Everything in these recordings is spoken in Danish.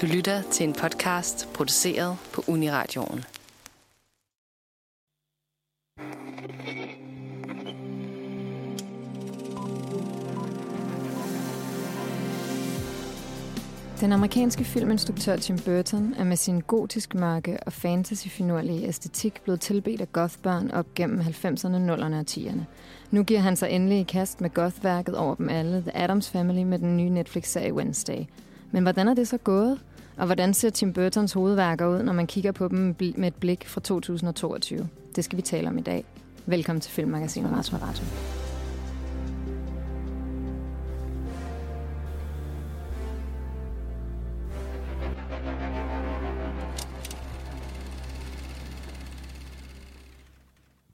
Du lytter til en podcast produceret på Uniradioen. Den amerikanske filminstruktør Tim Burton er med sin gotisk mørke og fantasy-finurlige æstetik blevet tilbedt af gothbørn op gennem 90'erne, 0'erne og 10'erne. Nu giver han sig endelig i kast med gothværket over dem alle, The Addams Family med den nye Netflix-serie Wednesday. Men hvordan er det så gået? Og hvordan ser Tim Burtons hovedværker ud, når man kigger på dem med et blik fra 2022? Det skal vi tale om i dag. Velkommen til Filmmagasinet Radio Radio.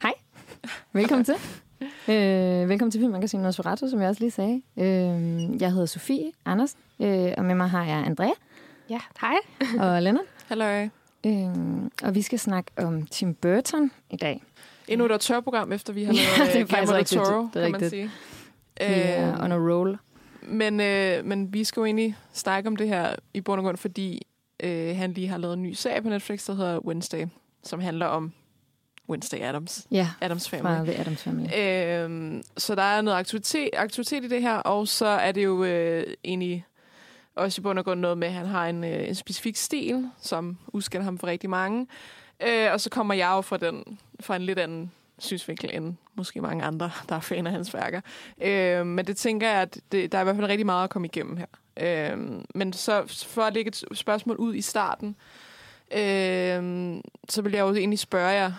Hej. Velkommen til. Øh, velkommen til Filmmagasinet Nosferatu, som jeg også lige sagde. Øh, jeg hedder Sofie Andersen, øh, og med mig har jeg Andrea. Ja, hej. og Lennart. Hallo. Øh, og vi skal snakke om Tim Burton i dag. Endnu et tørprogram, efter vi har Ja, lavet det er ja, Guillermo rigtigt. Toro, Det er kan man sige. Vi er on a roll. men, øh, men vi skal jo egentlig snakke om det her i bund og grund, fordi øh, han lige har lavet en ny serie på Netflix, der hedder Wednesday, som handler om Wednesday Adams. Ja, Adams fra Family. The Addams Family. Øhm, så der er noget aktivitet, aktivitet i det her, og så er det jo øh, egentlig også i bund og grund noget med, at han har en, øh, en specifik stil, som udskiller ham for rigtig mange. Øh, og så kommer jeg jo fra, den, fra en lidt anden synsvinkel end måske mange andre, der er fan af hans værker. Øh, men det tænker jeg, at det, der er i hvert fald rigtig meget at komme igennem her. Øh, men så for at lægge et spørgsmål ud i starten, øh, så vil jeg jo egentlig spørge jer,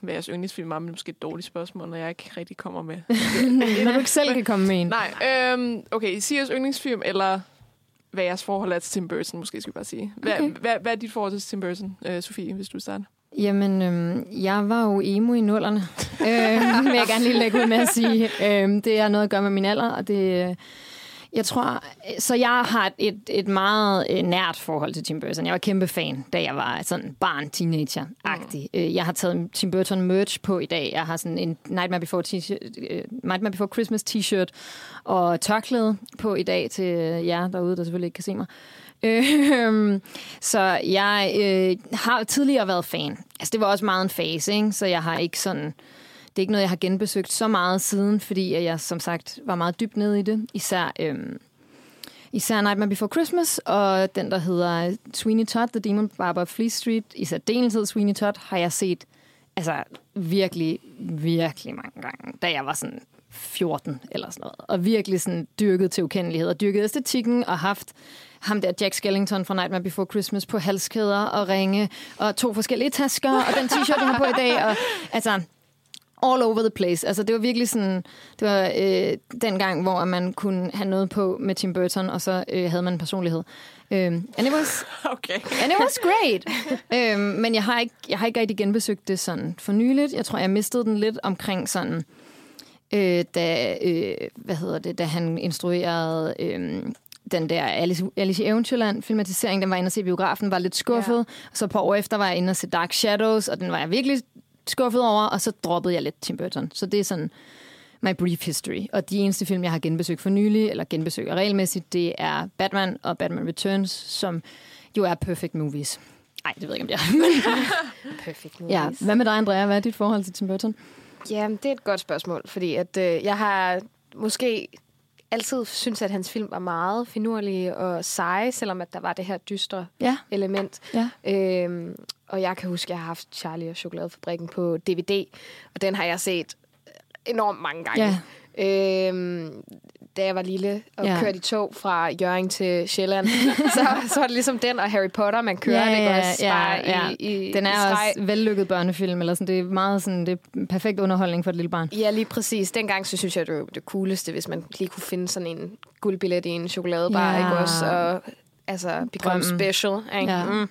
hvad jeres yndlingsfilm er, men måske et dårligt spørgsmål, når jeg ikke rigtig kommer med. Når du ikke selv kan komme med en. Nej, øhm, okay, sig jeres yndlingsfilm, eller hvad jeres forhold er til Tim Burton, måske skal vi bare sige. Hvad, Okay. hvad, hvad er dit forhold til Tim Burton, øh, Sofie, hvis du starter? Jamen, øhm, jeg var jo emo i nullerne, øh, vil jeg gerne lige lægge ud med at sige. Øh, det har noget at gøre med min alder, og det... øh, Jeg tror, så jeg har et, et meget øh, nært forhold til Tim Burton. Jeg var kæmpe fan, da jeg var sådan barn, teenager-agtig. Mm. Jeg har taget Tim Burton merch på i dag. Jeg har sådan en Nightmare Before, øh, Nightmare Before Christmas t-shirt og tørklæde på i dag til øh, jer derude, der selvfølgelig ikke kan se mig. Øh, så jeg øh, har tidligere været fan. Altså, det var også meget en fase, ikke? så jeg har ikke sådan... Det er ikke noget, jeg har genbesøgt så meget siden, fordi jeg som sagt var meget dybt nede i det. Især, øhm, især Nightmare Before Christmas, og den, der hedder Sweeney Todd, The Demon Barber of Fleet Street. I særdeleshed Sweeney Todd har jeg set altså, virkelig, virkelig mange gange, da jeg var sådan 14 eller sådan noget. Og virkelig sådan dyrket til ukendelighed, og dyrket æstetikken, og haft ham der Jack Skellington fra Nightmare Before Christmas på halskæder og ringe, og to forskellige tasker, og den t-shirt, jeg har på i dag, og altså all over the place. Altså, det var virkelig sådan, det var øh, den gang, hvor man kunne have noget på med Tim Burton, og så øh, havde man en personlighed. Um, and, it was, Okay. and it was great. um, men jeg har, ikke, jeg har ikke rigtig genbesøgt det sådan for nyligt. Jeg tror, jeg mistede den lidt omkring sådan, øh, da, øh, hvad hedder det, da han instruerede... Øh, den der Alice, Alice i Eventyrland filmatisering, den var inde og se i biografen, var lidt skuffet. Ja. Og så et par år efter var jeg inde og se Dark Shadows, og den var jeg virkelig skuffet over, og så droppede jeg lidt Tim Burton. Så det er sådan my brief history. Og de eneste film, jeg har genbesøgt for nylig, eller genbesøger regelmæssigt, det er Batman og Batman Returns, som jo er perfect movies. Nej, det ved jeg ikke, om det er. Perfekt. ja. Hvad med dig, Andrea? Hvad er dit forhold til Tim Burton? ja, det er et godt spørgsmål, fordi at, øh, jeg har måske altid synes at hans film var meget finurlige og seje, selvom at der var det her dystre Ja. element. Ja. Øhm, og jeg kan huske, at jeg har haft Charlie og Chokoladefabrikken på DVD, og den har jeg set enormt mange gange. Ja. Øhm, da jeg var lille og Ja. kørte i tog fra Jørgen til Sjælland, så, så var det ligesom den og Harry Potter, man kører Ja, ikke ja, også ja, bare ja. i, i Den i er streg. også vellykket børnefilm, eller sådan. det er meget sådan, det er perfekt underholdning for et lille barn. Ja, lige præcis. Dengang så synes jeg, det var det cooleste, hvis man lige kunne finde sådan en guldbillet i en chokoladebar, Ja. ikke også? Og altså, become Drømmen. special. Ikke? Ja. Mm.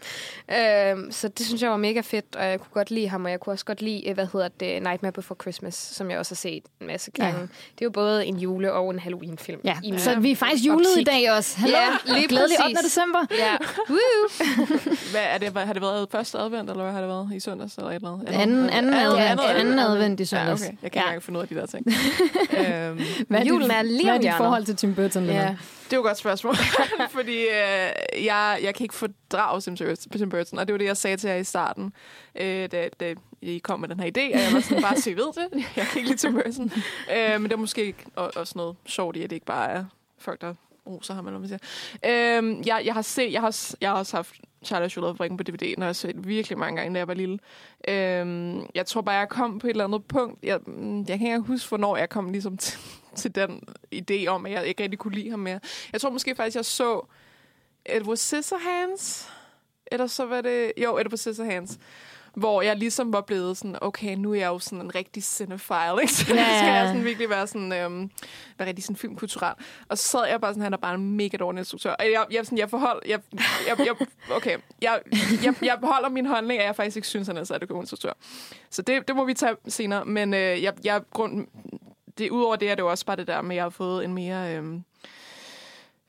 Øhm, så det synes jeg var mega fedt, og jeg kunne godt lide ham, og jeg kunne også godt lide, hvad hedder det, Nightmare Before Christmas, som jeg også har set en masse gange. Ja. Det er jo både en jule- og en Halloween-film. Ja, i så vi er faktisk julet i optik. dag også. Hallo, Ja, lige glædelig præcis. 8. december. Ja. Woo! Hvad er det, har det været første advent, eller hvad har det været i søndags? Eller et eller andet? Anden, anden, advent, andet anden advent i søndags. Ja, okay. Jeg kan ikke Ja. engang finde ud af de der ting. øhm, Hvad er Julen dit, er lige hvad er dit forhold til Tim Burton? Ja. Det er jo et godt spørgsmål, fordi øh, jeg, jeg kan ikke fordrage Tim Burton, Tim Burton, og det var det, jeg sagde til jer i starten, øh, da, da I kom med den her idé, og jeg var sådan, bare I ved det, jeg kan ikke lide Tim Burton. Øh, men det er måske også noget sjovt i, at det ikke bare er folk, der roser ham, eller hvad man siger. Øh, jeg, jeg har set, jeg har, jeg har også haft Charlotte Chokolade på DVD, når jeg set virkelig mange gange, da jeg var lille. Øhm, jeg tror bare, jeg kom på et eller andet punkt. Jeg, jeg kan ikke huske, hvornår jeg kom ligesom til, til den idé om, at jeg ikke rigtig kunne lide ham mere. Jeg tror måske faktisk, jeg så Edward Scissorhands. Eller så var det... Jo, Edward Scissorhands hvor jeg ligesom var blevet sådan, okay, nu er jeg jo sådan en rigtig cinephile, ikke? Så yeah. skal jeg sådan virkelig være sådan, øhm, være rigtig sådan filmkulturel. Og så sad jeg bare sådan, han er bare en mega dårlig instruktør. Og jeg, jeg, sådan, jeg forhold, jeg, jeg, jeg, okay, jeg, jeg, jeg beholder min holdning, at jeg faktisk ikke synes, han er særlig god instruktør. Så det, det må vi tage senere. Men øh, jeg, jeg, grund, det, udover det er det jo også bare det der med, at jeg har fået en mere... Øhm,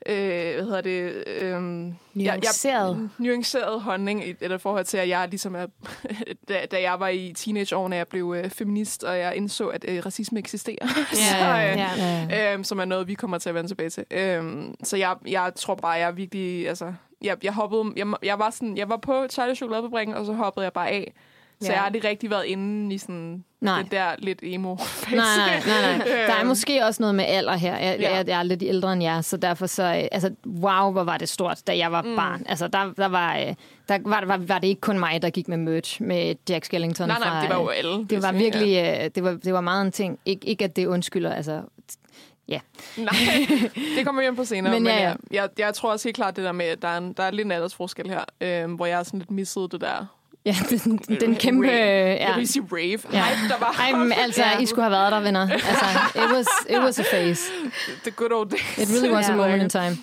øh, hvad hedder det? Øh, nuanceret. Jeg, jeg, nuanceret holdning, i, eller forhold til, at jeg ligesom er, da, da jeg var i teenageårene, jeg blev øh, feminist, og jeg indså, at øh, racisme eksisterer. Yeah, så, øh, yeah. Øh, som er noget, vi kommer til at vende tilbage til. Øh, så jeg, jeg tror bare, jeg er virkelig, altså, jeg, jeg hoppede, jeg, jeg var sådan, jeg var på Charlie Chokoladefabrikken, og så hoppede jeg bare af. Så ja. jeg har aldrig rigtig været inde i sådan nej. den der lidt emo -fase. Nej, nej, nej, nej. Der er måske også noget med alder her. Jeg, ja. jeg, jeg er lidt ældre end jer, så derfor så... Øh, altså, wow, hvor var det stort, da jeg var mm. barn. Altså, der, der var... Øh, der var, var, var det ikke kun mig, der gik med merch med Jack Skellington. Nej, nej, fra, det var jo alle. Det var virkelig... Ja. Det, var, det var meget en ting. Ik- ikke, at det undskylder, altså... Ja. Nej, det kommer vi ind på senere. men, ja, ja. Jeg, jeg, tror også helt klart det der med, at der er, en, der er lidt en aldersforskel her, øh, hvor jeg er sådan lidt misset det der Ja, den, den kæmpe... Rave. Ja. Jeg vil sige rave. Ja. Hype, der var Ej, men altså, ja. I skulle have været der, venner. Altså, it was, it was a phase. The good old days. It really was a moment in time.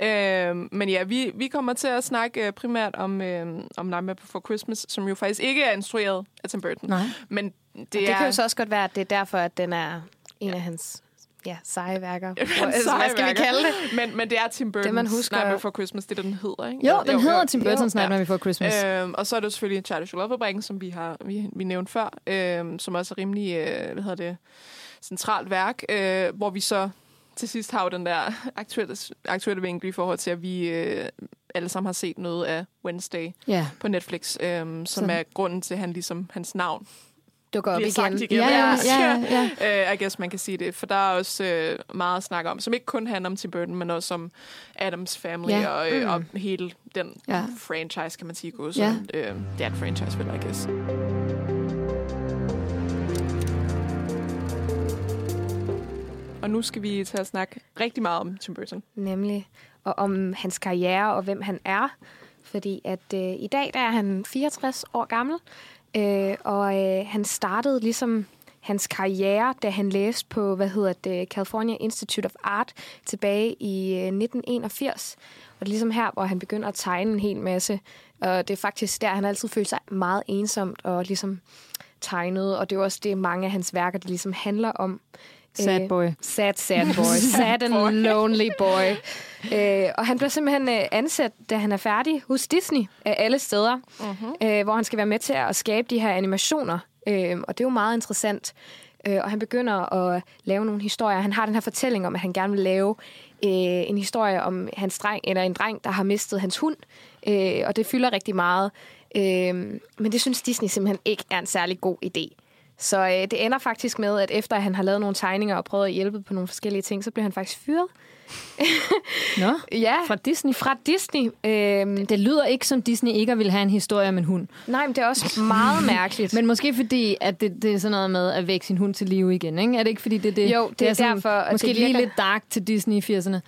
Øh, men ja, vi, vi kommer til at snakke uh, primært om, øh, om Nightmare Before Christmas, som jo faktisk ikke er instrueret af Tim Burton. Nej. Men det, det er... kan jo så også godt være, at det er derfor, at den er en af hans ja, seje værker. Seje hvad skal værker. vi kalde det? Men, men det er Tim Burton's det, man husker... Nightmare Before Christmas, det er den hedder, ikke? Jo, den jo, hedder jo, Tim Burton's Nightmare ja. Before Christmas. Øhm, og så er det selvfølgelig Charlie Chokoladefabrikken, som vi har vi, vi nævnt før, øhm, som også er rimelig, øh, hvad hedder det, centralt værk, øh, hvor vi så til sidst har jo den der aktuelle, aktuelle vinkel i forhold til, at vi øh, alle sammen har set noget af Wednesday yeah. på Netflix, øh, som så. er grunden til, han ligesom, hans navn dukker op igen. Sagt igen. Ja, ja, ja. ja. uh, I guess man kan sige det. For der er også uh, meget at snakke om, som ikke kun handler om Tim Burton, men også om Adams Family ja. og, øh, mm. og hele den ja. franchise, kan man sige, gå. Ja. uh, det er en franchise, vel, I guess. Og nu skal vi til at snakke rigtig meget om Tim Burton. Nemlig. Og om hans karriere og hvem han er. Fordi at øh, i dag der er han 64 år gammel. Øh, og øh, han startede ligesom hans karriere, da han læste på, hvad hedder det, California Institute of Art tilbage i øh, 1981. Og det er ligesom her, hvor han begynder at tegne en hel masse. Og det er faktisk der, han altid følte sig meget ensomt og ligesom tegnet. Og det er også det, mange af hans værker, det ligesom handler om. Sad boy. sad, sad boy. sad and lonely boy. Øh, og han bliver simpelthen øh, ansat, da han er færdig hos Disney af alle steder, uh-huh. øh, hvor han skal være med til at skabe de her animationer. Øh, og det er jo meget interessant. Øh, og han begynder at lave nogle historier. Han har den her fortælling om, at han gerne vil lave øh, en historie om hans dreng, eller en dreng, der har mistet hans hund. Øh, og det fylder rigtig meget. Øh, men det synes Disney simpelthen ikke er en særlig god idé. Så øh, det ender faktisk med, at efter han har lavet nogle tegninger og prøvet at hjælpe på nogle forskellige ting, så bliver han faktisk fyret. Nå, ja, fra Disney? Fra Disney. Øhm, det lyder ikke som Disney ikke vil have en historie om en hund. Nej, men det er også meget mærkeligt. men måske fordi, at det, det er sådan noget med at vække sin hund til live igen, ikke? Er det ikke fordi, det er det? Jo, det, det er, er sådan, derfor. At måske det virker... lige lidt dark til Disney i 80'erne.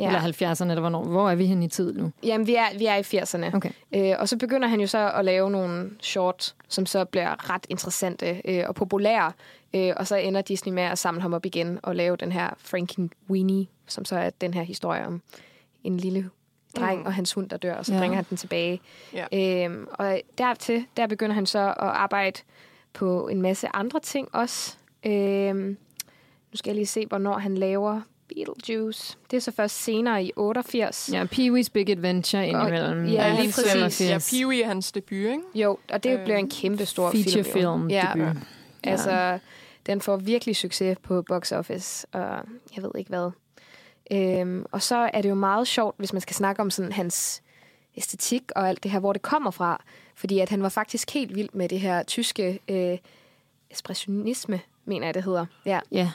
Ja. Eller 70'erne, eller hvornår. Hvor er vi hen i tid nu? Jamen, vi er, vi er i 80'erne. Okay. Øh, og så begynder han jo så at lave nogle short, som så bliver ret interessante øh, og populære. Øh, og så ender Disney med at samle ham op igen og lave den her Frankie Weenie, som så er den her historie om en lille dreng mm. og hans hund, der dør, og så ja. bringer han den tilbage. Ja. Øhm, og dertil, der begynder han så at arbejde på en masse andre ting også. Øhm, nu skal jeg lige se, hvornår han laver Beetlejuice. Det er så først senere i 88. Ja, Pee-wee's Big Adventure indimellem. Ja, lige præcis. Ja, Pee-wee er hans debut, ikke? Jo, og det øh, bliver en kæmpe stor feature film. film ja. debut. Altså, den får virkelig succes på box office, og jeg ved ikke hvad. Øhm, og så er det jo meget sjovt, hvis man skal snakke om sådan hans æstetik og alt det her, hvor det kommer fra. Fordi at han var faktisk helt vild med det her tyske øh, ekspressionisme, mener jeg, det hedder. Ja. Ja.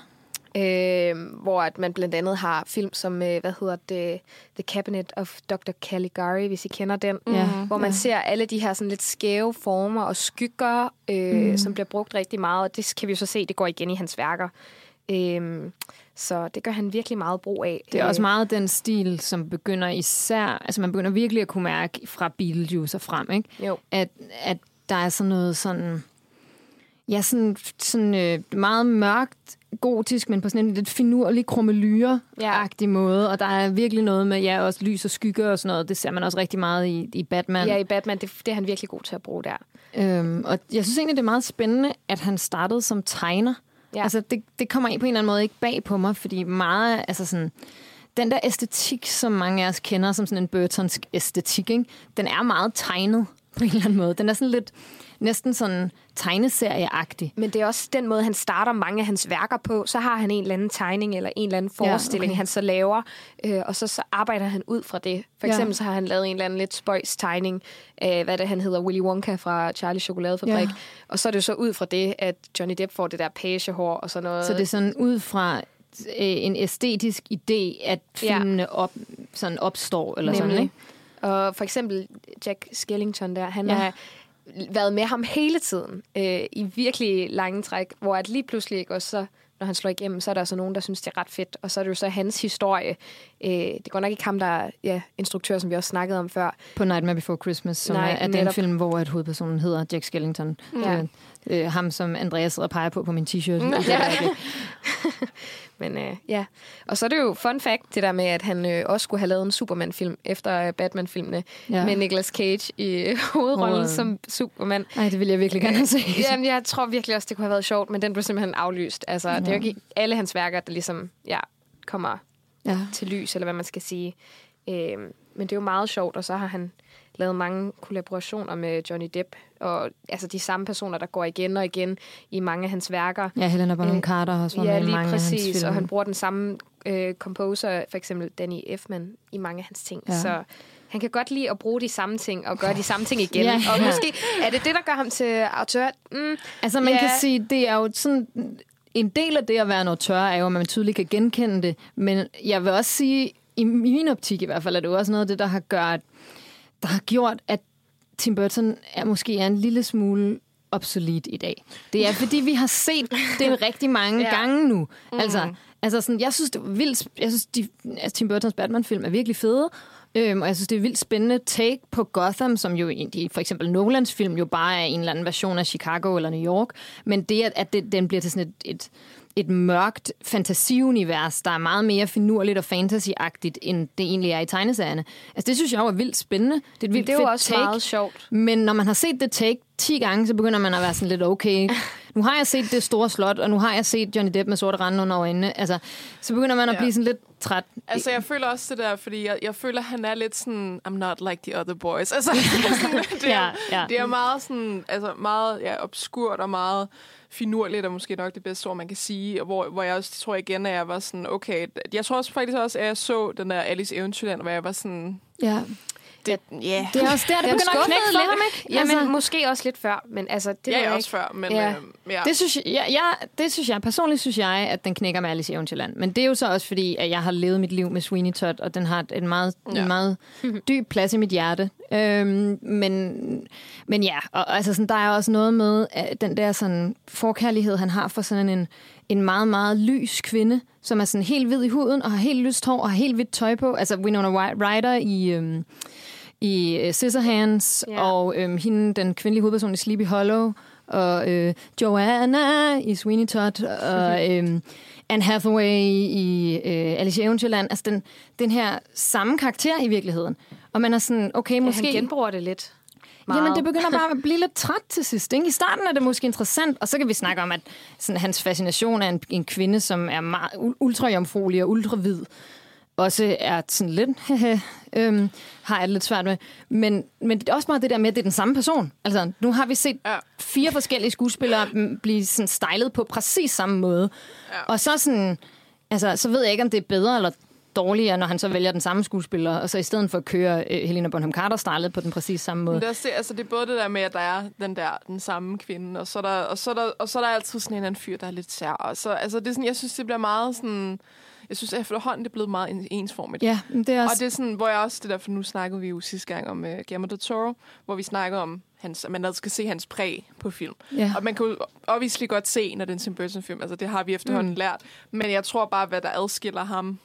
Øh, hvor at man blandt andet har film som, øh, hvad hedder det, The Cabinet of Dr. Caligari, hvis I kender den. Ja. Hvor man Ja. ser alle de her sådan lidt skæve former og skygger, øh, mm. som bliver brugt rigtig meget. Og det kan vi jo så se, det går igen i hans værker. Øh, så det gør han virkelig meget brug af. Det er Øh, også meget den stil, som begynder især... Altså, man begynder virkelig at kunne mærke fra Beetlejuice og frem, ikke? Jo. At, at der er sådan noget sådan... Ja, sådan, sådan øh, meget mørkt gotisk, men på sådan en lidt finurlig krumelyre-agtig måde. Og der er virkelig noget med, ja, også lys og skygge og sådan noget. Det ser man også rigtig meget i, i Batman. Ja, i Batman, det, det er han virkelig god til at bruge der. Øhm, og jeg synes egentlig, det er meget spændende, at han startede som tegner. Ja. Altså, det, det kommer ind på en eller anden måde ikke bag på mig, fordi meget, altså sådan, den der æstetik, som mange af os kender som sådan en Burtonsk æstetik, ikke? den er meget tegnet på en eller anden måde. Den er sådan lidt, næsten sådan tegneserieagtig. Men det er også den måde, han starter mange af hans værker på. Så har han en eller anden tegning eller en eller anden Ja, forestilling, okay. han så laver, øh, og så, så arbejder han ud fra det. For Ja. eksempel så har han lavet en eller anden lidt spøjs tegning af, hvad det han hedder, Willy Wonka fra Charlie Chokoladefabrik. Ja. Og så er det jo så ud fra det, at Johnny Depp får det der pagehår og sådan noget. Så det er sådan ud fra øh, en æstetisk idé, at Ja. filmene op, sådan opstår, eller sådan, Nemlig. ikke? Og for eksempel Jack Skellington der, han Ja. har været med ham hele tiden øh, i virkelig lange træk, hvor at lige pludselig ikke også så når han slår igennem, så er der altså nogen, der synes, det er ret fedt. Og så er det jo så hans historie. Øh, det går nok ikke ham, der er ja, instruktør, som vi også snakkede om før. På Nightmare Before Christmas, som Nej, er, er den film, hvor at hovedpersonen hedder Jack Skellington. Ja. Øh, ham, som Andreas sidder og peger på på min t-shirt. Ja. Men øh, ja, og så er det jo fun fact, det der med, at han øh, også skulle have lavet en Superman-film efter øh, Batman-filmene, Ja. med Nicolas Cage i øh, hovedrollen Hovedrollen. som Superman. Ej, det vil jeg virkelig gerne se. Jamen, jeg tror virkelig også, det kunne have været sjovt, men den blev simpelthen aflyst. Altså, ja. det er jo ikke alle hans værker, der ligesom ja, kommer Ja. til lys, eller hvad man skal sige. Øh, men det er jo meget sjovt, og så har han lavet mange kollaborationer med Johnny Depp, og altså de samme personer, der går igen og igen i mange af hans værker. ja, Helena Bonham Øh, Carter har også været Ja, med i lige mange af hans præcis, film. og han bruger den samme øh, composer, for eksempel Danny Elfman, i mange af hans ting. Ja. Så han kan godt lide at bruge de samme ting, og gøre de samme ting igen. Ja, og måske er det det, der gør ham til autør. Mm, Altså, man Ja. kan sige, det er jo sådan... En del af det at være en auteur er jo, at man tydeligt kan genkende det. Men jeg vil også sige, i min optik i hvert fald, er det jo også noget af det, der har, gjort, der har gjort, at Tim Burton er måske er en lille smule obsolet i dag. Det er, fordi vi har set det rigtig mange Ja. gange nu. Altså, altså sådan, jeg synes, det var vildt, jeg synes, de, altså, Tim Burtons Batman-film er virkelig fede, øhm, og jeg synes, det er vildt spændende take på Gotham, som jo egentlig, for eksempel Nolans film, jo bare er en eller anden version af Chicago eller New York, men det, at, at det, den bliver til sådan et, et et mørkt fantasiunivers, der er meget mere finurligt og fantasyagtigt, end det egentlig er i tegneserierne. Altså, det synes jeg jo er vildt spændende. Det er et vildt det er jo fedt også take. meget sjovt. Men når man har set det take 10 gange, så begynder man at være sådan lidt okay. Nu har jeg set det store slot, og nu har jeg set Johnny Depp med sorte rande under øjnene. Altså, så begynder man at Ja. blive sådan lidt træt. Altså, jeg føler også det der, fordi jeg, jeg føler, han er lidt sådan, I'm not like the other boys. Altså, sådan, det, er, Ja, ja. det er meget sådan, altså meget ja, obskurt og meget finurligt, og måske nok det bedste ord, man kan sige. Og hvor, hvor jeg også tror igen, at jeg var sådan, okay, jeg tror også faktisk også, at jeg så den der Alice Eventyrland, hvor jeg var sådan, Ja det, yeah. Det er også der, det begynder at knække for lidt. ham, ikke? Jamen, Altså- altså, måske også lidt før, men altså, det er jeg også ikke. før, men Ja. ja. Øh, ja. Det synes jeg, ja, ja, det synes jeg, personligt synes jeg, at den knækker med Alice i Eventyrland. Men det er jo så også fordi, at jeg har levet mit liv med Sweeney Todd, og den har et- en meget, ja. Ja. en meget dyb plads i mit hjerte. Øhm, men, men ja, og altså sådan, der er også noget med at den der sådan forkærlighed, han har for sådan en, en meget, meget lys kvinde, som er sådan helt hvid i huden, og har helt lyst hår, og har helt hvidt tøj på. Altså Winona Ryder i... Øhm, i øh, Scissorhands, Ja. yeah. og øhm, hende, den kvindelige hovedperson i Sleepy Hollow, og øh, Joanna i Sweeney Todd, og øhm, Anne Hathaway i øh, Alice i Eventyrland. Altså den, den her samme karakter i virkeligheden. Og man er sådan, okay, Ja, måske... han genbruger det lidt. Jamen, det begynder bare at blive lidt træt til sidst. Ikke? I starten er det måske interessant, og så kan vi snakke om, at sådan, hans fascination af en, en kvinde, som er meget ul- ultrajomfruelig og ultravid, også er sådan lidt, øhm, har jeg det lidt svært med. Men, men det er også bare det der med, at det er den samme person. Altså, nu har vi set Ja. fire forskellige skuespillere blive sådan stylet på præcis samme måde. Ja. Og så sådan, altså, så ved jeg ikke, om det er bedre eller dårligere, når han så vælger den samme skuespiller, og så i stedet for at køre øh, Helena Bonham Carter startet på den præcis samme måde. Men det, er, også altså, det er både det der med, at der er den der den samme kvinde, og så er der, og så er der, og så er der altid sådan en eller anden fyr, der er lidt sær. Og så, altså, det er sådan, jeg synes, det bliver meget sådan... Jeg synes, at efterhånden det er blevet meget en- ensformigt. Ja, det er Og også... det er sådan, hvor jeg også, det der, for nu snakkede vi jo sidste gang om uh, Guillermo del Toro, hvor vi snakker om, hans, at man altså skal se hans præg på film. Ja. Og man kan jo obviously godt se, når det er en Tim Burton-film. Altså, det har vi efterhånden mm. lært. Men jeg tror bare, hvad der adskiller ham,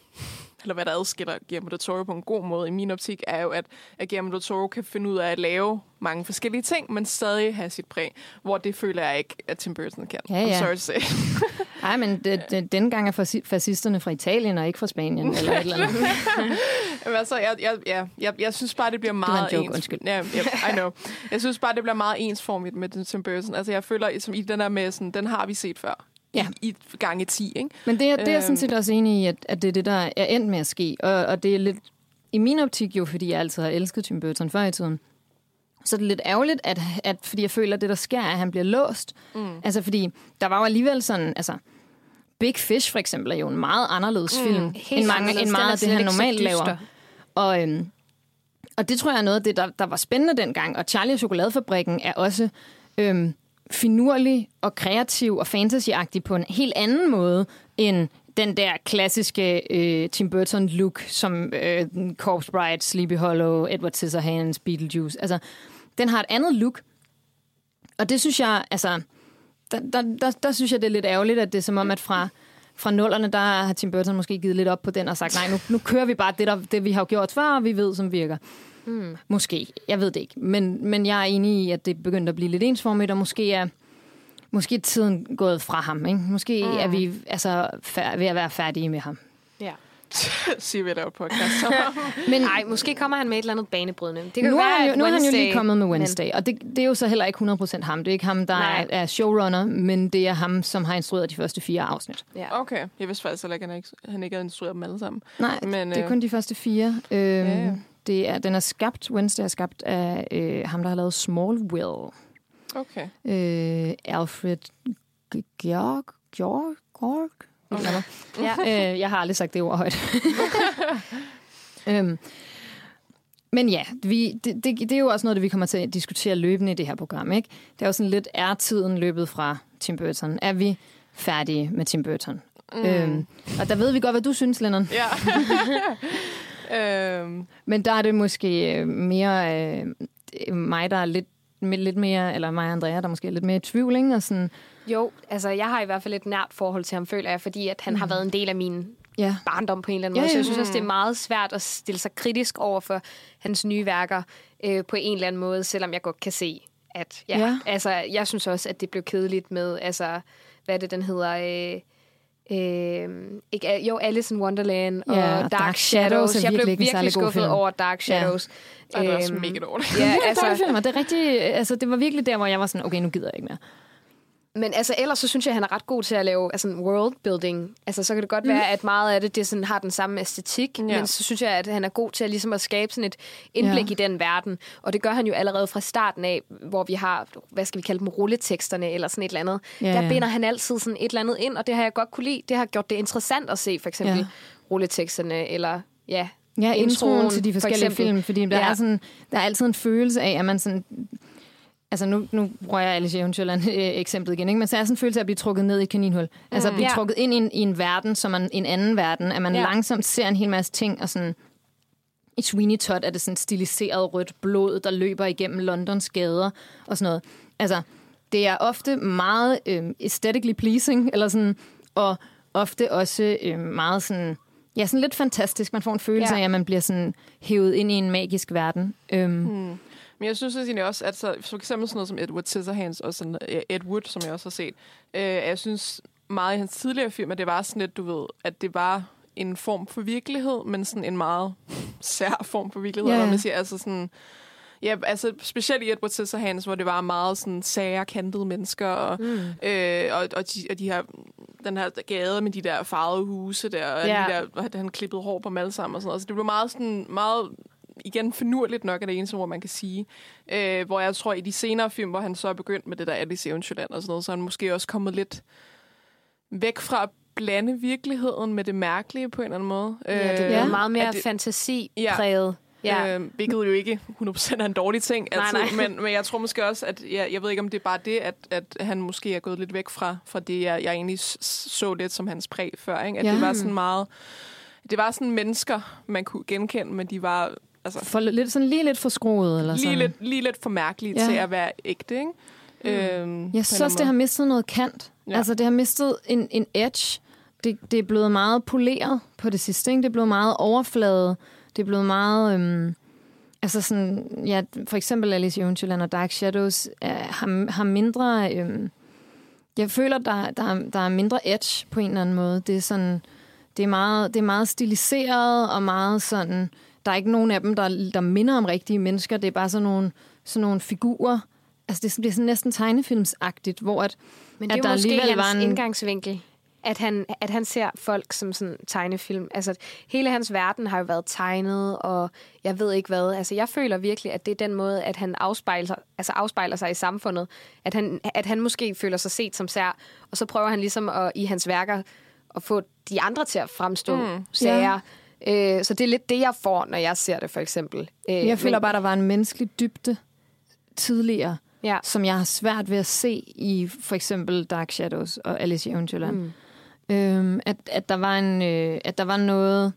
eller hvad der adskiller Guillermo del Toro på en god måde, i min optik, er jo, at, at Guillermo del Toro kan finde ud af at lave mange forskellige ting, men stadig have sit præg. Hvor det føler jeg ikke, at Tim Burton kan. Ja, I'm ja. sorry to say. Nej, men det, det, denne gang er fasci- fascisterne fra Italien, og ikke fra Spanien, eller et eller andet. Jamen, altså, jeg, jeg, jeg, jeg, jeg synes bare, det bliver var en meget joke, ens. undskyld. Ja, ja, I know. Jeg synes bare, det bliver meget ensformigt med den Tim Burton. Altså, jeg føler, som i den der med, sådan, den har vi set før. Ja. I, i gange 10, ikke? Men det, er- det er jeg sådan Øhm. set også enig i, at, at det er det, der er endt med at ske. Og, og det er lidt, i min optik jo, fordi jeg altid har elsket Tim Burton før i tiden, så er det lidt ærgerligt, at, at fordi jeg føler, at det, der sker, er, at han bliver låst. Mm. Altså, fordi der var jo alligevel sådan, altså, Big Fish for eksempel er jo en meget anderledes mm, film, end, mange, end meget er af det, han normalt laver. Og, øhm, og det tror jeg er noget af det, der, der var spændende dengang. Og Charlie og Chokoladefabrikken er også øhm, finurlig og kreativ og fantasyagtig på en helt anden måde end den der klassiske øh, Tim Burton-look, som øh, Corpse Bride, Sleepy Hollow, Edward Scissorhands, Beetlejuice. Altså, den har et andet look. Og det synes jeg, altså, der, der, der, der synes jeg, det er lidt ærgerligt, at det er som om, at fra, fra nullerne, der har Tim Burton måske givet lidt op på den og sagt, nej, nu, nu kører vi bare det, der, det, vi har gjort før, og vi ved, som virker. Mm. Måske. Jeg ved det ikke. Men, men jeg er enig i, at det begyndte at blive lidt ensformigt, og måske er, måske er tiden gået fra ham. Ikke? Måske mm. er vi altså, fær- ved at være færdige med ham. Ja. Siger vi, at lave podcast. Men Nej, måske kommer han med et eller andet banebrydende. Det kan nu, jo er være, han jo, nu er han jo lige kommet med men- Wednesday, og det, det er jo så heller ikke 100% ham. Det er ikke ham, der Nej. er, er showrunner, men det er ham, som har instrueret de første fire afsnit. Ja. Okay, jeg vidste faktisk heller ikke, at han ikke, han ikke havde instrueret dem alle sammen. Nej, Men, Men, det er øh, kun de første fire. Øhm, ja, ja. Det er, den er skabt, Wednesday er skabt af øh, ham, der har lavet Smallville. Okay. Øh, Alfred Georg? Georg? Georg? Okay. Ja. øh, jeg har aldrig sagt det ord højt. øhm, men ja, vi, det, det, det er jo også noget, det vi kommer til at diskutere løbende i det her program. Ikke? Det er jo sådan lidt, er tiden løbet fra Tim Burton? Er vi færdige med Tim Burton? Mm. Øhm, og der ved vi godt, hvad du synes, Lennon. Ja. øhm, Men der er det måske øh, mere øh, mig, der er lidt, med lidt mere, eller mig og Andrea, der måske er lidt mere i tvivl, ikke? Og sådan, Jo, altså jeg har i hvert fald et nært forhold til ham, føler jeg, fordi at han mm. har været en del af min ja. barndom på en eller anden Ja, måde. Så ja. jeg synes også, det er meget svært at stille sig kritisk over for hans nye værker øh, på en eller anden måde, selvom jeg godt kan se, at ja, Ja. ja. altså jeg synes også, at det blev kedeligt med, altså hvad er det, den hedder... Øh, Øh, ikke, jo, Alice in Wonderland og Ja, Dark, og Dark Dark Shadows Shadows. Jeg blev virkelig virkelig skuffet film. over Dark Ja. Shadows. og det er også Øhm, mega dårligt. Ja, Altså, det er rigtig, altså, det var virkelig der, hvor jeg var sådan, okay, nu gider jeg ikke mere. Men altså, ellers så synes jeg, at han er ret god til at lave altså, world building. Altså, så kan det godt være, at meget af det, det sådan, har den samme æstetik, ja. men så synes jeg, at han er god til at, ligesom at skabe sådan et indblik Ja. i den verden. Og det gør han jo allerede fra starten af, hvor vi har, hvad skal vi kalde dem, rulleteksterne eller sådan et eller andet. Ja, der binder han altid sådan et eller andet ind, og det har jeg godt kunne lide. Det har gjort det interessant at se, for eksempel Ja. rulleteksterne, eller ja, Ja, introen Introen, til de for forskellige eksempel. film, fordi der. Ja. er sådan, der er altid en følelse af, at man sådan... Altså nu, nu bruger jeg Alice Eventyrland øh, eksemplet igen, ikke? men så er sådan en følelse af at blive trukket ned i et kaninhul. Altså at blive Ja. trukket ind i en, i en verden, som er en anden verden, at man ja. Langsomt ser en hel masse ting, og sådan... I Sweeney Todd er det sådan stiliseret rødt blod, der løber igennem Londons gader og sådan noget. Altså, det er ofte meget øh, aesthetically pleasing, eller sådan, og ofte også øh, meget sådan, ja, sådan lidt fantastisk. Man får en følelse. Ja. af, at man bliver sådan hævet ind i en magisk verden. Øhm, Mm. Men jeg synes egentlig også, at så, for eksempel sådan noget som Edward Scissorhands og sådan, Ed Wood, som jeg også har set, øh, jeg synes meget i hans tidligere film, at det var sådan lidt, du ved, at det var en form for virkelighed, men sådan en meget sær form for virkelighed, yeah. ja. man siger, altså sådan, Ja, altså specielt i Edward Scissorhands, hvor det var meget sådan sager, kantede mennesker, og, mm. øh, og, og, de, og de her, den her gade med de der farvede huse der, og Ja. de der, han klippede hår på dem alle sammen og sådan noget. Så det blev meget sådan, meget igen finurligt nok er det eneste ord, man kan sige. Øh, hvor jeg tror, i de senere film, hvor han så er begyndt med det der Alice i Eventyrland og sådan noget, så er han måske også kommet lidt væk fra at blande virkeligheden med det mærkelige på en eller anden måde. Ja, det Øh, bliver Ja. meget mere det- fantasipræget. Ja. Ja. Øh, hvilket jo ikke 100% er en dårlig ting Nej, altid, nej. Men, men jeg tror måske også, at jeg, jeg ved ikke, om det er bare det, at, at han måske er gået lidt væk fra, fra det, jeg, jeg egentlig så lidt som hans præg før. Ikke? At Ja. det var sådan meget... Det var sådan mennesker, man kunne genkende, men de var altså, For lidt, sådan lige lidt for skruet, eller lige, sådan. lidt, lige lidt for mærkelige Ja. til at være ægte. Ikke? Mm. Øhm, Jeg synes også, det har mistet noget kant. Ja. Altså, det har mistet en, en edge. Det, det er blevet meget poleret på det sidste. Ikke? Det er blevet meget overfladet. Det er blevet meget... Øhm, altså sådan... Ja, for eksempel Alice i Eventyrland og Dark Shadows er, har, har mindre... Øhm, jeg føler, der, der, der er mindre edge på en eller anden måde. Det er sådan... Det er meget, det er meget stiliseret og meget sådan... Der er ikke nogen af dem, der, der minder om rigtige mennesker. Det er bare sådan nogle, sådan nogle figurer. Altså, det er, sådan- næsten tegnefilmsagtigt, hvor at, Men det at er der måske alligevel var en... indgangsvinkel. At han, at han ser folk som sådan tegnefilm. Altså, hele hans verden har jo været tegnet, og jeg ved ikke hvad. Altså, jeg føler virkelig, at det er den måde, at han afspejler, altså afspejler sig i samfundet. At han, at han måske føler sig set som sær, og så prøver han ligesom at, i hans værker at få de andre til at fremstå mm. sager. Øh, så det er lidt det, jeg får, når jeg ser det, for eksempel. Øh, Jeg føler men- bare, der var en menneskelig dybde tidligere, Ja. som jeg har svært ved at se i for eksempel Dark Shadows og Alice i Eventyrland. Mm. Øhm, at, at, der var en, øh, at der var noget,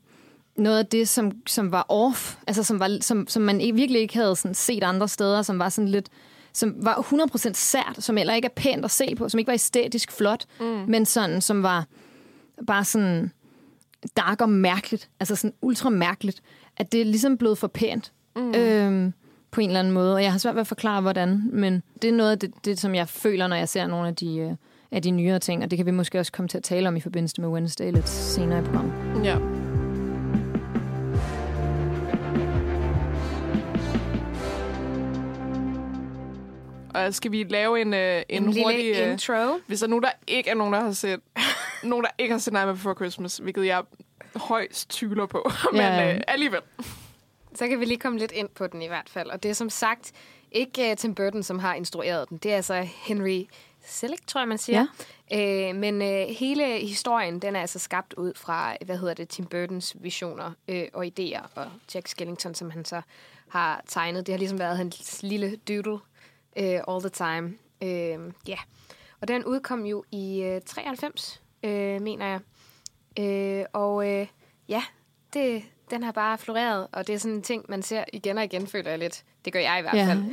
noget af det, som, som var off, altså som, var, som, som man ikke, virkelig ikke havde sådan set andre steder, som var sådan lidt som var 100% sært, som heller ikke er pænt at se på, som ikke var æstetisk flot, mm. men sådan, som var bare sådan dark og mærkeligt, altså sådan ultra mærkeligt, at det er ligesom blevet for pænt mm. øhm, på en eller anden måde. Og jeg har svært ved at forklare, hvordan, men det er noget af det, det som jeg føler, når jeg ser nogle af de, øh, af de nyere ting, og det kan vi måske også komme til at tale om i forbindelse med Wednesday lidt senere i programmet. Ja. Og skal vi lave en, øh, en, En, hurtig... lille øh, intro. Hvis der er nogen, der ikke er nogen, der har set... nogen, der ikke har set Nightmare Before Christmas, hvilket jeg højst tvivler på. Men Ja. øh, alligevel. Så kan vi lige komme lidt ind på den i hvert fald. Og det er som sagt ikke uh, Tim Burton, som har instrueret den. Det er altså Henry Selick, tror jeg, man siger. Ja. Uh, men uh, hele historien, den er altså skabt ud fra, hvad hedder det, Tim Burtons visioner uh, og idéer. Og Jack Skellington, som han så har tegnet. Det har ligesom været hans lille doodle uh, all the time. Ja. Uh, yeah. Og den udkom jo i uh, 93, uh, mener jeg. Uh, og uh, ja, det, den har bare floreret, og det er sådan en ting, man ser igen og igen, føler jeg lidt. Det gør jeg i hvert Ja, fald.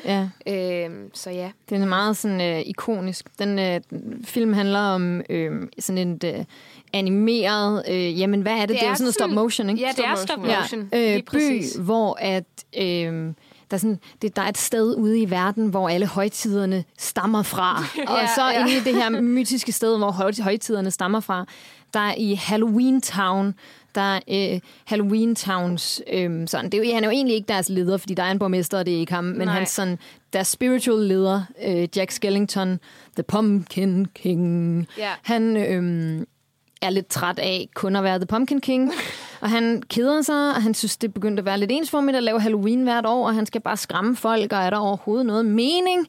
ja. Øhm, så ja. Den er meget sådan øh, ikonisk. Den øh, film handler om øh, sådan en øh, animeret... Øh, jamen, hvad er det? Det, det er jo sådan noget stop motion, ikke? Ja, det er Stop stop motion, motion. Ja, øh, by, hvor at, øh, der, er sådan, det, der er et sted ude i verden, hvor alle højtiderne stammer fra. og Ja, så ja. inde i det her mytiske sted, hvor høj, højtiderne stammer fra, der er i Halloween Town, der er øh, Halloween Towns, øh, sådan, det er jo, han er jo egentlig ikke deres leder, fordi der er en borgmester, og det er ikke ham, men Nej. hans sådan, deres spiritual leder, øh, Jack Skellington, The Pumpkin King, Ja. han øh, er lidt træt af kun at være The Pumpkin King. og han keder sig, og han synes, det er begyndt at være lidt ensformigt at lave Halloween hvert år, og han skal bare skræmme folk, og er der overhovedet noget mening?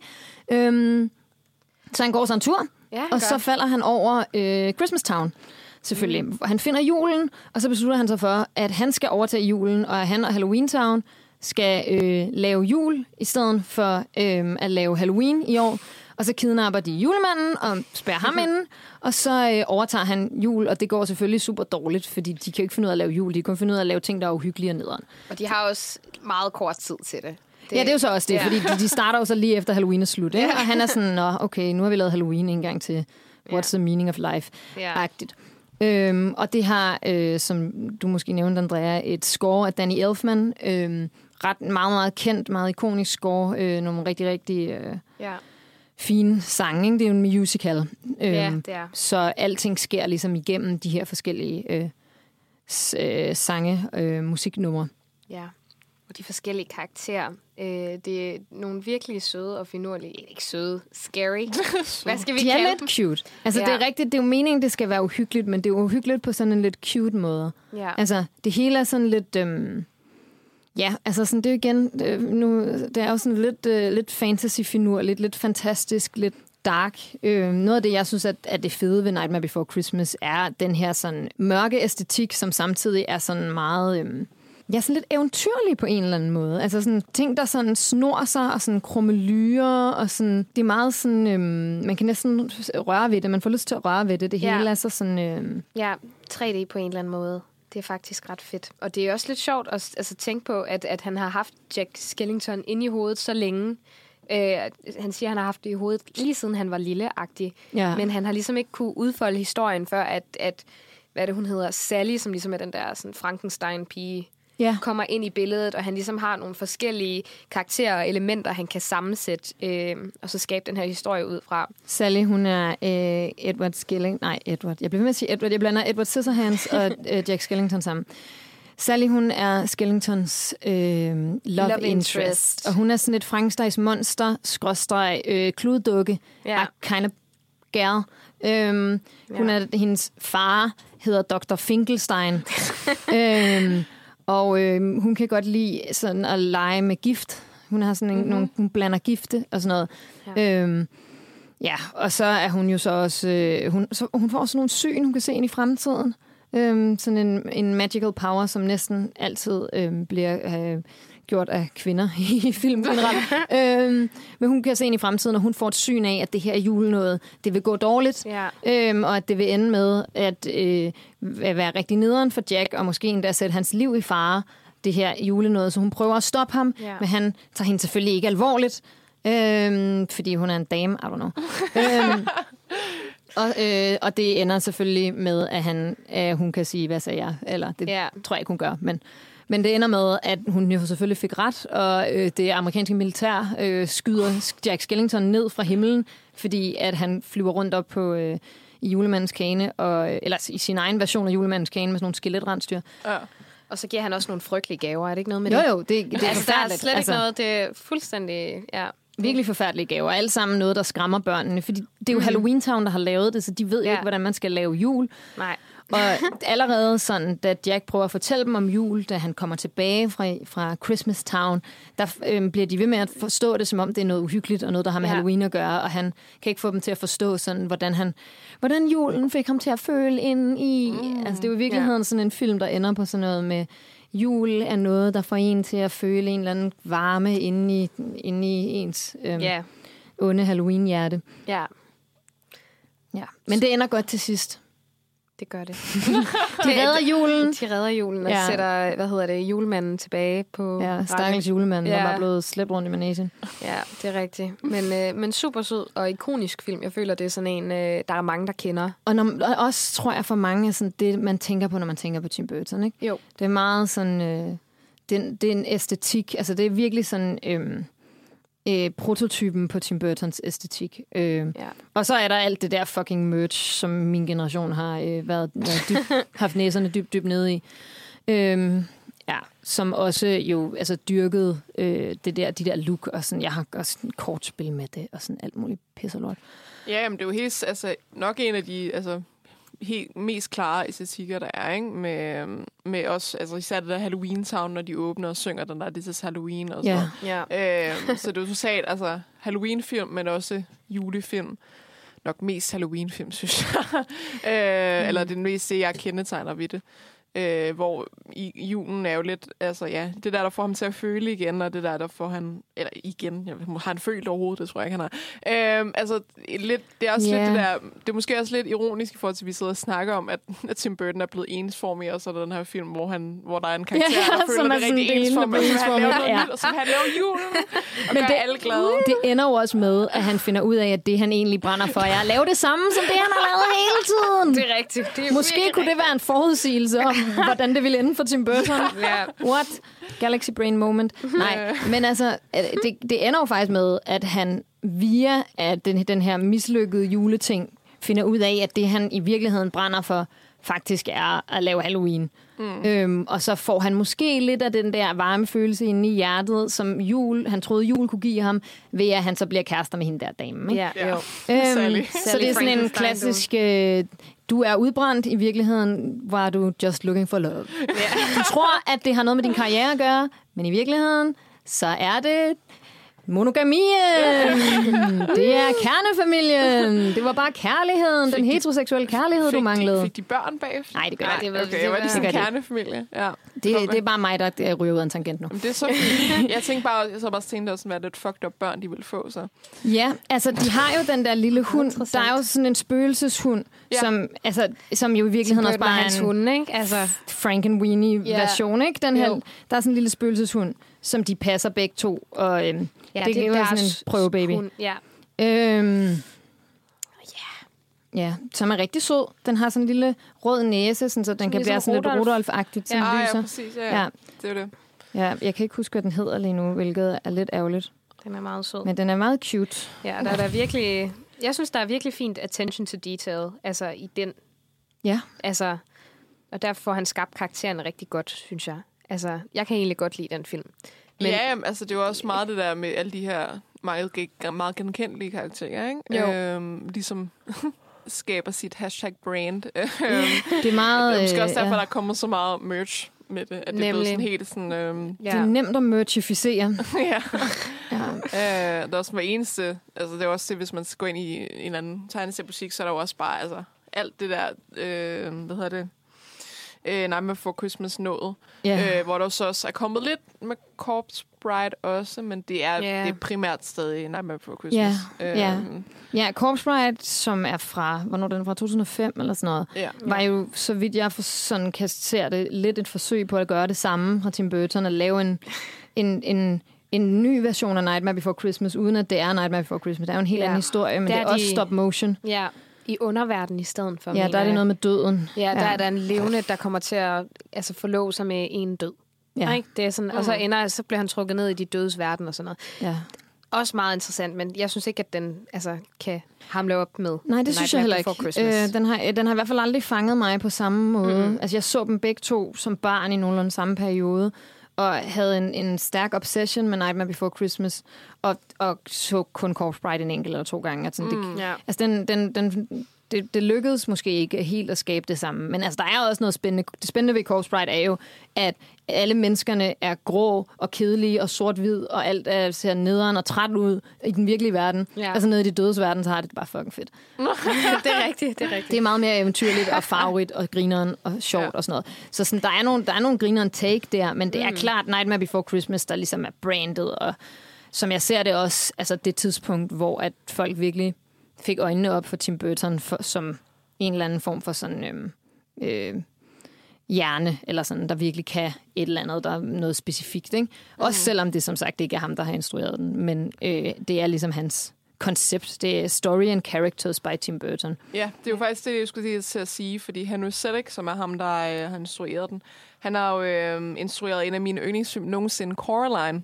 Øhm, så han går sig en tur, Ja, og gør. så falder han over øh, Christmas Town. Selvfølgelig. Mm. Han finder julen, og så beslutter han sig for, at han skal overtage julen, og at han og Halloween Town skal øh, lave jul, i stedet for øh, at lave Halloween i år. Og så kidnapper de julemanden og spærrer ham inde, og så øh, overtager han jul, og det går selvfølgelig super dårligt, fordi de kan jo ikke finde ud af at lave jul, de kan kun finde ud af at lave ting, der er uhyggelige og nederen. Og de har også meget kort tid til det. Det, ja, det er jo så også det, ja. fordi de, de starter jo så lige efter Halloween er slut, ikke? Ja. og han er sådan, Nå, okay, nu har vi lavet Halloween en gang til What's Ja. the meaning of life-agtigt. Ja. Øhm, og det har, øh, som du måske nævnte, Andrea, et score af Danny Elfman. Øhm, ret meget, meget kendt, meget ikonisk score. Øh, nogle rigtig, rigtig øh, Ja. Fine sange. Ikke? Det er jo en musical. Øhm, ja, det er. Så alting sker ligesom igennem de her forskellige øh, s- øh, sange, øh, musiknumre. Ja. Og de forskellige karakterer. Øh, det er nogle virkelig søde og finurlige. Ikke søde, scary. Hvad skal vi De er kalde lidt dem? cute. Altså, Ja. det er rigtigt, det er jo meningen, det skal være uhyggeligt, men det er uhyggeligt på sådan en lidt cute måde. Ja. Altså, det hele er sådan lidt... Øhm, ja, altså sådan, det er jo igen... Det, nu, det er jo sådan lidt, øh, lidt fantasy-finurligt, lidt fantastisk, lidt dark. Øh, noget af det, jeg synes, at, at det fede ved Nightmare Before Christmas, er den her sådan mørke æstetik, som samtidig er sådan meget... Øh, ja, sådan lidt eventyrlig på en eller anden måde. Altså sådan ting, der sådan snor sig, og sådan krummelyer, og sådan, det er meget sådan, øhm, man kan næsten røre ved det, man får lyst til at røre ved det. Det Ja. hele er så sådan, øhm, Ja, 3D på en eller anden måde. Det er faktisk ret fedt. Og det er også lidt sjovt at altså, tænke på, at, at han har haft Jack Skellington inde i hovedet så længe. Øh, han siger, at han har haft det i hovedet lige siden han var lille-agtig. Ja. Men han har ligesom ikke kunne udfolde historien, før at, at hvad det, hun hedder, Sally, som ligesom er den der sådan Frankenstein-pige, ja. kommer ind i billedet, og han ligesom har nogle forskellige karakterer og elementer, han kan sammensætte, øh, og så skabe den her historie ud fra. Sally, hun er øh, Edward Skilling... Nej, Edward. Jeg bliver ved med at sige Edward. Jeg blander Edward Scissorhands og øh, Jack Skellington sammen. Sally, hun er Skellingtons øh, love, love interest. interest. Og hun er sådan et Frankensteins monster, skråstreg, øh, kluddukke, ja. kind of gal. Øhm, hun Ja. er, hendes far hedder Dr. Finkelstein. øhm, og øh, hun kan godt lide sådan at lege med gift. Hun har sådan en, mm-hmm. nogle, hun blander gifte og sådan noget. Ja. Øhm, ja, og så er hun jo så også, øh, hun, så, hun får også nogle syn, hun kan se ind i fremtiden. Øhm, sådan en, en magical power, som næsten altid øhm, bliver øh, gjort af kvinder i film generelt. øhm, men hun kan se ind i fremtiden, og hun får et syn af, at det her julenåde, det vil gå dårligt. Ja. Øhm, og at det vil ende med at øh, være rigtig nederen for Jack, og måske endda sætte hans liv i fare, det her julenåde. Så hun prøver at stoppe ham, Ja. men han tager hende selvfølgelig ikke alvorligt, øhm, fordi hun er en dame, I don't know. øhm, og, øh, og det ender selvfølgelig med, at han, øh, hun kan sige, hvad sagde jeg? Eller det Ja. tror jeg ikke, hun gør, men... Men det ender med, at hun jo selvfølgelig fik ret, og øh, det amerikanske militær øh, skyder Jack Skellington ned fra himlen, fordi at han flyver rundt op på øh, i julemandens kane, og, eller i sin egen version af julemandens kane med sådan nogle skeletrensdyr. Ja. Og så giver han også nogle frygtelige gaver, er det ikke noget med Jo det? jo, det, det er altså, der er forfærdeligt. slet altså, ikke noget, det er fuldstændig, ja. Virkelig forfærdelige gaver. Alle sammen noget, der skræmmer børnene. Fordi det er jo Halloween Town, der har lavet det, så de ved. Ja. ikke, hvordan man skal lave jul. Nej. Og allerede sådan, da Jack prøver at fortælle dem om jul, da han kommer tilbage fra, fra Christmas Town, der øhm, bliver de ved med at forstå det, som om det er noget uhyggeligt og noget, der har med Ja. Halloween at gøre, og han kan ikke få dem til at forstå, sådan, hvordan, han, hvordan julen fik ham til at føle ind i... Mm, altså, det er jo i virkeligheden ja. sådan en film, der ender på sådan noget med, jul er noget, der får en til at føle en eller anden varme inde i, inde i ens øhm, Ja, onde Halloween-hjerte. ja, Ja. Men det ender godt til sidst. Det gør det. De redder julen. De redder julen og ja. Sætter, hvad hedder det, julemanden tilbage på Ja, stakkels julemanden, ja. Der var blevet slæbt rundt i managen. Ja, det er rigtigt. Men, øh, men super sød og ikonisk film. Jeg føler, det er sådan en, øh, der er mange, der kender. Og, når, og også tror jeg for mange er sådan det, man tænker på, når man tænker på Tim Burton. Ikke? Jo. Det er meget sådan... Øh, det, er- det er en æstetik. Altså, det er virkelig sådan... Øh, øh, prototypen på Tim Burtons æstetik. Øh, Ja. og så er der alt det der fucking merch, som min generation har øh, været, været dyb, haft næserne dybt, dybt nede i. Øh, ja, som også jo altså dyrkede øh, det der, de der look, og sådan, jeg har også et kortspil med det, og sådan alt muligt pis og lort. Ja, men det er jo helt, altså, nok en af de altså, helt mest klare æstetikker, der er, ikke? Med, med også, altså især det der Halloween Town, når de åbner og synger den der, det er Halloween og sådan Ja. Ja. Øhm, så det er jo totalt, altså Halloween-film, men også julefilm. Nok mest Halloween-film, synes jeg. øh, mm. Eller det er mest det, jeg kendetegner ved det. Øh, hvor i julen er jo lidt, altså ja, det der, der får ham til at føle igen, og det der, der får han, eller igen, jeg, har han følt overhovedet, det tror jeg ikke, han har. Øh, altså, lidt, det er også Ja. lidt det der, det er måske også lidt ironisk i forhold til, at vi sidder og snakker om, at, at Tim Burton er blevet ensformig, og så er der den her film, hvor, han, hvor der er en karakter, Ja, der føler, som det rigtig ensformig, og så han laver noget Ja. nyt, og så han laver julen, og Men gør det- alle glade. Det ender jo også med, at han finder ud af, at det, han egentlig brænder for, er at lave det samme, som det, han har lavet hele tiden. Det er rigtigt. Det er Måske kunne det være en forudsigelse om, hvordan det ville ende for Tim Burton. Ja. What? Galaxy Brain moment. Nej, men altså, øh, det, det ender jo faktisk med, at han via at den, den her mislykkede juleting finder ud af, at det, han i virkeligheden brænder for, faktisk er at lave Halloween. Mm. Øhm, og så får han måske lidt af den der varme følelse inde i hjertet, som jul, han troede jul kunne give ham, ved at han så bliver kærester med hende der dame. Ikke? Ja, Ja. jo. Sally. Øhm, så det er sådan en klassisk, øh, du er udbrændt, i virkeligheden var du just looking for love. Du tror, at det har noget med din karriere at gøre, men i virkeligheden, så er det Monogamien! det er kernefamilien! Det var bare kærligheden, Fik den de- heteroseksuelle kærlighed, fik du manglede. De, fik de børn bagefter? Nej, det gør Nej, jeg det ikke. var- Okay, det var lige sådan det en kernefamilie. Ja. Det, det er bare mig, der ryger ud af en tangent nu. Jamen, det er så fint. Jeg tænkte bare, jeg så bare tænkte, det sådan, at lidt fucked up børn, de ville få, så. Ja, altså de har jo den der lille hund. Der er jo sådan en spøgelseshund, Ja. som, altså, som jo i virkeligheden også bare er hans en hunde, ikke? Altså, Frankenweenie-version, ikke? Den her, Jo. der er sådan en lille spøgelseshund, som de passer begge to. Og øhm, ja, det, det er jo sådan en prøvebaby. hund, Ja. Øhm, ja, som er rigtig sød. Den har sådan en lille rød næse, sådan, så den kan ligesom være sådan lidt Rudolf. Rudolf-agtigt, som Ah, ja, præcis. Ja, ja. Ja. Det er det. Ja, jeg kan ikke huske, hvad den hedder lige nu, hvilket er lidt ærgerligt. Den er meget sød. Men den er meget cute. Ja, der er der virkelig... Jeg synes, der er virkelig fint attention to detail, altså i den. Ja. Altså, og derfor får han skabt karakteren rigtig godt, synes jeg. Altså, jeg kan egentlig godt lide den film. Men... Ja, jamen, altså det er jo også meget det der med alle de her meget, ge- meget genkendelige karakterer, ikke? Jo. Øhm, ligesom skaber sit hashtag brand. Øhm, Det er meget... det er måske også øh, derfor, ja. der er kommet så meget merch med det. At det er Nemlig. blevet sådan helt sådan... Øhm, Det er nemt at merchificere. ja. Ja. Øh, der er også hver eneste... Altså, det er også det, hvis man går ind i en eller anden tegneseriebutik, så er der jo også bare altså, alt det der... Øh, hvad hedder det? Øh, Nightmare for Christmas nået. Ja. Øh, hvor der så også er kommet lidt med Corpse Bride også, men det er, Ja. det er primært stadig Nightmare for Christmas. Ja, ja. Øhm, ja, Corpse Bride, som er fra, hvornår er den er fra 2005 eller sådan noget, ja. var jo, så vidt jeg for, sådan kan se det, lidt et forsøg på at gøre det samme fra Tim Burton, at lave en, en, en, en ny version af Nightmare Before Christmas, uden at det er Nightmare Before Christmas. Det er jo en helt Ja. anden historie, men det er er også de- stop motion. Ja, i underverden i stedet for. Ja, der er det noget med døden. Ja, der Ja. er der en levende, der kommer til at altså, forlove sig med en død. Ja. Ikke? Det er sådan, Og så ender så bliver han trukket ned i de dødes verden og sådan noget. ja. Også meget interessant, men jeg synes ikke, at den altså, kan hamle op med Nej, det synes jeg heller ikke. Øh, den, har, øh, den har i hvert fald aldrig fanget mig på samme måde. Mm. Altså, jeg så dem begge to som barn i nogenlunde samme periode, og havde en, en stærk obsession med Nightmare Before Christmas, og, og så kun Corpse Bride en enkelt eller to gange. Altså, det, Mm. Ja. altså den, den, den, det, det lykkedes måske ikke helt at skabe det samme. Men altså, der er også noget spændende. Det spændende ved Corpse Bride er jo, at alle menneskerne er grå og kedelige og sort-hvid, og alt er, ser nederen og træt ud i den virkelige verden. Ja. Altså nede i de dødes verden, så har det det bare fucking fedt. det er rigtigt, det er rigtigt. Det er meget mere eventyrligt og farverigt og grineren og sjovt Ja. og sådan noget. Så sådan, der, er nogle, der er nogle grineren take der, men det er klart Nightmare Before Christmas, der ligesom er brandet, og som jeg ser det også, altså det tidspunkt, hvor at folk virkelig fik øjnene op for Tim Burton for, som en eller anden form for sådan øhm, øh, hjerne, eller sådan, der virkelig kan et eller andet, der er noget specifikt. Ikke? Også selvom det som sagt ikke er ham, der har instrueret den, men øh, det er ligesom hans koncept. Det er Story and Characters by Tim Burton. Ja, det er jo faktisk det, jeg skulle lige til at sige, fordi Henry Selick, som er ham, der øh, har instrueret den, han har jo øh, instrueret en af mine yndlingsfilm nogensinde, Coraline.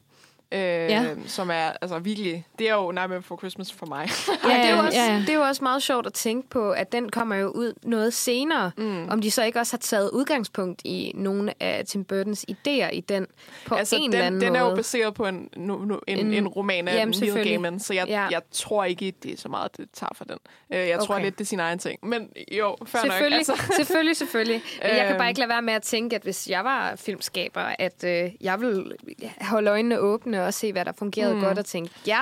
Øh, Ja. Som er altså virkelig... Det er jo Nightmare Before Christmas for mig. Ja, det, er jo også, ja, ja. det er jo også meget sjovt at tænke på, at den kommer jo ud noget senere. Mm. Om de så ikke også har taget udgangspunkt i nogle af Tim Burtons idéer i den på altså, en den, eller anden den er måde. jo baseret på en, no, no, en, en, En- roman af jamen, Neil. Gaiman, så jeg, Ja. jeg tror ikke, det er så meget, det tager for den. Øh, jeg tror Okay. lidt, det er sin egen ting. Men jo, fair nok. Selvfølgelig, Altså, selvfølgelig, selvfølgelig. Jeg kan Øhm. bare ikke lade være med at tænke, at hvis jeg var filmskaber, at øh, jeg ville holde øjnene åbne og se, hvad der fungerede mm. godt, og tænke, ja,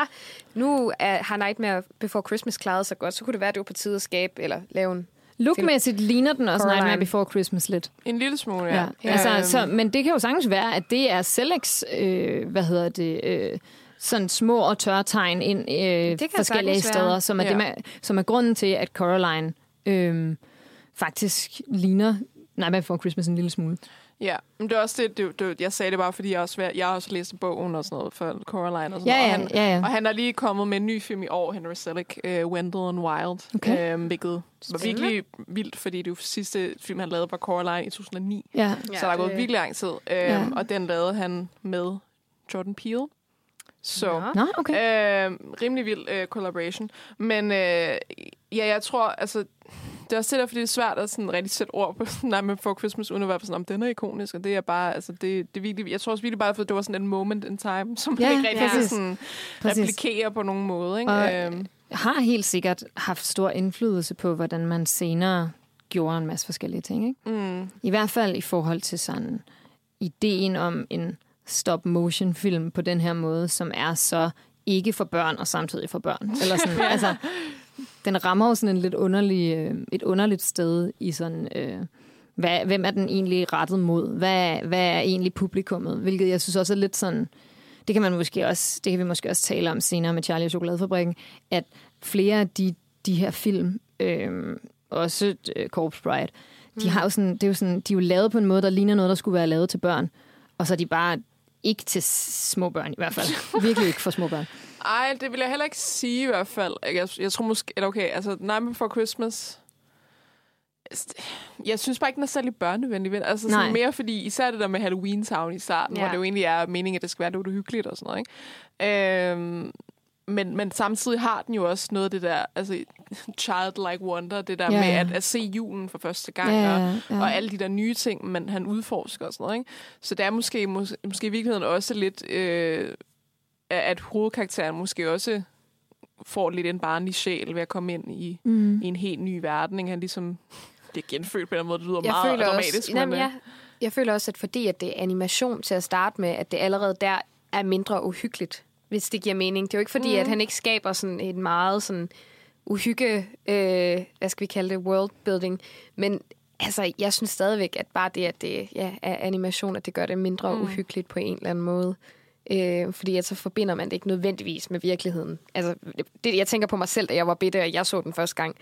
nu er, har Nightmare Before Christmas klaret sig godt, så kunne det være, at det var på tide at skabe eller lave en... Lookmæssigt ligner den også Coraline. Nightmare Before Christmas lidt. en lille smule, ja. Ja. Ja. Altså, Øhm, så, men det kan jo sagtens være, at det er Selects, øh, hvad hedder det, øh, sådan små og tørre tegn ind øh, forskellige sagtens være. steder, som er, Ja. det, man, som er grunden til, at Coraline øh, faktisk ligner Nightmare Before Christmas en lille smule. Ja, men det er også det, det, det, jeg sagde det bare, fordi jeg også, jeg har også læst bogen og sådan noget for Coraline og sådan Ja, noget. ja, Og han, ja, ja. Og han er lige kommet med en ny film i år, Henry Selick, uh, Wendell and Wild, Okay. øhm, hvilket var virkelig vildt, fordi det jo sidste film, han lavede, var Coraline i 2009. Ja. Ja, så der er gået det- virkelig lang tid. Øhm, Ja. Og den lavede han med Jordan Peele. Så Nå. Nå, okay. øh, rimelig vild øh, collaboration. Men øh, ja, jeg tror, altså, det er også det der, fordi det er svært at sådan rigtig sætte ord på sådan, nej, men for Christmas, uden at være sådan, om den er ikonisk, og det er bare, altså, det, det virkelig, jeg tror også virkelig bare, at det var sådan en moment in time, som Ja, ja, ikke rigtig ja. sådan Præcis. replikere på nogen måde, ikke? Og- øhm, Har helt sikkert haft stor indflydelse på, hvordan man senere gjorde en masse forskellige ting. Ikke? mm, I hvert fald i forhold til sådan ideen om en stop-motion-film på den her måde, som er så ikke for børn og samtidig for børn. Eller sådan, altså, den rammer jo sådan en lidt underlig, øh, et underligt sted i sådan... Øh, hvad, hvem er den egentlig rettet mod? Hvad, hvad er egentlig publikummet? Hvilket jeg synes også er lidt sådan... Det kan man måske også, det kan vi måske også tale om senere med Charlie og Chokoladefabrikken, at flere af de, de her film, øh, også øh, Corpse Bride, de har jo sådan, det er jo sådan, de er jo lavet på en måde, der ligner noget, der skulle være lavet til børn. Og så er de bare ikke til små børn i hvert fald. Virkelig ikke for små børn. Ej, det vil jeg heller ikke sige i hvert fald. Jeg, jeg tror måske... Eller okay, altså Nightmare Before Christmas... Jeg synes bare ikke, den er særlig børnevenlig. Altså sådan Nej. mere fordi, især det der med Halloween Town i starten, ja. Hvor det jo egentlig er meningen, at det skal være lidt uhyggeligt og sådan noget. Ikke? Øhm, men, men samtidig har den jo også noget af det der, altså childlike wonder, det der Ja, med at, at se julen for første gang, Ja, og, ja, ja. og alle de der nye ting, man, han udforsker og sådan noget. Ikke? Så det er måske, mås- måske i virkeligheden også lidt, øh, at hovedkarakteren måske også får lidt en barnlig sjæl ved at komme ind i, Mm. i en helt ny verden. Ikke? Han ligesom bliver genfødt på en måde. Det lyder Jeg meget føler, dramatisk. også, jamen, men, øh, jeg, jeg føler også, at fordi at det er animation til at starte med, at det allerede der er mindre uhyggeligt, hvis det giver mening. Det er jo ikke fordi, mm. at han ikke skaber sådan et meget sådan uhygge, øh, hvad skal vi kalde det, worldbuilding. Men altså, jeg synes stadigvæk, at bare det, at det ja, er animation, at det gør det mindre mm. uhyggeligt på en eller anden måde. Øh, fordi at så forbinder man det ikke nødvendigvis med virkeligheden. Altså, det, jeg tænker på mig selv, da jeg var bitte, og jeg så den første gang.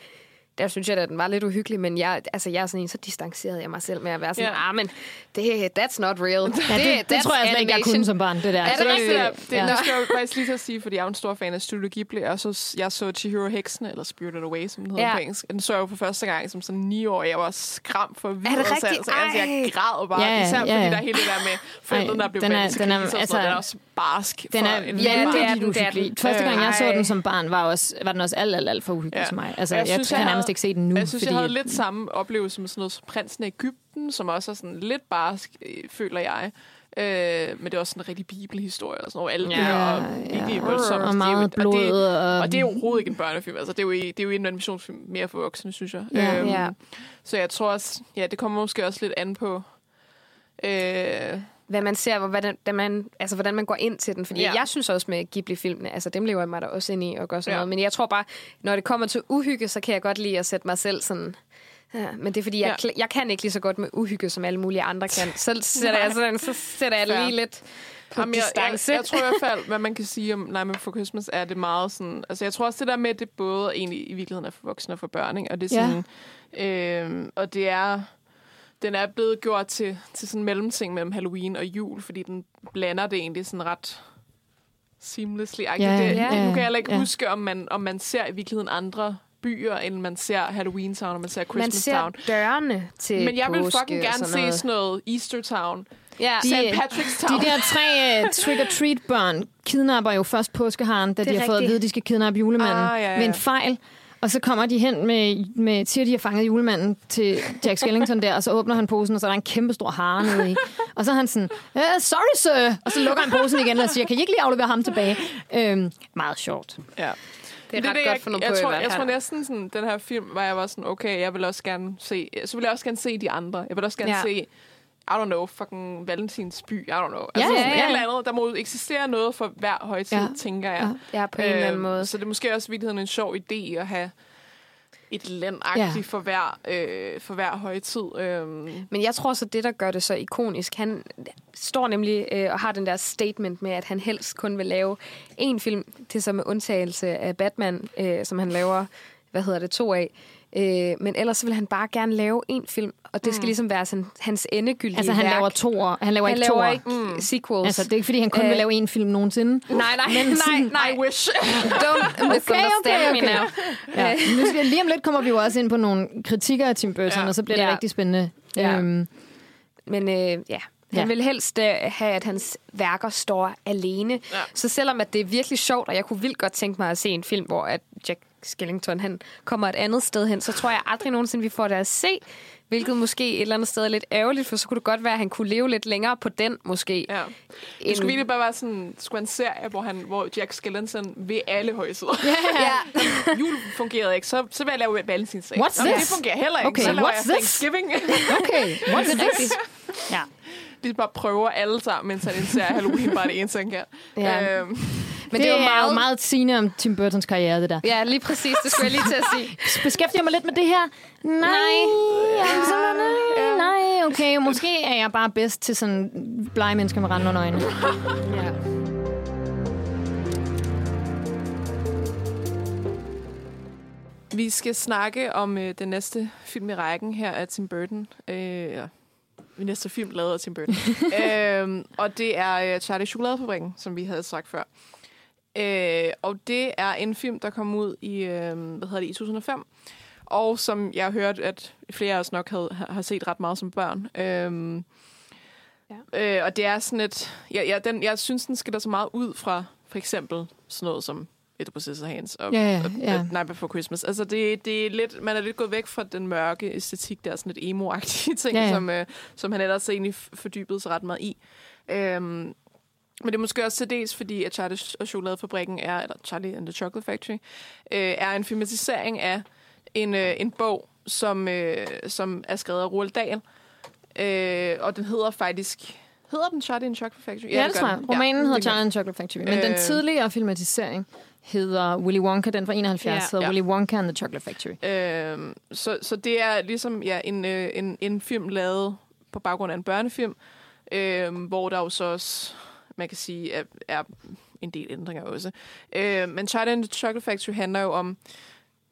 Der synes jeg, at den var lidt uhyggelig, men jeg, altså, jeg er sådan en, så distancerede jeg mig selv med at være sådan, Ja. ah, men det, that's not real. Ja, det, det, that's tror jeg slet ikke, jeg animation." kunne som barn, det der. Er det Så rigtigt? det, er, det, Ja. det skal jeg jo faktisk lige til at sige, fordi jeg er en stor fan af Studio Ghibli, og så, jeg så Chihiro Heksen, eller Spirited Away, som den hedder Ja. på engelsk. Den så jeg jo for første gang som sådan 9 år, jeg var skræmt for vildt. rigtigt? Altså, altså, jeg græd bare, Ja, især ja, fordi ja. der er hele det der med forældrene, der blev den er- den er- altså, sådan den er også barsk Den for er en virkelig Ja, det er den, det er. Første gang, jeg så den som barn, var, også, var den også alt, alt, alt for uhyggelig Ja. til mig. Altså, Jeg jeg, synes, jeg nærmest ikke se den nu. Jeg synes, fordi, jeg havde lidt samme oplevelse med sådan noget som Prinsen af Ægypten, som også er sådan lidt barsk, øh, føler jeg. Øh, men det er også sådan en rigtig bibelhistorie og sådan noget. Alt det Ja, her, og ja. virkelig voldsomt. Og meget det er blod. Og det, Og, og det er jo overhovedet ikke en børnefilm. Altså, det er jo, det er jo en animationsfilm mere for voksne, synes jeg. Ja. Øhm, Ja. Så jeg tror også, ja, det kommer måske også lidt an på... Øh, hvad man ser, hvor- hvordan, da man, altså, hvordan man går ind til den. Fordi Ja. ja. jeg synes også med Ghibli-filmene, altså dem lever jeg mig da også ind i og gør sådan Ja. ja. noget. Men jeg tror bare, når det kommer til uhygge, så kan jeg godt lide at sætte mig selv sådan... Ja, men det er fordi, jeg, Ja. ja. jeg kan ikke lige så godt med uhygge, som alle mulige andre kan. Så sætter jeg, sådan, så sætter jeg lige lidt på Jamen, jeg, jeg, distance. jeg tror i hvert fald, hvad man kan sige om Nightmare for Christmas, er det meget sådan... Altså, jeg tror også det der med, det både egentlig i virkeligheden er for voksne og for børn, ikke? Og det er Ja. sådan... Øh, og det er... Den er blevet gjort til, til sådan en mellemting mellem Halloween og jul, fordi den blander det egentlig sådan ret seamlessly. Ja, Ja, det. Nu kan jeg heller ikke Ja. huske, om man, om man ser i virkeligheden andre byer, end man ser Halloween Town, og man ser Christmas man ser Town. dørene til Men jeg vil fucking gerne se noget. sådan noget Easter Town, Ja, De- St. Patrick's Town. De der tre uh, trick-or-treat-børn kidnapper jo først påskeharen, da de har fået at rigtigt. vide, at de skal kidnappe julemanden Ah, ja, ja. ved en fejl. Og så kommer de hen med, med til, de har fanget julemanden til Jack Skellington der, og så åbner han posen, og så er der en kæmpe stor hare nede i. Og så er han sådan, uh, sorry sir, og så lukker han posen igen og siger, kan I ikke lige aflevere ham tilbage? Øhm, meget sjovt. Ja. det er ret det, godt jeg, for noget jeg, på tror, jeg tror næsten sådan, den her film, hvor jeg var sådan, okay, jeg vil også gerne se, så vil jeg også gerne se de andre. Jeg vil også gerne Ja. se, I don't know, fucking Valentins by, I don't know. Ja, altså, ja, sådan ja. et eller andet. Der må eksistere noget for hver højtid, Ja. ja. tænker jeg. Ja. Ja, på en eller anden Øhm, måde. Så det er måske også i virkeligheden en sjov idé at have et landagtigt Ja. for, hver, øh, for hver højtid. Øhm, Men jeg tror så, det, der gør det så ikonisk, han står nemlig øh, og har den der statement med, at han helst kun vil lave én film, det så med undtagelse af Batman, øh, som han laver, hvad hedder det, to af. Øh, men ellers så vil han bare gerne lave én film, og det skal ligesom være sådan, hans endegyldige Altså, han værk. laver to Han laver han ikke laver toer. ikke mm. sequels. Altså, det er ikke, fordi han kun Øh, vil lave en film nogensinde. Nej, nej, nej, nej. I wish. Don't misunderstand okay, me okay. now. Ja. Nu skal, lige om lidt kommer vi jo også ind på nogle kritikker af Tim Burton, Ja. og så bliver det Ja. rigtig spændende. Ja. Øhm, Men øh, ja, han ja. vil helst øh, have, at hans værker står alene. Ja. Så selvom at det er virkelig sjovt, og jeg kunne vildt godt tænke mig at se en film, hvor at Jack Skellington han kommer et andet sted hen, så tror jeg aldrig nogensinde, vi får det at se. Hvilket måske et eller andet sted er lidt ærgerligt, for så kunne det godt være, at han kunne leve lidt længere på den, måske. Ja. Det skulle virkelig bare være sådan, det skulle en serie, hvor, han, hvor Jack Skellington ved alle højsider. Ja. Jul fungerede ikke, så, så vil jeg lave Valentinsdag. What's Nå, men this? Det fungerer heller ikke. Okay, så laver what's jeg this? Thanksgiving. okay, what's this? Ja. De bare prøver alle sammen, mens han indser Halloween bare er det eneste, han kan. Ja. Øhm, Men det, det er jo meget, meget sigende om Tim Burtons karriere, det der. Ja, lige præcis. Det skulle jeg lige til at sige. Beskæftiger mig lidt med det her. Nej. Nej. Altså, nej, nej. Okay, måske er jeg bare bedst til sådan blege mennesker med rande under øjnene. Ja. Vi skal snakke om øh, den næste film i rækken her af Tim Burton. Øh, ja. Den næste film lavet af Tim Burton. øh, og det er øh, Charlie Chokoladefabrikken, som vi havde sagt før. Øh, og det er en film, der kom ud i, øh, hvad hedder det, i 2005. Og som jeg har hørt, at flere af os nok havde, har set ret meget som børn. Øh, ja. øh, og det er sådan et... Ja, ja, den, jeg synes, den skiller så meget ud fra for eksempel sådan noget som Edward Hands og, ja, ja, ja. og Night Before Christmas. Altså, det, det er lidt, man er lidt gået væk fra den mørke æstetik, der er sådan lidt emo-agtige ting, ja, ja. Som, øh, som han ellers egentlig fordybet sig ret meget i. Øhm, men det er måske også til dels, fordi at Charlie og Chokoladefabrikken er, eller Charlie and the Chocolate Factory, øh, er en filmatisering af en, øh, en bog, som, øh, som er skrevet af Roald Dahl. Øh, og den hedder faktisk... Hedder den Charlie and the Chocolate Factory? Ja, ja det tror jeg. Romanen ja, hedder Charlie and the Chocolate Factory. Men øh, den tidligere filmatisering hedder Willy Wonka, den fra 71, ja. hedder ja. Willy Wonka and the Chocolate Factory. Øhm, så, så det er ligesom ja, en, øh, en, en film lavet på baggrund af en børnefilm, øh, hvor der jo så også, man kan sige, er, er en del ændringer også. Øh, men Charlie and the Chocolate Factory handler jo om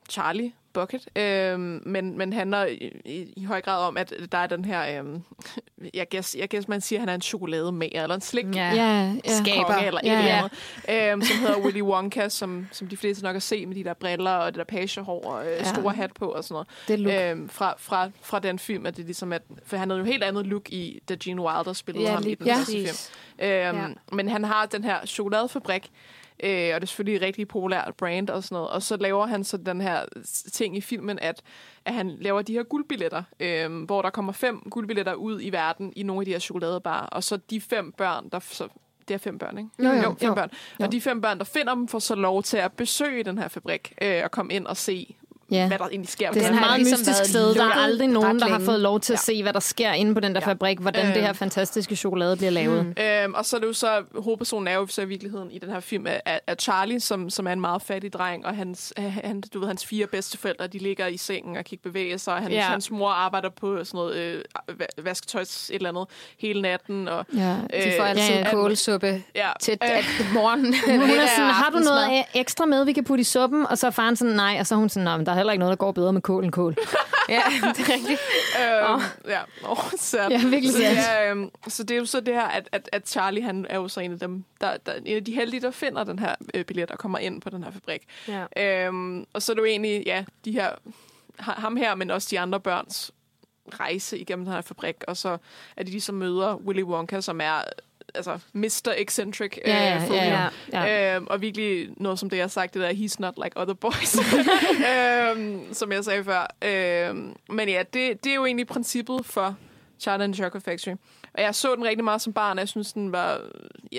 Charlie, Bucket, øh, men, men handler i, i, i høj grad om, at der er den her, øh, jeg guess, jeg guess man siger, at han er en chokolademager, eller en slik ja. Ja, ja. skaber, eller ja, et eller andet, øh, som hedder Willy Wonka, som, som de fleste nok har set med de der briller, og det der pagehår, og øh, ja. store hat på, og sådan noget. Det look. Øh, fra, fra, fra den film, at det ligesom, at, for han havde jo helt andet look i, da Gene Wilder spillede ja, ham i den ja. første film. Øh, ja. Men han har den her chokoladefabrik, Øh, og det er selvfølgelig et rigtig populært brand og sådan noget. Og så laver han så den her ting i filmen, at, at han laver de her guldbilletter, øh, hvor der kommer fem guldbilletter ud i verden i nogle af de her chokoladebarer. Og så de fem børn, der så det er fem børn, ikke? Jo, jo, jo fem jo. børn. Jo. Og de fem børn, der finder dem, får så lov til at besøge den her fabrik øh, og komme ind og se, Ja. hvad der egentlig sker. Det er et meget ligesom mystisk sted. Der er aldrig nogen, der har fået lov til at Ja. se, hvad der sker inde på den der Ja. fabrik, hvordan det her Øhm. fantastiske chokolade bliver lavet. Mm. Øhm, og så er det jo så, hovedpersonen er jo så i virkeligheden i den her film, er, er Charlie, som, som er en meget fattig dreng, og hans, han, du ved, hans fire bedsteforældre, de ligger i sengen og kan ikke bevæge sig, og hans, Ja. hans mor arbejder på sådan noget øh, va- vasketøjs et eller andet hele natten. Og, Ja. De får Øh, altid ja, en kålsuppe ja, til øh, at morgen. Hun er sådan, har du noget af- ekstra med, vi kan putte i suppen? Og så er faren sådan, nej. Og så er hun sådan, nej, der er heller ikke noget, der går bedre med kål end kål. ja, det er rigtigt. Øhm, Åh. Ja, oh, sad. Ja, virkelig så, er, øhm, så det er jo så det her, at, at, at Charlie, han er jo så en af dem, der, der en af de heldige, der finder den her øh, billet og kommer ind på den her fabrik. Ja. Øhm, og så er det jo egentlig, ja, de her, ha- ham her, men også de andre børns rejse igennem den her fabrik, og så er det de, som møder Willy Wonka, som er altså Mr. Eccentric. Ja, ja, øh, ja, ja. ja. Øhm, og virkelig noget, som det, jeg har sagt, det der, he's not like other boys, øhm, som jeg sagde før. Øhm, men ja, det, det er jo egentlig princippet for Charlie and the Chocolate Factory. Og jeg så den rigtig meget som barn, og jeg synes, den var...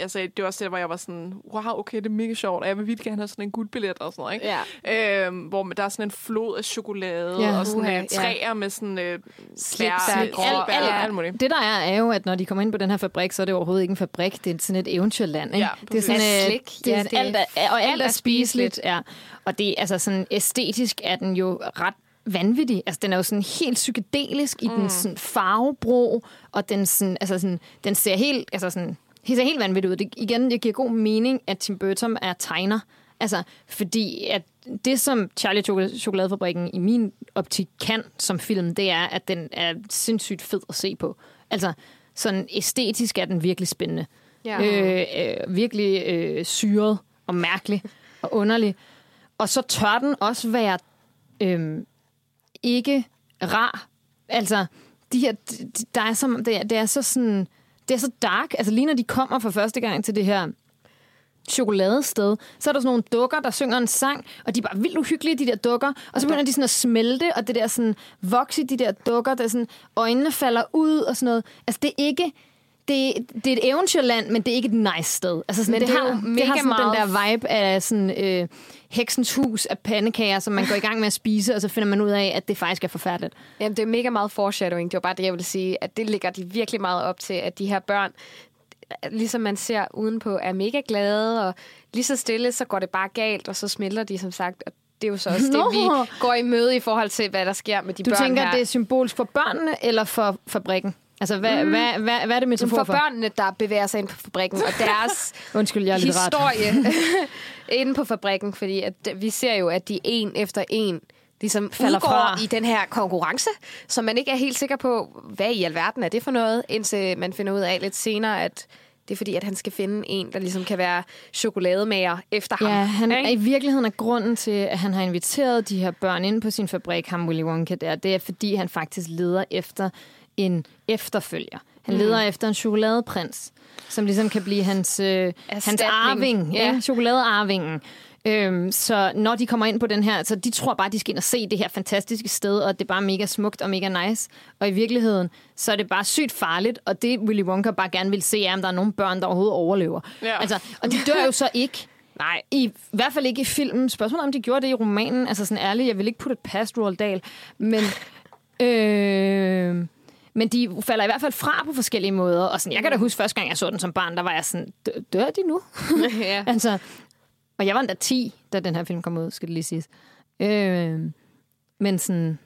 Altså, det var også det, hvor jeg var sådan, wow, okay, det er mega sjovt, og jeg vil virkelig gerne have sådan en guldbillet og sådan noget, ikke? Ja. Øhm, hvor der er sådan en flod af chokolade, Ja. og sådan uh, ja. træer med sådan øh, Slik, bær, grå alt- bær, alt- alt muligt. Det der er, er jo, at når de kommer ind på den her fabrik, så er det overhovedet ikke en fabrik. Det er sådan et eventyrland. Ikke? Ja, det er sådan, præcis. øh, Slik, det ja, det alt er, og alt alt er spiseligt. Ja. Og det er altså sådan æstetisk er den jo ret vanvittig. Altså, den er jo sådan helt psykedelisk i mm. den sådan farvebrug, og den, sådan, altså sådan, den ser helt, altså sådan, det ser helt vanvittigt ud. Det, igen, det giver god mening, at Tim Burton er tegner. Altså, fordi at det, som Charlie Chokol- Chokoladefabrikken i min optik kan som film, det er, at den er sindssygt fed at se på. Altså, sådan æstetisk er den virkelig spændende. Ja. Øh, øh, virkelig øh, syret og mærkelig og underlig. Og så tør den også være øh, ikke rar. Altså, de her, de- der er så, det, er, det er så sådan, det er så dark. Altså, lige når de kommer for første gang til det her chokoladested, så er der sådan nogle dukker, der synger en sang, og de er bare vildt uhyggelige, de der dukker, og så begynder de sådan at smelte, og det der sådan vokse i de der dukker, der sådan, øjnene falder ud og sådan noget. Altså, det er ikke, det, det er et eventyrland, men det er ikke et nice sted. Altså, sådan, Men det, det har, jo det mega har sådan meget- den der vibe af sådan, øh, heksens hus af pandekager, som man går i gang med at spise, og så finder man ud af, at det faktisk er forfærdeligt. Jamen, det er mega meget foreshadowing. Det var bare det, jeg ville sige, at det ligger de virkelig meget op til, at de her børn, ligesom man ser udenpå, er mega glade, og lige så stille, så går det bare galt, og så smelter de, som sagt. Og det er jo så også Nå. det, vi går i møde i forhold til, hvad der sker med de Du børn tænker, her. det er symbolsk for børnene eller for fabrikken? Altså, hvad, mm. hvad, hvad, hvad er det metafor for for? børnene, der bevæger sig ind på fabrikken, og deres Undskyld, jeg er historie inde på fabrikken, fordi at vi ser jo, at de en efter en ligesom Falder udgår fra. i den her konkurrence, som man ikke er helt sikker på, hvad i alverden er det for noget, indtil man finder ud af lidt senere, at det er fordi, at han skal finde en, der ligesom kan være chokolademager efter ham. Ja, han Ikke? er i virkeligheden er grunden til, at han har inviteret de her børn ind på sin fabrik, ham Willy Wonka der, det er, fordi han faktisk leder efter en efterfølger. Han leder mm. efter en chokoladeprins, som ligesom kan blive hans, øh, hans arving, Ja. ja. chokoladearvingen. Øhm, så når de kommer ind på den her, så de tror bare, de skal ind og se det her fantastiske sted, og det er bare mega smukt og mega nice. Og i virkeligheden, så er det bare sygt farligt, og det Willy Wonka bare gerne vil se, er, om der er nogle børn, der overhovedet overlever. Ja. Altså, og de dør jo så ikke. Nej, i, i hvert fald ikke i filmen. Spørgsmålet om de gjorde det i romanen. Altså sådan ærligt, jeg vil ikke putte et past Roald Dahl. Men, øh, men de falder i hvert fald fra på forskellige måder. Og sådan, jeg kan da huske, første gang jeg så den som barn, der var jeg sådan, "Dør- de nu? ja. altså, og jeg var endda 10, da den her film kom ud, skal det lige siges. Øh, men sådan,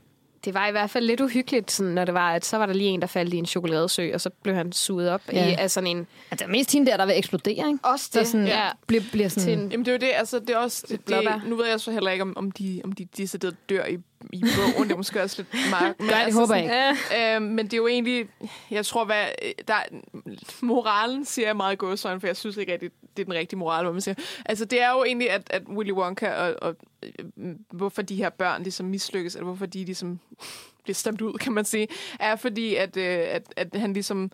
Det var i hvert fald lidt uhyggeligt, sådan, når det var, at så var der lige en, der faldt i en chokoladesø, og så blev han suget op Ja. i af sådan en... altså, der er mest hende der, der vil eksplodere, ikke? Også Der sådan, ja. bliver, bliver sådan, Til en- Jamen det er jo det, altså det er også, det, det, nu ved jeg så heller ikke, om, om de, om de decideret dør i, i bogen, det er måske også lidt meget. Men Nej, det håber jeg ikke. Øh, men det er jo egentlig, jeg tror, hvad, der, moralen siger jeg meget godt sådan, for jeg synes ikke rigtig, det er den rigtige moral, hvad man siger. Altså det er jo egentlig, at, at Willy Wonka og, og øh, hvorfor de her børn ligesom mislykkes, eller hvorfor de ligesom bliver stemt ud, kan man sige, er fordi, at, øh, at, at han ligesom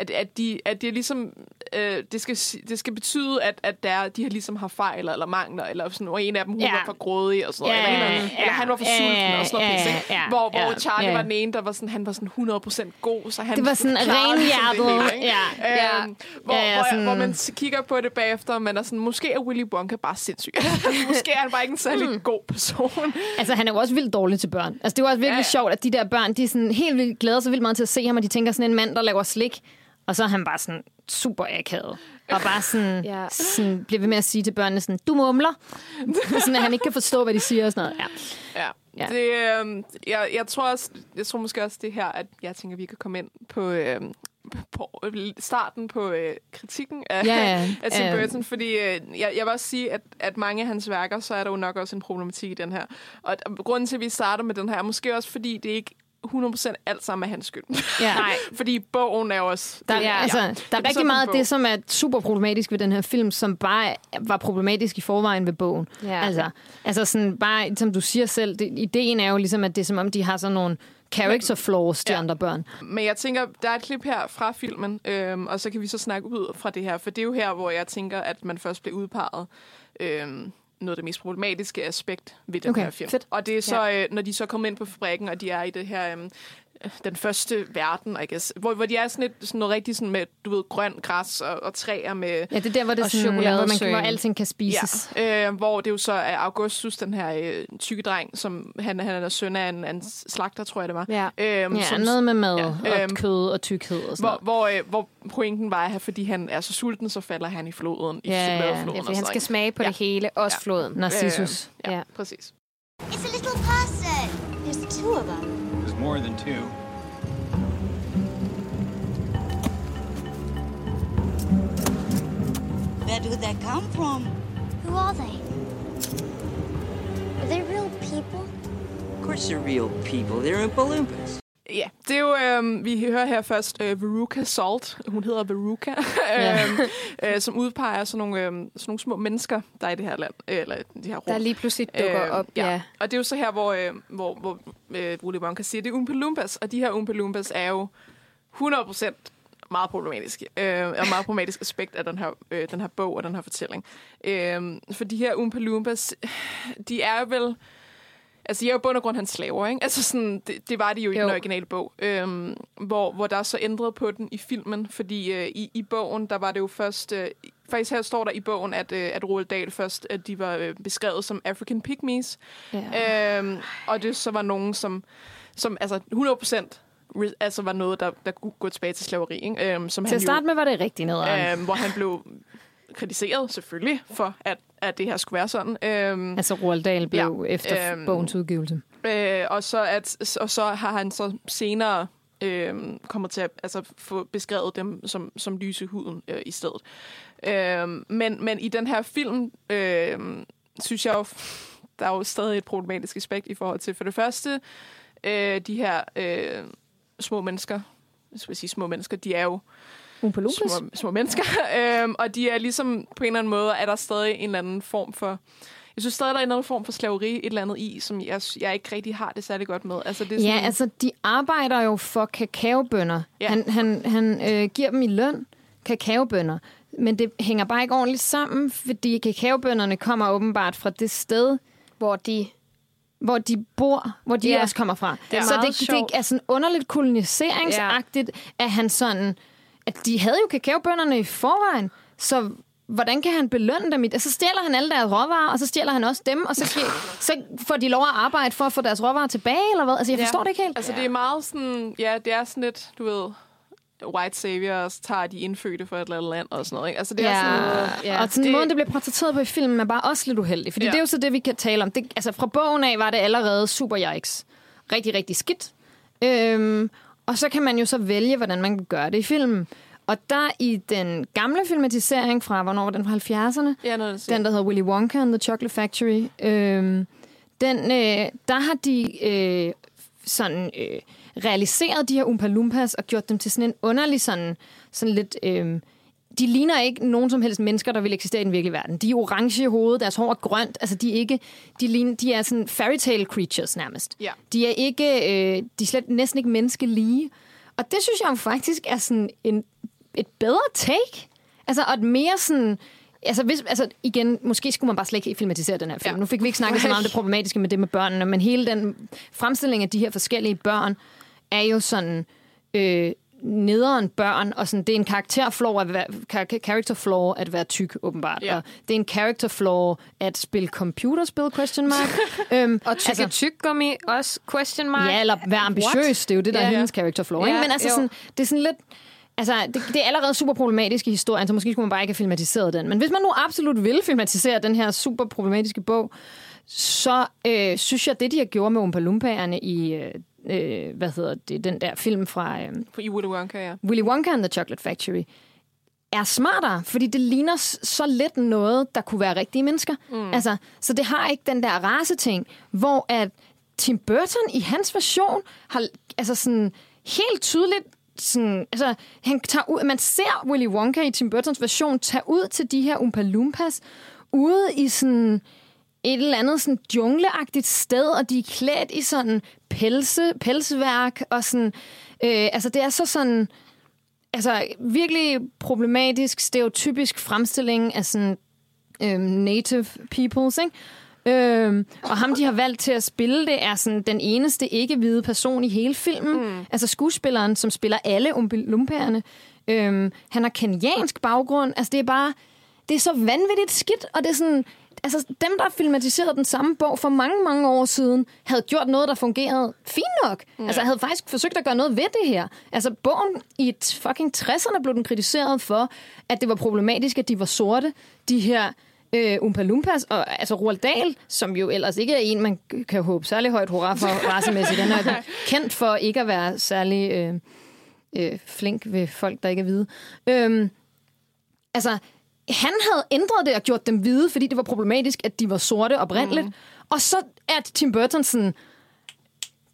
at, at, de, at det ligesom øh, det, skal, det skal betyde, at, at der, de har ligesom har fejl eller mangler, eller sådan, og en af dem hun Ja. var for grådig og sådan noget, Ja, eller, af, ja, eller han var for ja, sulten og sådan noget, ja, pisse, ja, hvor, hvor ja, Charlie ja. var den ene, der var sådan, han var sådan 100% god, så han Det var sådan ligesom renhjertet, ja. Øhm, hvor, Ja, ja, hvor, sådan- hvor man kigger på det bagefter, og man er sådan, måske er Willy Wonka bare sindssyg. måske er han bare ikke en særlig Hmm. god person. Altså, han er jo også vildt dårlig til børn. Altså, det er jo også virkelig Ja, ja, ja. ja. sjovt, at de der børn, de er sådan helt vildt glæder sig vildt meget til at se ham, og de tænker sådan en mand, der laver slik. Og så er han bare sådan super akavet. Og bare sådan, Ja. sådan bliver ved med at sige til børnene sådan, du mumler. sådan, at han ikke kan forstå, hvad de siger og sådan noget. Ja. Ja. Ja. Det, øhm, jeg, jeg, tror også, jeg tror måske også det her, at jeg tænker, vi kan komme ind på, øhm, på starten på øh, kritikken af, Ja, ja. af Tim Ja. Burton, fordi øh, jeg, jeg vil også sige, at, at mange af hans værker, så er der jo nok også en problematik i den her. Og, og grunden til, at vi starter med den her, er måske også, fordi det ikke 100% alt sammen er hans skyld. Ja. Nej. fordi bogen er også... Der, det, ja, altså, der er sådan rigtig en meget af det, som er super problematisk ved den her film, som bare var problematisk i forvejen ved bogen. Ja. Altså, altså sådan bare, som du siger selv, det, ideen er jo ligesom, at det er som om, de har sådan nogle character flaws, de ja. andre børn. Men jeg tænker, der er et klip her fra filmen, øhm, og så kan vi så snakke ud fra det her, for det er jo her, hvor jeg tænker, at man først bliver udpeget øhm, noget af det mest problematiske aspekt ved den Okay, her film. fedt. Og det er så, øh, når de så kommer ind på fabrikken, og de er i det her... Øhm, den første verden, I guess, hvor, hvor de er sådan, et, sådan noget rigtig sådan med, du ved, grøn græs og, og træer med, Ja, det er der, hvor, det er Og sådan, hvor, man, chokoladesøen. hvor alting kan spises. Ja, øh, hvor det jo så er Augustus, den her øh, tykke dreng, som han, han er søn af en, en slagter, tror jeg det var. Ja. Øhm, Ja, som, noget med mad ja, ja, og øhm, kød og tykkhed og sådan hvor, noget. hvor, øh, hvor pointen var, at fordi han er så sulten, så falder han i floden, i Ja, ja, ja. Ja, og fordi han skal smage på Ja. det hele, også Ja. floden. Narcissus. Ja, Ja. præcis. It's a little person. There's two of them. There's more than two. Where do they come from? Who are they? Are they real people? Of course they're real people. They're in Olympus. Ja, det er jo, øh, vi hører her først øh, Veruca Salt, hun hedder Veruca, Ja. øh, øh, som udpeger sådan nogle, øh, sådan nogle små mennesker, der er i det her land, øh, eller det her rum. Der lige pludselig dukker Øh, op. Ja. Og det er jo så her, hvor, øh, hvor, hvor øh, Willy Wonka siger, det er Oompa Loompas, og de her Oompa Loompas er jo 100% meget problematiske, øh, og meget problematisk aspekt af den her, øh, den her bog og den her fortælling. Øh, for de her Oompa Loompas, de er vel... Altså, de er jo bund og grund hans slaver, ikke? Altså, sådan, det, det var de jo i Jo. den originale bog. Øhm, hvor, hvor der er så ændret på den i filmen, fordi øh, i, i bogen, der var det jo først... Øh, faktisk her står der i bogen, at, øh, at Roald Dahl først, at de var øh, beskrevet som African Pygmies. Ja. Øhm, og det så var nogen, som, som altså 100% re- altså var noget, der, der kunne gå tilbage til slaveri. Ikke? Øhm, som Til han at starte med var det rigtig nederen. øhm, hvor han blev kritiseret selvfølgelig for, at, at det her skulle være sådan. Øhm, Altså Roald Dahl blev Ja, efter øhm, bogens udgivelse. Øh, og, så at, og så har han så senere øh, kommet til at altså, få beskrevet dem som, som lyse huden øh, i stedet. Øh, men, men i den her film, øh, synes jeg jo, der er jo stadig et problematisk aspekt i forhold til, for det første, øh, de her øh, små mennesker, jeg skal sige små mennesker, de er jo? Små, små mennesker, øhm, og de er ligesom på en eller anden måde, er der stadig en eller anden form for, jeg synes stadig, der er en eller anden form for slaveri, et eller andet i, som jeg, jeg ikke rigtig har det særlig godt med. Altså, det er sådan, Ja, altså, de arbejder jo for kakaobønder. Ja. Han, han, han øh, giver dem i løn kakaobønder. Men det hænger bare ikke ordentligt sammen, fordi kakaobønderne kommer åbenbart fra det sted, Hvor de... hvor de bor, hvor de Ja. også kommer fra. Det er så det, det sjovt. er sådan underligt koloniseringsagtigt, ja. at han sådan... At de havde jo kakaobønderne i forvejen, så hvordan kan han belønne dem? i- Altså, så stjæler han alle deres råvarer, og så stjæler han også dem, og så, gi- så får de lov at arbejde for at få deres råvarer tilbage, eller hvad? Altså, jeg Ja. forstår det ikke helt. Altså, det er meget sådan, ja, det er sådan lidt, du ved, white saviors tager de indfødte for et eller andet land og sådan noget. Ikke? Altså, det er sådan, ja. Og sådan det... måden, det bliver portrætteret på i filmen, er bare også lidt uheldig. Fordi Ja. ja. det er jo så det, vi kan tale om. Det, altså fra bogen af var det allerede super yikes. Rigtig, rigtig skidt. Øhm, og så kan man jo så vælge, hvordan man kan gøre det i filmen. Og der i den gamle filmatisering fra, hvornår var den fra 70'erne? ja, noget. Den, der hedder Willy Wonka and the Chocolate Factory. Øhm, den, øh, der har de øh, sådan øh, realiseret de her Oompa Loompas og gjort dem til sådan en underlig sådan, sådan lidt... Øh, de ligner ikke nogen som helst mennesker, der vil eksistere i den virkelige verden. De er orange i hovedet, deres hår er grønt. Altså, de er ikke... De, ligner, de er sådan fairy tale creatures nærmest. Ja. De er ikke... Øh, de er slet næsten ikke menneskelige. Og det synes jeg faktisk er sådan en, et bedre take. Altså, og et mere sådan... Altså, hvis, altså, igen, måske skulle man bare slet ikke filmatisere den her film. Ja. Nu fik vi ikke snakket så meget om det problematiske med det med børnene, men hele den fremstilling af de her forskellige børn er jo sådan øh, nederen børn, og sådan, det er en karakterflaw at være, char- character flaw at være tyk, åbenbart. Ja. Og det er en character flaw at spille computerspil, question mark. øhm, Og tykke altså, tyggegummi også, question mark. Ja, eller være ambitiøs. Det er jo det, der Ja. er hendes character flaw. Ikke? Ja, Men altså, jo. sådan, det er sådan lidt... Altså, det, det er allerede super problematisk i historien, så måske skulle man bare ikke have filmatiseret den. Men hvis man nu absolut vil filmatisere den her super problematiske bog, så øh, synes jeg, det de har gjort med Oompa Loompaerne i, øh, øh, hvad hedder det, den der film fra øh, I Willy Wonka, ja. Willy Wonka and the Chocolate Factory, er smartere, fordi det ligner så lidt noget, der kunne være rigtige mennesker. Mm. Altså, så det har ikke den der race-ting, hvor at Tim Burton i hans version har altså sådan helt tydeligt sådan, altså, han tager ud, man ser Willy Wonka i Tim Burtons version tage ud til de her Oompa Loompas ude i sådan et eller andet sådan jungleagtigt sted, og de er klædt i sådan pelse, pelsværk, og sådan, øh, altså det er så sådan, altså virkelig problematisk, stereotypisk fremstilling af sådan øhm, native peoples, ikke? Øhm, og ham, de har valgt til at spille det, er sådan den eneste ikke-hvide person i hele filmen. Mm. Altså skuespilleren, som spiller alle lumpærerne. Øhm, han har kenyansk baggrund. Altså det er bare, det er så vanvittigt skidt, og det er sådan, altså dem, der filmatiserede den samme bog for mange, mange år siden, havde gjort noget, der fungerede fint nok. Ja. Altså havde faktisk forsøgt at gøre noget ved det her. Altså bogen i fucking 60'erne blev den kritiseret for, at det var problematisk, at de var sorte, de her øh, Oompa Loompas, og altså Roald Dahl, som jo ellers ikke er en, man kan håbe særlig højt hurra for racemæssigt. Han er kendt for ikke at være særlig øh, øh, flink ved folk, der ikke er hvide. Øhm, altså, han havde ændret det og gjort dem hvide, fordi det var problematisk, at de var sorte oprindeligt. Mm. Og så er Tim Burton sådan,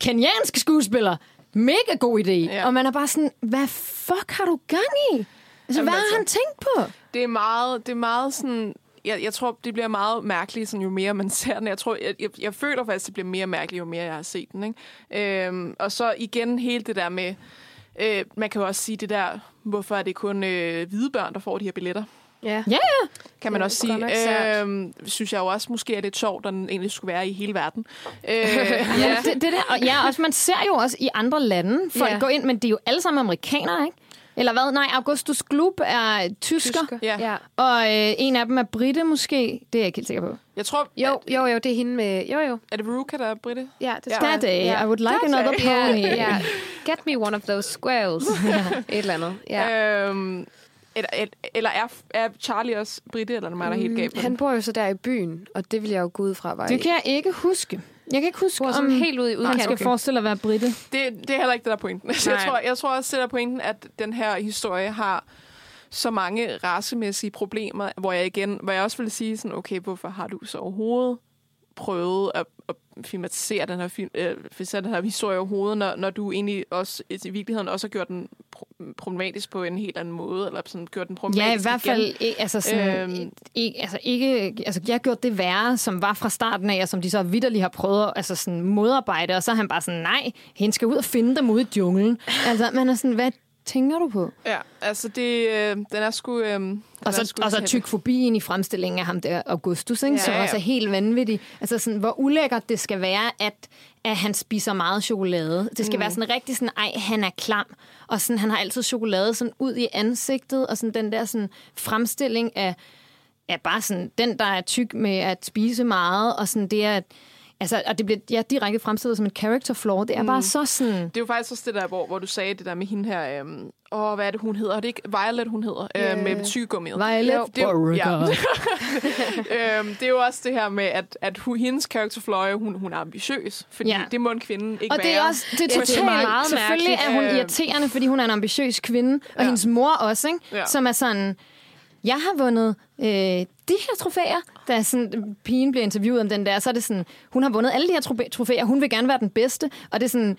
kenyansk skuespiller, mega god idé. Ja. Ja. Og man er bare sådan, hvad fuck har du gang i? Altså, Jamen, hvad har altså- han tænkt på? Det er meget, det er meget sådan... Jeg, jeg tror, det bliver meget mærkeligt, sådan, jo mere man ser den. Jeg, tror, jeg, jeg, jeg føler faktisk, det bliver mere mærkeligt, jo mere jeg har set den. Ikke? Øhm, og så igen hele det der med... Øh, man kan jo også sige det der, hvorfor er det kun øh, hvide børn, der får de her billetter? Ja. Ja, ja. Kan man Det er også sige. Øhm, synes jeg jo også måske er lidt sjovt, at den egentlig skulle være i hele verden. Øh, Ja. Det, det der, og ja, også, man ser jo også i andre lande, folk Ja. ja. går ind, men det er jo alle sammen amerikanere, ikke? Eller hvad? Nej, Augustus Gloop er tysker, Tysker. Ja. ja. og øh, en af dem er britte måske. Det er jeg ikke helt sikker på. Jeg tror... Jo, jo, jo, det er hende med... Jo, jo. Er det Veruca, der er britte? Ja, det Ja. That day, ja. I would like That another day. pony. Ja, ja. Get me one of those squirrels. Et eller andet. Ja. Øhm, eller, eller er, er Charlie også britte, eller er det mig, der er helt galt på Han bor jo så der i byen, og det vil jeg jo gå ud fra var Det kan jeg ikke huske. Jeg kan ikke huske, bor om sådan helt ude i han udkanten. skal forestille at være britte. Det, det er heller ikke det, der er pointen. Altså, jeg, Nej. tror, jeg tror også, det der er pointen, at den her historie har så mange racemæssige problemer, hvor jeg igen, hvor jeg også vil sige sådan, okay, hvorfor har du så overhovedet prøvet at, at filmatisere den her, film, øh, den her historie overhovedet, når, når du egentlig også i virkeligheden også har gjort den pro- problematisk på en helt anden måde, eller sådan gjort den problematisk Ja, i hvert fald igen. ikke, altså sådan, øhm. ikke, altså ikke, altså jeg har gjort det værre, som var fra starten af, og som de så vidderligt har prøvet at altså sådan modarbejde, og så er han bare sådan, nej, hende skal ud og finde dem ude i junglen. Altså, man er sådan, hvad tænker du på? Ja, altså det, øh, den er sgu... Øh, den Og er så, sgu og så tykfobien i fremstillingen af ham der, Augustus, ikke? Ja, som ja. også er helt vanvittig. Altså sådan, hvor ulækkert det skal være, at, at han spiser meget chokolade. Det skal mm. være sådan rigtig sådan, ej, han er klam. Og sådan, han har altid chokolade sådan ud i ansigtet, og sådan den der sådan fremstilling af, af bare sådan, den, der er tyk med at spise meget, og sådan det er, altså, og det bliver ja, direkte fremstillet som en character flaw. Det er mm. bare så sådan... Det er jo faktisk også det der, hvor, hvor du sagde det der med hende her... Øhm, åh, hvad er det, hun hedder? Er det ikke Violet, hun hedder? Øh, med tyggegummiet. Violet det er, jo- ja. Beauregard. øhm, det er jo også det her med, at, at hun, hendes character flaw, er, hun, hun er ambitiøs. Fordi Ja. det må en kvinde ikke Og det være. er også det er det er totalt meget meget Selvfølgelig er mærkeligt. hun Øh. irriterende, fordi hun er en ambitiøs kvinde, og Ja. hendes mor også, ikke? Ja. som er sådan, jeg har vundet øh, de her trofæer. Da sådan, pigen bliver interviewet om den der, så er det sådan, hun har vundet alle de her trofæer, hun vil gerne være den bedste, og det er sådan,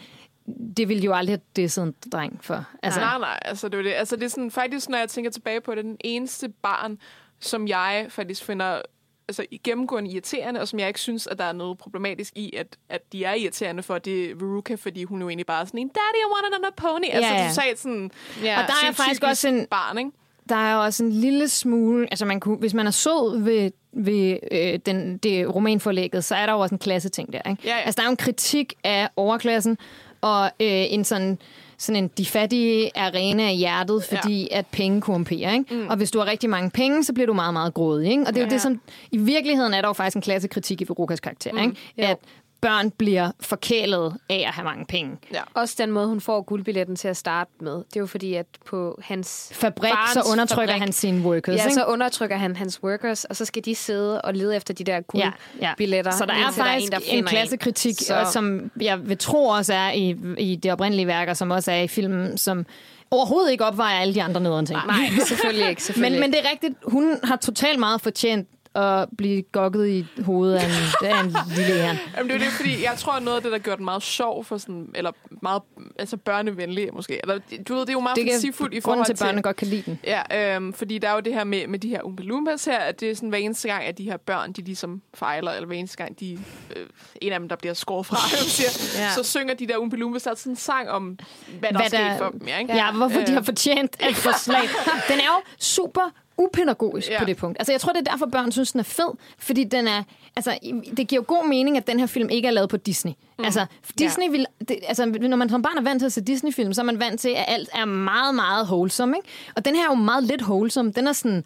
det ville jo aldrig have disset en dreng for. Altså, nej, nej, altså det er det. Altså det er sådan, faktisk, når jeg tænker tilbage på det, den eneste barn, som jeg faktisk finder altså, gennemgående irriterende, og som jeg ikke synes, at der er noget problematisk i, at, at de er irriterende for, det er Veruca, fordi hun jo egentlig bare er sådan en, Daddy, I want another pony. Altså, Ja, ja. totalt sådan... Ja. Og der er faktisk også en- Barn, ikke? Der er jo også en lille smule, altså man kunne, hvis man er sød ved, ved øh, den, det romanforlægget, så er der jo også en klasseting der. Ikke? Ja, ja. Altså der er jo en kritik af overklassen, og øh, en sådan sådan en de fattige arena af hjertet, fordi ja. at penge korrumperer. Ikke? Mm. Og hvis du har rigtig mange penge, så bliver du meget, meget grådig. Ikke? Og det er jo Ja. det, som... I virkeligheden er der jo faktisk en klassekritik i Verucas karakter. Mm. Ikke? At børn bliver forkælet af at have mange penge. Ja. Også den måde, hun får guldbilletten til at starte med. Det er jo fordi, at på hans Fabrik, så undertrykker fabrik, han sine workers. Ja, ikke? så undertrykker han hans workers, og så skal de sidde og lede efter de der guldbilletter. Så der er faktisk der en, finder en klassekritik, Så- så... som jeg vil tro også er i, i det oprindelige værk, og som også er i filmen, som overhovedet ikke opvejer alle de andre nederen ting. Nej, selvfølgelig ikke. Selvfølgelig Men, men det er rigtigt, hun har totalt meget fortjent at blive gokket i hovedet af en, af en lille æren. Jamen, det er det, fordi jeg tror, at noget af det, der gør den meget sjov, for sådan, eller meget altså børnevenlig måske. Eller, du ved, det er jo meget Det fantasifuldt i forhold til, til... at børnene godt kan lide den. Ja, øhm, fordi der er jo det her med, med de her Oompa Loompas her, at det er sådan hver eneste gang, at de her børn, de ligesom fejler, eller hver eneste gang, de, øh, en af dem, der bliver skåret fra, siger, Ja. så synger de der Oompa Loompas, der er sådan en sang om, hvad der Hvad er sket der- for dem. Ja, ikke? Ja, hvorfor de Øh. har fortjent at få slag. Den er jo super upædagogisk Ja. på det punkt. Altså, jeg tror, det er derfor, børn synes, den er fed. Fordi den er... Altså, det giver jo god mening, at den her film ikke er lavet på Disney. Mm. Altså, Disney ja. vil... Det, altså, når man som barn er vant til at se Disney-film, så er man vant til, at alt er meget, meget wholesome, ikke? Og den her er jo meget lidt wholesome. Den er sådan...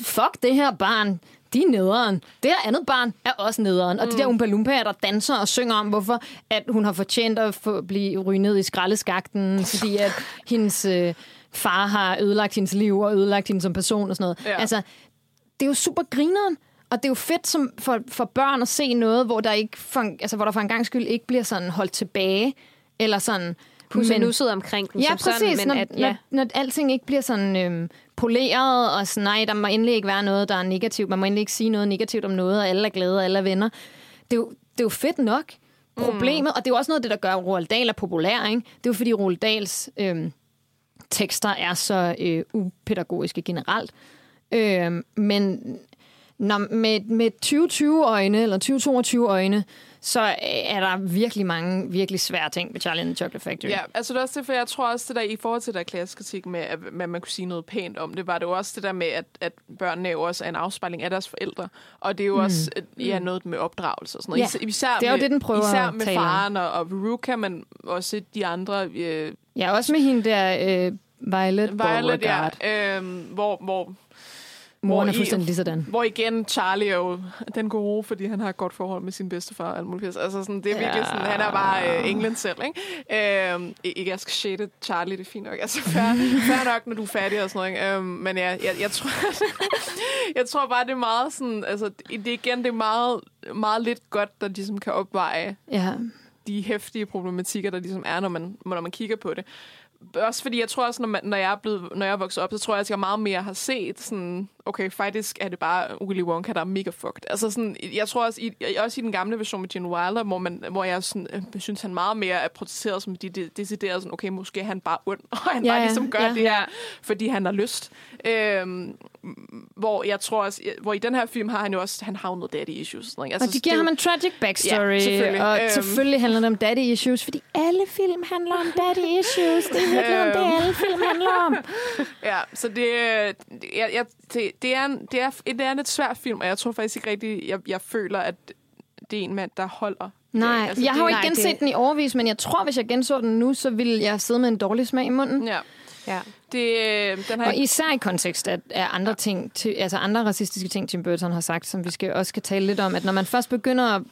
Fuck det her barn. De er nederen. Det her andet barn er også nederen. Og mm. de der Oompa Loompa, der danser og synger om, hvorfor at hun har fortjent at få, blive rynet i skraldeskakten, fordi at hendes øh, far har ødelagt hendes liv og ødelagt hende som person og sådan noget. Ja. Altså, det er jo super grineren. Og det er jo fedt som for, for børn at se noget, hvor der, ikke for, altså, hvor der for en gang skyld ikke bliver sådan holdt tilbage, eller sådan... Pusset men- nusset omkring den. Ja, som præcis. Sådan, men når, at, ja. når, når alting ikke bliver sådan øhm, poleret, og sådan, nej, der må endelig ikke være noget, der er negativt. Man må endelig ikke sige noget negativt om noget, og alle er glade, og alle er venner. Det er jo, det er jo fedt nok. Problemet, mm. og det er jo også noget af det, der gør Roald Dahl er populær, ikke? Det er jo fordi Roald Dahls øhm, tekster er så øh, upædagogiske generelt. Øhm, men når, med, med 2020 øjne, eller 2022 øjne, så øh, er der virkelig mange virkelig svære ting ved Charlie and the Chocolate Factory. Ja, altså det er også det, for jeg tror også, det der i forhold til der klassekritik med, at man kunne sige noget pænt om det, var det jo også det der med, at, at børnene jo også er en afspejling af deres forældre. Og det er jo mm. også øh, ja, noget med opdragelse og sådan noget. Ja, Især, det er jo med, det, den prøver Især med faren og, og Veruca, men også de andre... Øh, Ja, også med hende der, øh, Violet, Violet, Beauregard. ja. Øhm, hvor, hvor, Moren er fuldstændig lige sådan. hvor igen, Charlie er jo den gode, fordi han har et godt forhold med sin bedstefar og alt muligt. Altså, sådan, det er virkelig sådan, han er bare øh, England selv, ikke? Øhm, ikke, jeg skal shade Charlie, det er fint nok. Altså, fair, fair nok, når du er færdig og sådan noget, ikke? Øhm, men ja, jeg, jeg, tror, jeg tror bare, det er meget sådan, altså, det er igen, det er meget, meget lidt godt, der ligesom kan opveje Ja. de hæftige problematikker, der ligesom er, når man, når man kigger på det. Også fordi jeg tror også, når, man, når, jeg er blevet, når jeg er vokset op, så tror jeg, at jeg meget mere har set sådan, okay, faktisk er det bare Willy Wonka, der er mega fucked. Altså sådan, jeg tror også, i, også i den gamle version med Gene Wilder, hvor, man, hvor jeg sådan, øh, synes, han meget mere er protesteret som de, de decideret sådan, okay, måske er han bare ond, og han Ja, bare ligesom gør ja. det her, fordi han har lyst. Øhm, hvor jeg tror også, hvor i den her film har han jo også, han har noget daddy issues. Sådan, ikke? altså, Og de giver det ham en tragic backstory. Ja, selvfølgelig. Og Øhm. selvfølgelig handler det om daddy issues, fordi alle film handler om daddy issues. Det er virkelig om det, Øhm. alle film handler om. Ja, så det, jeg, jeg, det, det, er en, det, er, det er en lidt svær film, og jeg tror faktisk ikke rigtigt, jeg, jeg føler, at det er en mand, der holder. Nej, det, altså, jeg har jo det, ikke nej, genset det- den i overvis, men jeg tror, hvis jeg genså den nu, så ville jeg sidde med en dårlig smag i munden. Ja, Ja. det, øh, den har Og især i kontekst af, af andre ting, til, altså andre racistiske ting, Tim Burton har sagt, som vi skal også skal tale lidt om, at når man først begynder at,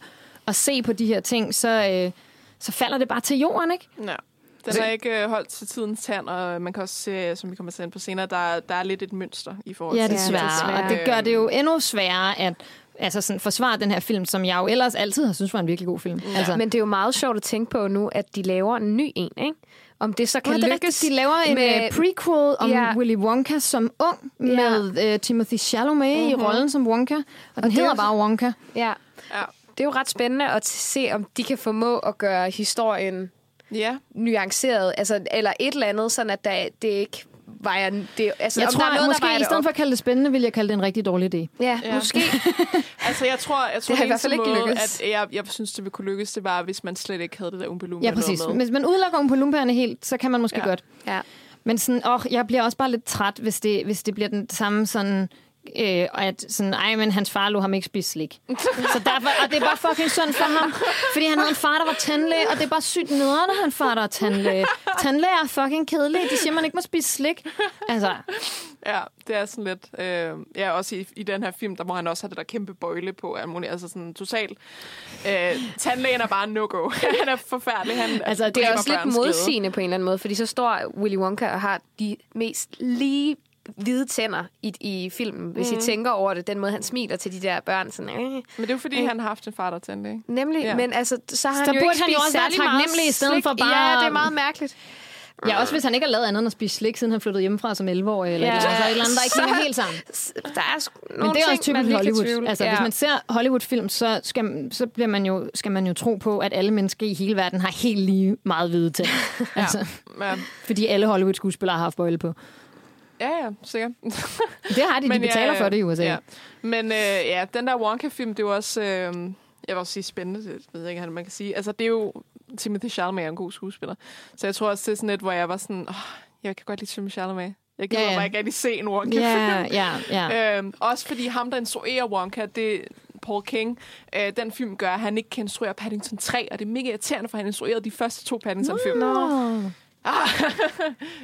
at se på de her ting, så, øh, så falder det bare til jorden, ikke? Ja. Den har ikke øh, holdt til tidens tand, og man kan også se, som vi kommer til ind på senere, der, der er lidt et mønster i forhold Ja, til... desværre. desværre. Og det gør det jo endnu sværere at altså sådan, forsvare den her film, som jeg jo ellers altid har synes var en virkelig god film. Ja. Altså, Men det er jo meget sjovt at tænke på nu, at de laver en ny en, ikke? Om det så kan er lykkes. rigtigt. De laver en med- med, prequel om Ja. ja. Willy Wonka som ung, Ja. med uh, Timothy Chalamet mm-hmm. i rollen som Wonka. Og den det er hedder jo- bare Wonka. Ja. Ja. Det er jo ret spændende at se, om de kan formå at gøre historien ja. nuanceret, altså, eller et eller andet, sådan at der, det ikke vejer... Det, altså, Jeg om tror, der er noget, måske der i det stedet for at kalde det spændende, vil jeg kalde det en rigtig dårlig idé. Ja, Ja. måske. Altså, jeg tror, jeg tror har i hvert fald ikke måde, lykkes. at jeg, jeg synes, det ville kunne lykkes, det var, hvis man slet ikke havde det der Loompa Ja, præcis. med. Hvis man udelukker om på lumperne helt, så kan man måske ja. godt. Ja. Men sådan, åh, jeg bliver også bare lidt træt, hvis det, hvis det bliver den samme sådan... Øh, og at sådan, ej, men hans far lå ham ikke spise slik. så derfor, og det er bare fucking synd for ham. Fordi han havde en far, der var tandlæge, og det er bare sygt nederen, at han far, der er tandlæge. Tandlæge er fucking kedelige. De siger, man ikke må spise slik. Altså, Ja, det er sådan lidt... Øh, ja, også i, i den her film, der må han også have det der kæmpe bøjle på. alt muligt. Altså sådan totalt... Øh, tandlægen er bare en no-go. han er forfærdelig. Han Altså, det er også lidt modsigende på en eller anden måde, fordi så står Willy Wonka og har de mest lige hvide tænder i, i filmen, hvis mm. I tænker over det, den måde, han smiler til de der børn. Sådan, øh. Men det er jo fordi, han har haft en far, der er tandlæge. Nemlig, Ja. ja. men altså, så har Så han jo burde ikke han jo spist også være særlig meget i stedet for bare- Ja, det er meget mærkeligt. ja, også hvis han ikke har lavet andet end at spise slik, siden han flyttede hjemmefra som 11-årig, eller Ja. ja. så et eller andet, der ikke Så- hænger helt sammen. Der er sgu nogle Men det er også typisk Hollywood. Altså, ja. hvis man ser Hollywood-film, så, skal, så bliver man jo, skal man jo tro på, at alle mennesker i hele verden har helt lige meget hvide ting. altså, Ja, fordi alle Hollywood-skuespillere har haft bøjle på. Ja, ja sikkert. Det har de, de betaler for det i USA. Ja. Men øh, ja, den der Wonka-film, det er jo også... Øh, jeg vil også sige spændende, det ved jeg ikke, hvad man kan sige. Altså, det er jo... Timothy Chalamet er en god skuespiller. Så jeg tror også, det er sådan et, hvor jeg var sådan... Oh, jeg kan godt lide Timothy Chalamet. Jeg gider Ja, ja, ja. bare ikke rigtig se en Wonka-film. Ja, ja, ja. Øhm, også fordi ham, der instruerer Wonka, det Paul King. Øh, den film gør, at han ikke kan instruere Paddington 3, og det er mega irriterende, for han instruerede de første to Paddington-film. Nå.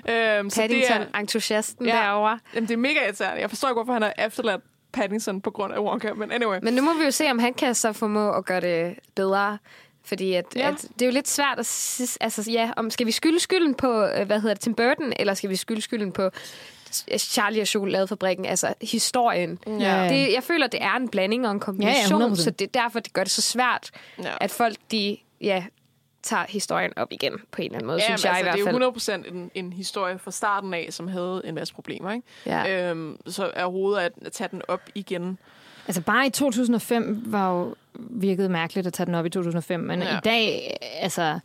øhm, så det er, Paddington-entusiasten Ja. derovre. jamen, det er mega irriterende. Jeg forstår ikke, hvorfor han har efterladt Paddington på grund af Wonka, men anyway. Men nu må vi jo se, om han kan så formå at gøre det bedre. Fordi at, Ja. at det er jo lidt svært at sige, altså ja, om skal vi skylde skylden på, øh, hvad hedder det, Tim Burton, eller skal vi skylde skylden på Charlie og Chokoladefabrikken, altså historien. Ja. Det, jeg føler, det er en blanding og en kombination, Ja, ja, 100%. så det er derfor, det gør det så svært, Ja. at folk, de, ja, tager historien op igen på en eller anden måde, Ja, synes jeg altså, i hvert fald. det er jo 100% en, en historie fra starten af, som havde en masse problemer. Ikke? Ja. Øhm, så er hovedet at, at tage den op igen. Altså bare i 2005 var jo virkelig mærkeligt at tage den op i 2005, men Ja. i dag, altså,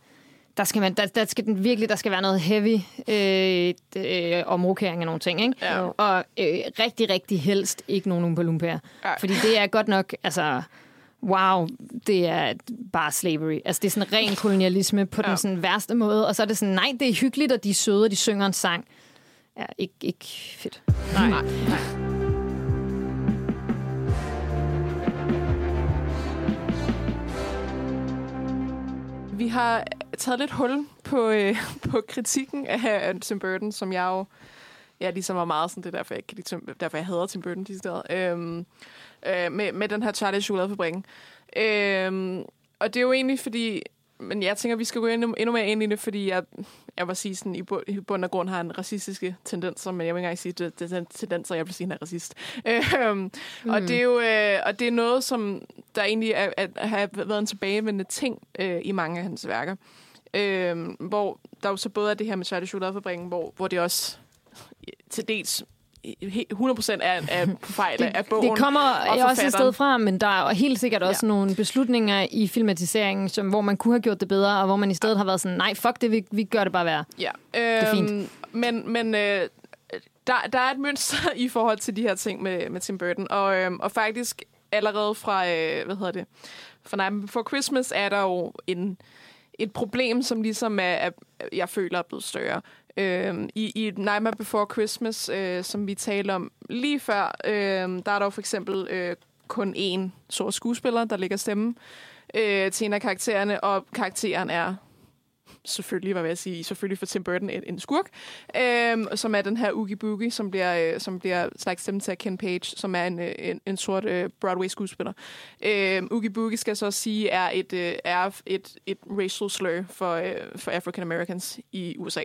der skal, man, der, der skal den virkelig, der skal være noget heavy øh, øh, omrokering af nogle ting, ikke? Ja. Og øh, rigtig, rigtig helst ikke nogen Loompa'er. Nej. Fordi det er godt nok, altså, wow, det er bare slavery. Altså, det er sådan ren kolonialisme på ja. Den sådan værste måde, og så er det sådan, nej, det er hyggeligt, og de er søde, og de synger en sang. Ja, ikke, ikke fedt. Nej, nej. Vi har taget lidt hul på på, øh, på kritikken af Tim Burton, som jeg jo ja, ligesom var meget sådan, det er derfor, jeg, ikke kan derfor jeg hader Tim Burton de steder, øhm, øh, med, med den her Charlie Chokoladefabrikken. Øhm, og det er jo egentlig fordi, men jeg tænker, vi skal gå endnu, endnu mere ind i det, fordi jeg, jeg vil sige, sådan, i, bund, i bund og grund har en racistiske tendenser, men jeg vil ikke engang sige, at det er tendenser, jeg vil sige, han er racist. Øhm, mm. Og det er jo øh, og det er noget, som der egentlig er, at, har været en tilbagevendende ting øh, i mange af hans værker. Øh, hvor der jo så både er det her med Charlie Chokoladefabrikken, hvor, hvor det også til dels 100% er, er på fejl det, af bogen Det kommer og også et sted fra, men der er helt sikkert også ja. nogle beslutninger i filmatiseringen, som, hvor man kunne have gjort det bedre, og hvor man i stedet har været sådan, nej, fuck det, vi, vi gør det bare værre. Ja. Øhm, det er fint. Øhm, men men øh, der, der er et mønster i forhold til de her ting med, med Tim Burton, og, øh, og faktisk allerede fra, øh, hvad hedder det, fra Night Before Christmas er der jo en, et problem, som ligesom er, er, jeg føler er blevet større. Øh, i, I Nightmare Before Christmas, øh, som vi talte om lige før, øh, der er der jo for eksempel øh, kun én sort skuespiller, der ligger stemme øh, til en af karaktererne, og karakteren er selvfølgelig, hvad vil jeg sige, selvfølgelig for Tim Burton en, en skurk, øhm, som er den her Oogie Boogie, som bliver, øh, som bliver slags stemme til Ken Page, som er en, øh, en, en sort øh, Broadway-skuespiller. Øhm, Oogie Boogie skal så sige er et, øh, er et, et racial slur for, øh, for African Americans i USA.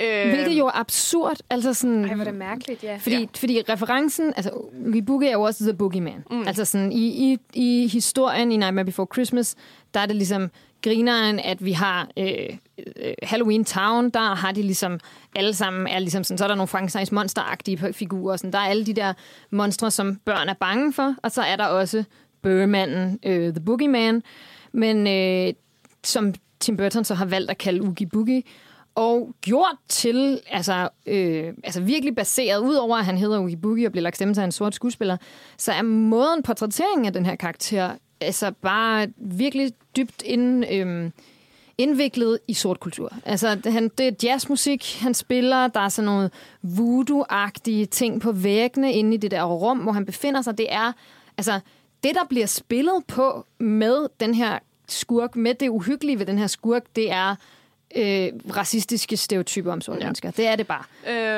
Øhm, Hvilket jo er absurd. Altså sådan, Ej, hvor det mærkeligt, ja. Fordi, ja. fordi referencen, altså Oogie Boogie er jo også The Boogeyman. Mm. Altså sådan, i, i, i historien i Nightmare Before Christmas, der er det ligesom grineren, at vi har øh, øh, Halloween Town, der har de ligesom alle sammen, er ligesom sådan, så er der nogle Frankensteins monsteragtige figurer, sådan, der er alle de der monstre, som børn er bange for, og så er der også Burmanden, øh, The Boogeyman, men øh, som Tim Burton så har valgt at kalde Oogie Boogie, og gjort til, altså, øh, altså virkelig baseret, ud over at han hedder Oogie Boogie og bliver lagt stemme til en sort skuespiller, så er måden portrætteringen af den her karakter altså bare virkelig dybt ind, øhm, indviklet i sort kultur. Altså, han, det er jazzmusik, han spiller. Der er sådan nogle voodoo-agtige ting på væggene inde i det der rum, hvor han befinder sig. Det er, altså, det der bliver spillet på med den her skurk, med det uhyggelige ved den her skurk, det er øh, racistiske stereotyper om sorte ja. mennesker. Det er det bare.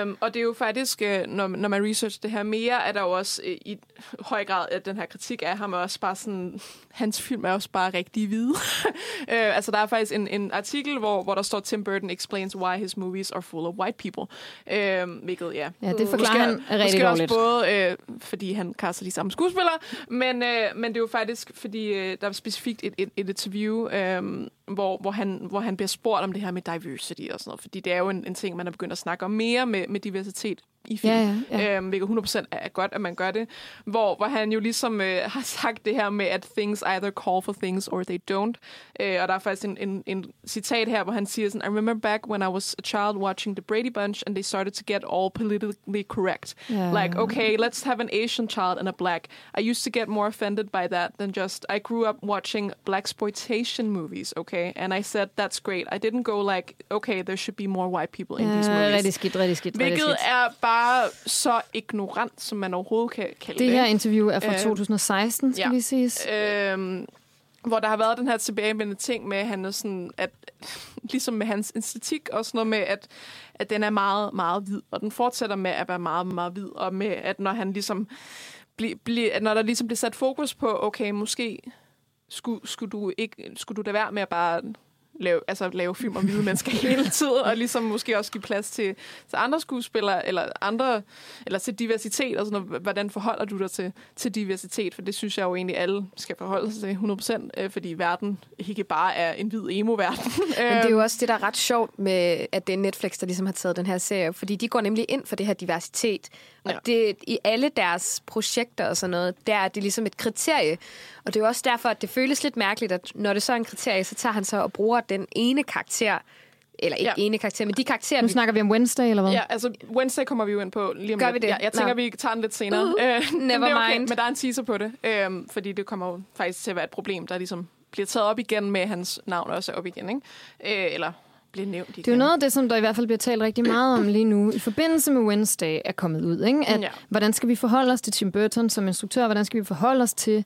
Øhm, og det er jo faktisk, øh, når, når man researcher det her mere, er der jo også øh, i høj grad, at den her kritik af ham er også bare sådan, hans film er også bare rigtig hvide. øh, altså der er faktisk en, en artikel, hvor, hvor der står, Tim Burton explains why his movies are full of white people. Øh, hvilket, ja. Ja, det forklarer måske, han rigtig dårligt. Også både, øh, fordi han kaster de samme skuespillere, men, øh, men det er jo faktisk, fordi øh, der er specifikt et, et, et interview, øh, hvor, hvor, han, hvor han bliver spurgt om det her med diversity og sådan noget, fordi det er jo en, en ting, man er begyndt at snakke om mere med, med diversitet i film, ja, ja, ja. Øhm, hvilket 100% er godt, at man gør det, hvor, hvor han jo ligesom øh, har sagt det her med, at things either call for things or they don't, øh, og der er faktisk en, en, en citat her, hvor han siger sådan, I remember back when I was a child watching The Brady Bunch, and they started to get all politically correct. Yeah. Like, okay, let's have an Asian child and a black. I used to get more offended by that than just, I grew up watching black exploitation movies, okay, and I said, that's great. I didn't go like, okay, there should be more white people in ja, these movies. Rigtig skidt, rigtig skidt. Hvilket rigtig skidt. er bare så ignorant, som man overhovedet kan kalde det. Det her interview er fra øh, 2016, skal ja. vi sige. Øh, hvor der har været den her tilbagevendende ting med, at han er sådan, at ligesom med hans æstetik, også noget med, at, at den er meget, meget hvid, og den fortsætter med at være meget, meget hvid, og med, at når han ligesom, bli, bli, at når der ligesom bliver sat fokus på, okay, måske skulle, skulle, du ikke, skulle du da være med at bare lave, altså, lave film om hvide mennesker hele tiden, og ligesom måske også give plads til, til andre skuespillere, eller andre, eller til diversitet, og sådan noget. Hvordan forholder du dig til, til diversitet? For det synes jeg jo egentlig, alle skal forholde sig til 100%, øh, fordi verden ikke bare er en hvid emo-verden. Men det er jo også det, der er ret sjovt med, at det er Netflix, der ligesom har taget den her serie, fordi de går nemlig ind for det her diversitet. Og ja. det, i alle deres projekter og sådan noget, der er det ligesom et kriterie. Og det er jo også derfor, at det føles lidt mærkeligt, at når det så er en kriterie, så tager han så og bruger den ene karakter, eller ikke ja. ene karakter, men de karakterer... Nu vi... snakker vi om Wednesday, eller hvad? Ja, altså Wednesday kommer vi jo ind på lige om Gør vi det? Ja, jeg tænker, no. vi tager den lidt senere. Uh, uh, never det okay, mind. Men der er en teaser på det, øhm, fordi det kommer jo faktisk til at være et problem, der ligesom bliver taget op igen med hans navn også op igen, ikke? Øh, eller bliver nævnt igen. Det er jo noget af det, som der i hvert fald bliver talt rigtig meget om lige nu, i forbindelse med Wednesday er kommet ud. Ikke? At, Ja. Hvordan skal vi forholde os til Tim Burton som instruktør? Hvordan skal vi forholde os til...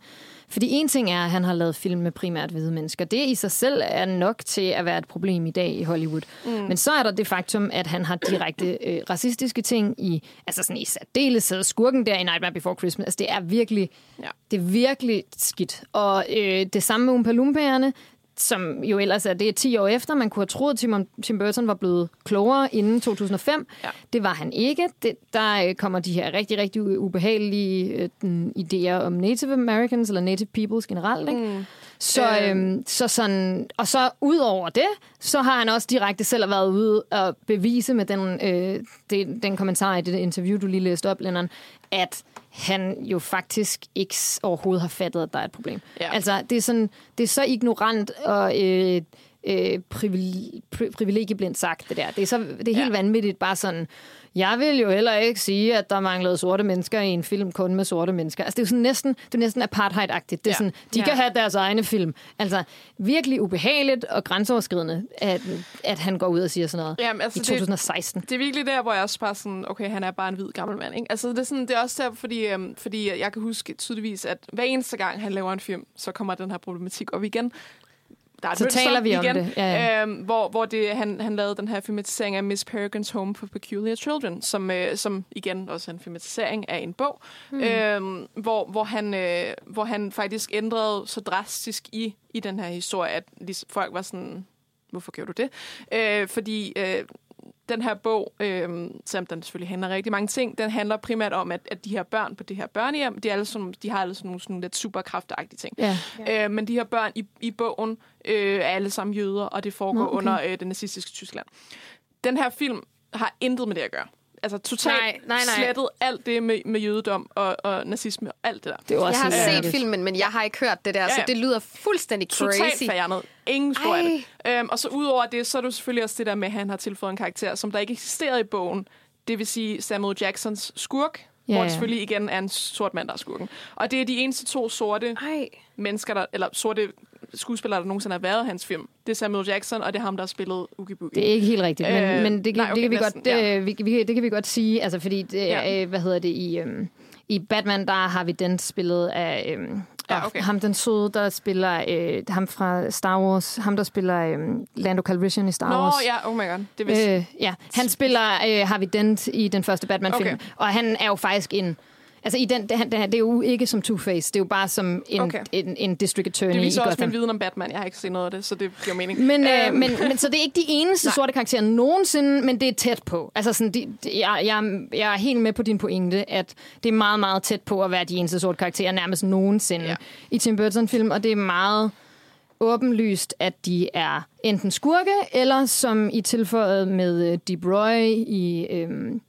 Fordi en ting er, at han har lavet film med primært hvide mennesker. Det i sig selv er nok til at være et problem i dag i Hollywood. Mm. Men så er der det faktum, at han har direkte øh, racistiske ting i, altså sådan i særdeleshed skurken der i Nightmare Before Christmas. Altså det er virkelig, Ja. det er virkelig skidt. Og øh, det samme med Oompa som jo ellers er, det er 10 år efter. Man kunne have troet, at Tim, Tim Burton var blevet klogere inden 2005. Ja. Det var han ikke. Det, der øh, kommer de her rigtig, rigtig ubehagelige øh, idéer om Native Americans, eller Native Peoples generelt. Ikke? Mm. Så, Øh. øhm, så sådan, og så ud over det, så har han også direkte selv været ude og bevise med den, øh, det, den kommentar i det interview, du lige læste op, Lennon, at han jo faktisk ikke overhovedet har fattet, at der er et problem. Ja. Altså, det er, sådan, det er så ignorant og øh, øh, privile- pri- privilegieblindt sagt, det der. Det er, så, det er helt Ja. vanvittigt, bare sådan, jeg vil jo heller ikke sige, at der manglede sorte mennesker i en film kun med sorte mennesker. Altså, det er jo sådan næsten, det er næsten apartheid-agtigt. Det er Ja. sådan, de Ja. kan have deres egne film. Altså, virkelig ubehageligt og grænseoverskridende, at, at han går ud og siger sådan noget Jamen, altså, i det- 2016. Det er virkelig der, hvor jeg også bare sådan, okay, han er bare en hvid gammel mand, ikke? Altså, det er, sådan, det er også der, fordi, øhm, fordi jeg kan huske tydeligvis, at hver eneste gang, han laver en film, så kommer den her problematik op igen. Der er Så taler vi om igen, det, ja, ja. Øhm, hvor, hvor det, han, han lavede den her filmatisering af Miss Peregrine's Home for Peculiar Children, som, øh, som igen også er en filmatisering af en bog, mm. øhm, hvor, hvor, han, øh, hvor han faktisk ændrede så drastisk i, i den her historie, at ligesom, folk var sådan, hvorfor gjorde du det? Øh, fordi øh, den her bog, øh, selvom den selvfølgelig handler rigtig mange ting, den handler primært om, at, at de her børn på det her børnehjem, de, er alle sådan, de har alle sådan nogle sådan lidt superkræfteagtige ting. Ja. Øh, men de her børn i, i bogen øh, er alle sammen jøder, og det foregår Nå, okay. under øh, det nazistiske Tyskland. Den her film har intet med det at gøre. Altså totalt Nej, nej, nej. slettet alt det med, med jødedom og, og nazisme og alt det der. Det er også Jeg har set filmen, men jeg har ikke hørt det der, Ja, så ja. det lyder fuldstændig Totalt crazy. fjernet. Ingen spor af det. Øhm, og så udover det, så er det selvfølgelig også det der med, at han har tilføjet en karakter, som der ikke eksisterede i bogen. Det vil sige Samuel Jacksons skurk, Ja, hvor det selvfølgelig igen er en sort mand, der er skurken. Og det er de eneste to sorte Ej. mennesker, der, eller sorte skuespillere, der nogensinde har været i hans film. Det er Samuel Jackson, og det er ham, der har spillet Oogie Boogie. Det er ikke helt rigtigt, men, Øh, men det, nej, okay, det, kan vi næsten, godt, ja. vi, vi, det kan vi godt sige, altså fordi, det, Ja. øh, hvad hedder det, i, øhm, i Batman, der har vi den spillet af øhm, Ja, ja, okay. ham den søde, der spiller øh, ham fra Star Wars, ham der spiller øhm, Lando Calrissian i Star Nå, Wars. ja, oh my god. Det vil sige. Øh, ja, han spiller øh, Harvey Dent i den første Batman-film, okay. og han er jo faktisk en... Altså, i den, det, det, det er jo ikke som Two-Face, det er jo bare som en, Okay. okay. en, en district attorney det viser også Gotham. min viden om Batman. Jeg har ikke set noget af det, så det giver mening. Men, øh, Øhm, men, men så det er ikke de eneste Nej. sorte karakterer nogensinde, men det er tæt på. Altså sådan, de, de, jeg, jeg, jeg er helt med på din pointe, at det er meget, meget tæt på at være de eneste sorte karakterer nærmest nogensinde Ja. i Tim Burton-film, og det er meget åbenlyst, at de er enten skurke, eller som i tilføjet med øh, Deep Roy i øhm,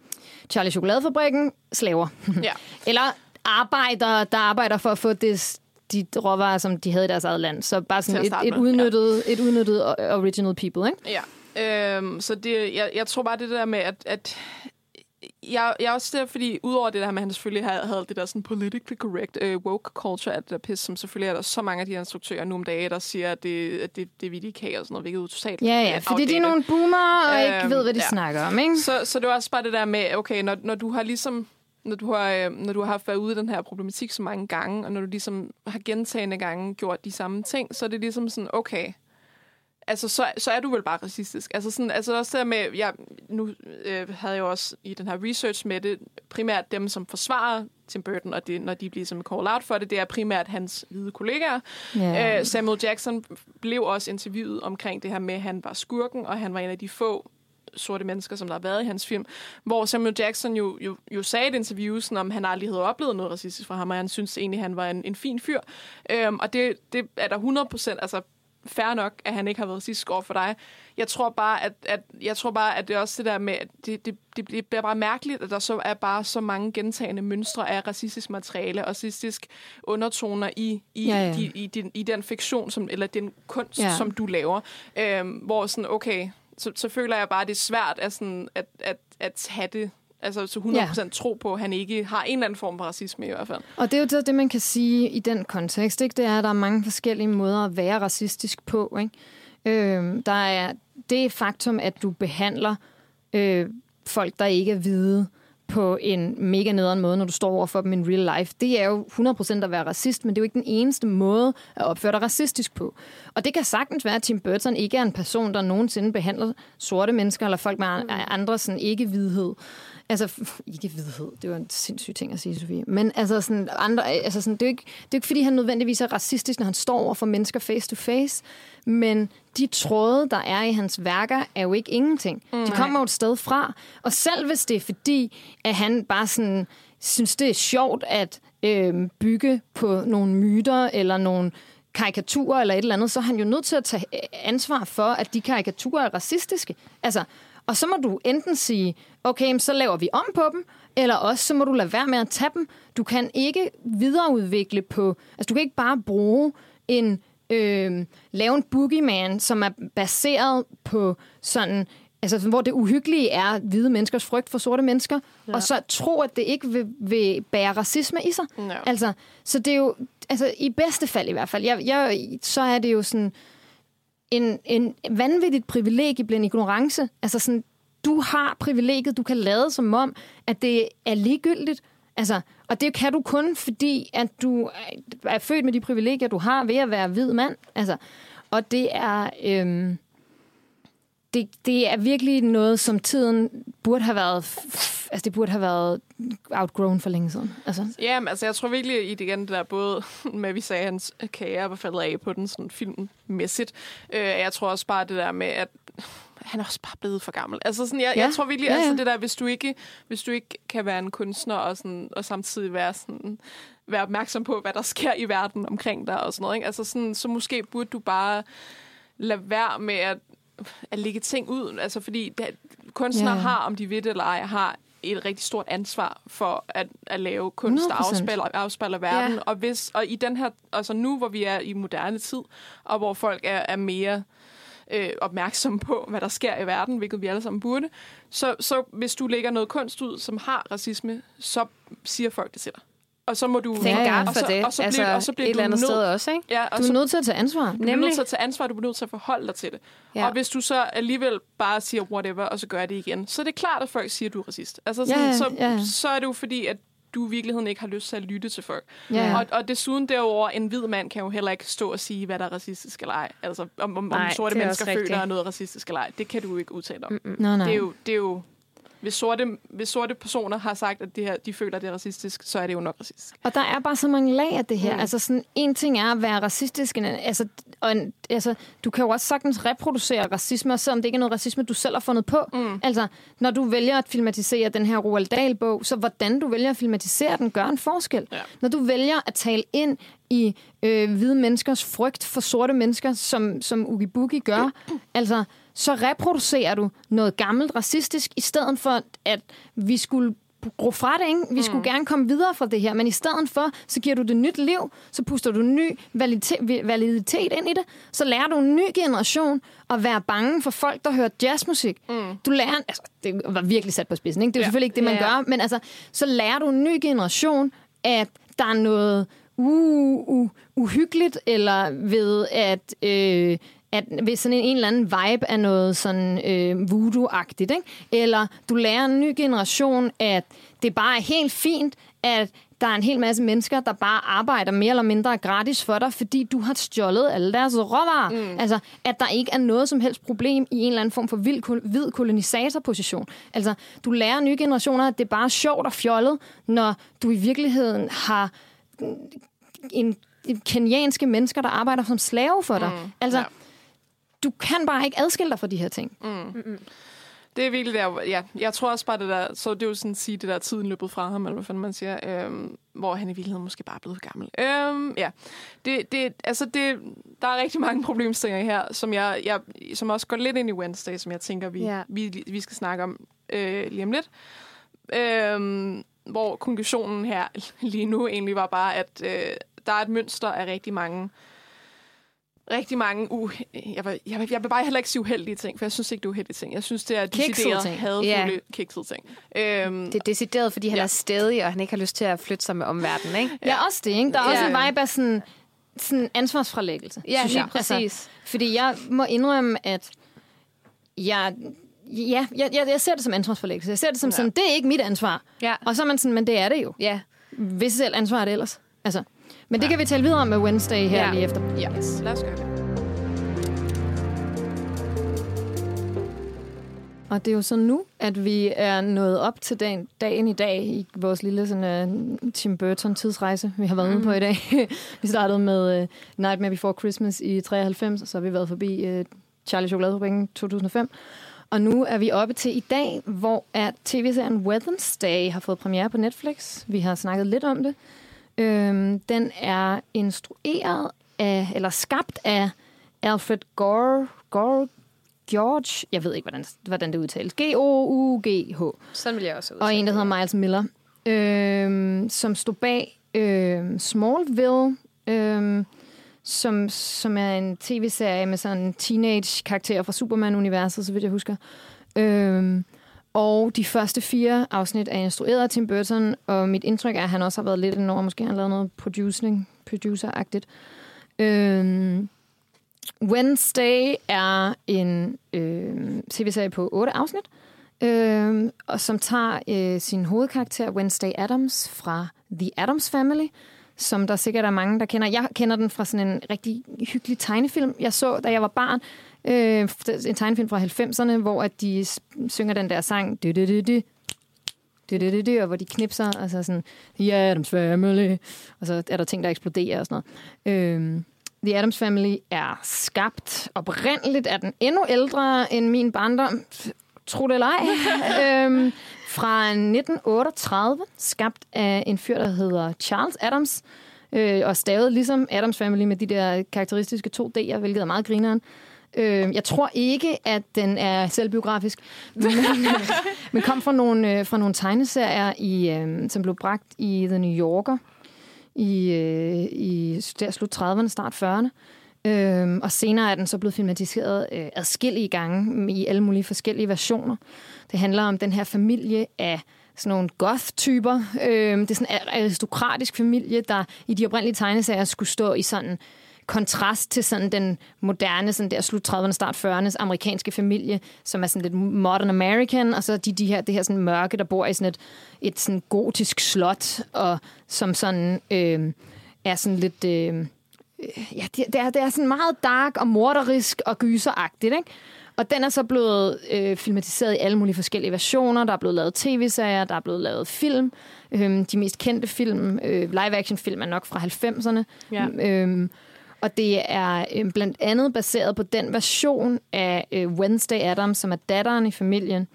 Charlie Chokoladefabrikken, slaver. Ja. eller arbejdere, der arbejder for at få det, de råvarer, som de havde i deres eget land. Så bare sådan et, et, udnyttet, et udnyttet original people, ikke? Ja. Øhm, så det, jeg, jeg tror bare det der med, at, at jeg, jeg er også der, fordi udover det der med, at han selvfølgelig havde, havde det der sådan politically correct uh, woke culture, at der pis, som selvfølgelig er der så mange af de her instruktører nu om dagen, der siger, at det, at det, det er vi, de kan og sådan noget, hvilket er totalt Ja, ja, fordi de er outdated. nogle boomer og ikke Øhm, ved, hvad de ja. snakker om, ikke? Så, så det var også bare det der med, okay, når, når du har ligesom når du har, øh, når du har haft været ude i den her problematik så mange gange, og når du ligesom har gentagende gange gjort de samme ting, så er det ligesom sådan, okay, altså så, så er du vel bare racistisk. Altså, sådan, altså også der med, jeg, nu øh, havde jeg jo også i den her research med det, primært dem, som forsvarer Tim Burton, og det, når de bliver som call out for det, det er primært hans hvide kollegaer. Ja. Øh, Samuel Jackson blev også interviewet omkring det her med, at han var skurken, og han var en af de få sorte mennesker, som der har været i hans film, hvor Samuel Jackson jo, jo, jo sagde i et interview, sådan, om han aldrig havde oplevet noget racistisk fra ham, og han synes egentlig, han var en, en fin fyr. Øhm, og det, det er der 100%, altså fair nok, at han ikke har været racistisk over for dig. Jeg tror bare, at, at, jeg tror bare, at det er også det der med, at det, det, det bliver bare mærkeligt, at der så er bare så mange gentagende mønstre af racistisk materiale og racistisk undertoner i, i, Ja, ja. De, i, den, i den fiktion, som, eller den kunst, ja. Ja. som du laver. Øhm, hvor sådan, okay, så, så føler jeg bare, at det er svært at, sådan, at, at, at have det, altså så 100% ja. tro på, at han ikke har en eller anden form for racisme i hvert fald. Og det er jo det, det, man kan sige i den kontekst, ikke? det er, at der er mange forskellige måder at være racistisk på. Ikke? Øhm, der er det faktum, at du behandler øh, folk, der ikke er hvide, på en mega nederen måde, når du står over for dem in real life. Det er jo 100% at være racist, men det er jo ikke den eneste måde at opføre dig racistisk på. Og det kan sagtens være, at Tim Burton ikke er en person, der nogensinde behandler sorte mennesker eller folk med andre sådan ikke-hvidhed. Altså, ikke hvidhed, det var en sindssyg ting at sige, Sofie. Men altså, sådan, andre, altså sådan, det, er jo ikke, det er jo ikke, fordi han nødvendigvis er racistisk, når han står over for mennesker face to face. Men de tråde, der er i hans værker, er jo ikke ingenting. Mm, de kommer jo et sted fra. Og selv hvis det er fordi, at han bare sådan, synes, det er sjovt at øh, bygge på nogle myter eller nogle karikaturer eller et eller andet, så er han jo nødt til at tage ansvar for, at de karikaturer er racistiske. Altså, og så må du enten sige, okay, så laver vi om på dem, eller også så må du lade være med at tage dem. Du kan ikke videreudvikle på... Altså, du kan ikke bare bruge en... Øh, lave en boogeyman, som er baseret på sådan... Altså, hvor det uhyggelige er hvide menneskers frygt for sorte mennesker, ja. og så tro, at det ikke vil, vil bære racisme i sig. Ja. Altså, så det er jo... Altså, i bedste fald i hvert fald. Jeg, jeg, så er det jo sådan en, en vanvittigt privilegie bliver en ignorance. Altså sådan, du har privilegiet, du kan lade som om, at det er ligegyldigt. Altså, og det kan du kun, fordi at du er født med de privilegier, du har ved at være hvid mand. Altså, og det er, øhm, det, det er virkelig noget, som tiden burde have været, altså det burde have været outgrown for længe siden. Altså, Ja, men altså, jeg tror virkelig i det igen, det der både med, at vi sagde, at hans karriere var faldet af på den sådan filmmæssigt. Øh, jeg tror også bare det der med, at han er også bare blevet for gammel. Altså sådan, jeg, ja. Jeg tror virkelig, Ja, ja. ja. altså det der, hvis du ikke, hvis du ikke kan være en kunstner og, sådan, og samtidig være sådan, være opmærksom på, hvad der sker i verden omkring dig og sådan noget, ikke? Altså sådan, så måske burde du bare lade være med at, at lægge ting ud. Altså fordi det, kunstnere Ja, har, om de ved det eller ej, har et rigtig stort ansvar for at, at lave kunst, der 100%. afspejler, afspejler verden. Ja. Og, hvis, og i den her, altså nu, hvor vi er i moderne tid, og hvor folk er, er mere øh, opmærksomme på, hvad der sker i verden, hvilket vi alle sammen burde, så, så hvis du lægger noget kunst ud, som har racisme, så siger folk det til dig. Og så må du... Thank Ja, ja. God og for så, det. Og så altså, bliver, og så bliver et du eller andet nødt- sted også, ikke? Ja, og du så er nødt til at tage ansvar. du er Nemlig. nødt til at tage ansvar, du er nødt til at forholde dig til det. Ja. Og hvis du så alligevel bare siger whatever, og så gør det igen, så er det klart, at folk siger, at du er racist. Altså sådan, Ja, så, ja. så er det jo fordi, at du i virkeligheden ikke har lyst til at lytte til folk. Ja. Og, og desuden derover en hvid mand kan jo heller ikke stå og sige, hvad der er racistisk eller ej. Altså, om, om, Nej, om sorte er mennesker føler rigtigt. er noget racistisk eller ej. Det kan du jo ikke udtale om. Mm-mm. Nej, nej. Det er jo, det er jo hvis sorte, hvis sorte personer har sagt, at det her, de føler, at det er racistisk, så er det jo nok racistisk. Og der er bare så mange lag af det her. Mm. Mm. Altså sådan, en ting er at være racistisk, en, altså, og en, altså, du kan jo også sagtens reproducere racisme, selvom det ikke er noget racisme, du selv har fundet på. Mm. Altså, når du vælger at filmatisere den her Roald Dahl-bog, så hvordan du vælger at filmatisere den, gør en forskel. Ja. Når du vælger at tale ind i øh, hvide menneskers frygt for sorte mennesker, som, som Ugi Bugi gør, altså, så reproducerer du noget gammelt racistisk, i stedet for, at vi skulle gro fra det, ikke? Vi skulle Mm. gerne komme videre fra det her, men i stedet for, så giver du det nyt liv, så puster du ny validitet, validitet ind i det, så lærer du en ny generation at være bange for folk, der hører jazzmusik. Mm. Du lærer, altså, det var virkelig sat på spidsen, ikke? Det er Ja. selvfølgelig ikke det, man Ja, ja. gør, men altså, så lærer du en ny generation, at der er noget uh, uh, uhyggeligt, eller ved at... Øh, at ved sådan en, en eller anden vibe af noget sådan øh, voodoo-agtigt, ikke? Eller du lærer en ny generation, at det bare er helt fint, at der er en hel masse mennesker, der bare arbejder mere eller mindre gratis for dig, fordi du har stjålet alle deres råvarer. Mm. Altså, at der ikke er noget som helst problem i en eller anden form for vild, hvid kolonisatorposition. Altså, du lærer nye generationer, at det er bare sjovt og fjollet, når du i virkeligheden har en, en kenyanske mennesker, der arbejder som slave for dig. Mm. Altså, Ja. Du kan bare ikke adskille dig fra de her ting. Det er virkelig der, ja, jeg tror også bare det der, så det er jo sådan at sige, det der tiden løbet fra ham, eller hvad fanden man siger, øhm, hvor han i virkeligheden måske bare er blevet gammel. Øhm, ja, det, det, altså det, der er rigtig mange problemstillinger her, som jeg, jeg som også går lidt ind i Wednesday, som jeg tænker, vi, ja. vi, vi skal snakke om øh, lige om lidt. Øhm, hvor konklusionen her lige nu egentlig var bare, at øh, der er et mønster af rigtig mange rigtig mange u... Jeg vil, jeg, vil, jeg vil bare heller ikke sige uheldige ting, for jeg synes ikke, det er uheldige ting. Jeg synes, det er decideret ting. hadfulde, Ja. yeah. kiksede ting. Øhm, Det er decideret, fordi han Ja. er stedig, og han ikke har lyst til at flytte sig med omverdenen, ikke? Ja, også det, ikke? Der er Ja. også en vibe af sådan, sådan ansvarsfralæggelse. Ja, synes jeg. Altså, præcis. fordi jeg må indrømme, at jeg, ja, jeg, jeg, jeg ser det som ansvarsforlæggelse. Jeg ser det som ja. sådan, det er ikke mit ansvar. Ja. Og så er man sådan, men det er det jo. Ja. Hvis selv ansvar er det ellers. Altså. Men det kan vi tale videre om med Wednesday her Ja. lige efter. Ja, yes. lad os gøre det. Og det er jo så nu, at vi er nået op til dagen, dagen i dag i vores lille sådan, uh, Tim Burton tidsrejse, vi har været mm. ude på i dag. vi startede med uh, Nightmare Before Christmas i 93, og så har vi været forbi uh, Charlie Chokoladefabrikken 2005. Og nu er vi oppe til i dag, hvor at tv-serien Wednesday har fået premiere på Netflix. Vi har snakket lidt om det. Øhm, den er instrueret af, eller skabt af Alfred Gore, Gore George, jeg ved ikke, hvordan, hvordan det udtales. G-O-U-G-H. Sådan vil jeg også Og en, der hedder Miles Miller, øhm, som stod bag øhm, Smallville, øhm, som, som er en tv-serie med sådan teenage-karakterer fra Superman-universet, så vidt jeg husker. Øhm, og de første fire afsnit er instrueret af Tim Burton, og mit indtryk er, at han også har været lidt indover. Måske har han lavet noget producing, producer-agtigt. Øhm, Wednesday er en øh, tv-serie på otte afsnit, øh, og som tager øh, sin hovedkarakter Wednesday Adams fra The Addams Family, som der sikkert er mange, der kender. Jeg kender den fra sådan en rigtig hyggelig tegnefilm, jeg så, da jeg var barn. Øh, en tegnefilm fra 90'erne, hvor at de synger den der sang, du, du, du, du, du, du, du, du, og hvor de knipser, og så sådan, The Addams Family, og så er der ting, der eksploderer og sådan noget. Øh, The Addams Family er skabt oprindeligt, er den endnu ældre end min barndom, tro det eller ej, øhm, fra 1938, skabt af en fyr, der hedder Charles Adams, øh, og stavet ligesom Adams Family med de der karakteristiske to D'er, hvilket er meget grineren. Øh, jeg tror ikke, at den er selvbiografisk, men, men kom fra nogle, øh, fra nogle tegneserier, i, øh, som blev bragt i The New Yorker i, øh, i der slut 30'erne, start 40'erne. Øhm, og senere er den så blevet filmatiseret øh, adskillige gange i alle mulige forskellige versioner. Det handler om den her familie af sådan nogle goth-typer. Øhm, det er sådan en aristokratisk familie, der i de oprindelige tegneserier skulle stå i sådan kontrast til sådan den moderne, sådan der slut 30'erne, start 40'ernes amerikanske familie, som er sådan lidt modern American, og så de, de her, det her sådan mørke, der bor i sådan et, et sådan gotisk slot, og som sådan øh, er sådan lidt... Øh, ja, det, det, er, det er sådan meget dark og morderisk og gyseragtigt, ikke? Og den er så blevet øh, filmatiseret i alle mulige forskellige versioner. Der er blevet lavet tv-serier, der er blevet lavet film. Øhm, de mest kendte film, øh, live-action-film, er nok fra 90'erne. Ja. Øhm, og det er øh, blandt andet baseret på den version af øh, Wednesday Adams, som er datteren i familien,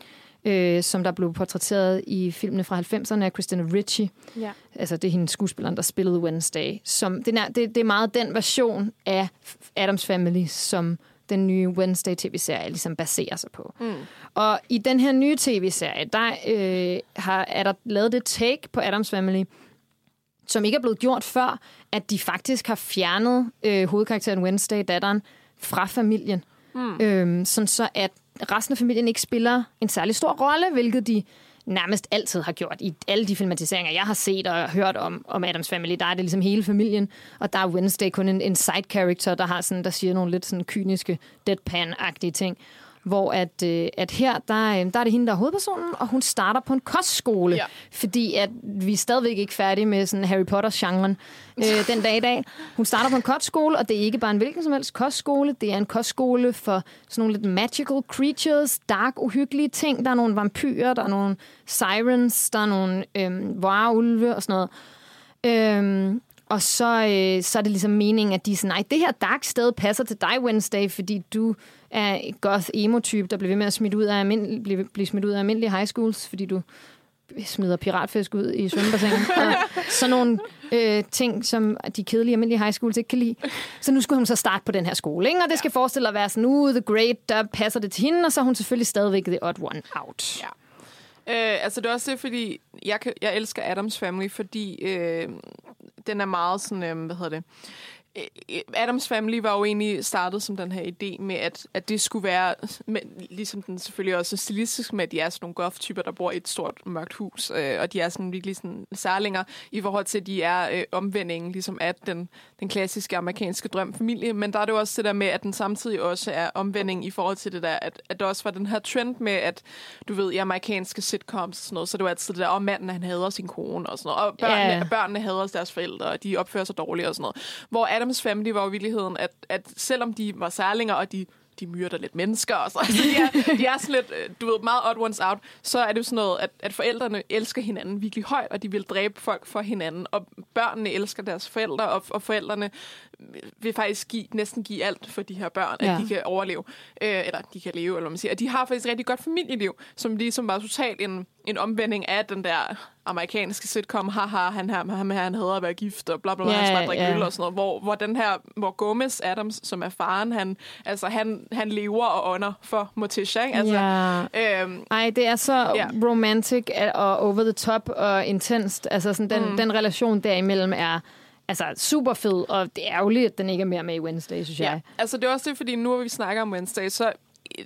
øh, som der blev portrætteret i filmene fra 90'erne af Christina Ricci. Ja. Altså, det er hende skuespilleren, der spillede Wednesday. Som, det, er, det, det er meget den version af Adams Family, som den nye Wednesday tv-serie ligesom baserer sig på. Mm. Og i den her nye tv-serie, der øh, har, er der lavet det take på Adams Family, som ikke er blevet gjort før, at de faktisk har fjernet øh, hovedkarakteren Wednesday, datteren, fra familien. Mm. Øhm, sådan så at resten af familien ikke spiller en særlig stor rolle, hvilket de nærmest altid har gjort i alle de filmatiseringer, jeg har set og hørt om, om Adams Family. Der er det ligesom hele familien, og der er Wednesday kun en, en side character, der, har sådan, der siger nogle lidt sådan kyniske, deadpan-agtige ting. Hvor at, øh, at her, der, øh, der er det hende, der er hovedpersonen, og hun starter på en kostskole, Ja. ja. fordi at vi er stadigvæk ikke færdige med sådan Harry Potter-genren øh, den dag i dag. Hun starter på en kostskole, og det er ikke bare en hvilken som helst kostskole. Det er en kostskole for sådan nogle lidt magical creatures, dark, uhyggelige ting. Der er nogle vampyrer, der er nogle sirens, der er nogle øh, varulve og sådan noget. Øhm, og så, øh, så er det ligesom meningen, at de er sådan, nej, det her dark sted passer til dig, Wednesday, fordi du er et goth emo-type, der bliver ved med at smide ud af almindelig, blive, blive smidt ud af almindelige high schools, fordi du smider piratfisk ud i svømmebassinet. og sådan nogle øh, ting, som de kedelige almindelige high schools ikke kan lide. Så nu skulle hun så starte på den her skole, ikke? og det skal forestille at være sådan, uh, the great, der passer det til hende, og så er hun selvfølgelig stadigvæk the odd one out. Ja. Øh, altså, det er også det, fordi jeg, kan, jeg elsker Adams Family, fordi øh, den er meget sådan, øh, hvad hedder det, Adams Family var jo egentlig startet som den her idé med, at, at det skulle være, med, ligesom den selvfølgelig også er stilistisk med, at de er sådan nogle goth-typer, der bor i et stort mørkt hus, øh, og de er sådan virkelig sådan særlinger i forhold til, at de er øh, omvendingen ligesom af den, den klassiske amerikanske drømfamilie, men der er det jo også det der med, at den samtidig også er omvending i forhold til det der, at, at der også var den her trend med, at du ved, i amerikanske sitcoms og sådan noget, så det var altid det der, om manden han hader sin kone og sådan noget, og børnene, yeah. børnene hader deres forældre, og de opfører sig dårligt og sådan noget. Hvor Adams Family var jo i virkeligheden, at, at selvom de var særlinger, og de de myrder lidt mennesker og så. Altså, de, er, de er sådan lidt, øh, du ved, meget odd ones out. Så er det jo sådan noget, at, at forældrene elsker hinanden virkelig højt, og de vil dræbe folk for hinanden. Og børnene elsker deres forældre, og, og forældrene vil faktisk give, næsten give alt for de her børn, Ja. at de kan overleve. Øh, eller de kan leve, eller hvad man siger. Og de har faktisk et rigtig godt familieliv, som ligesom var totalt en, en omvending af den der amerikanske sitcom, haha, han her, han, han hader at være gift, og bla bla bla, Ja, han skal drikke ja. øl og sådan noget. Hvor, hvor den her, hvor Gomez Adams, som er faren, han, altså, han, han lever og ånder for Morticia, ikke? Altså, ja. øhm, Ej, det er så ja. romantic og over the top og intenst. Altså sådan, den, mm. den relation derimellem er altså, super fed, og det er ærgerligt, at den ikke er mere med i Wednesday, synes Ja, jeg. altså det er også det, fordi nu hvor vi snakker om Wednesday, så øh,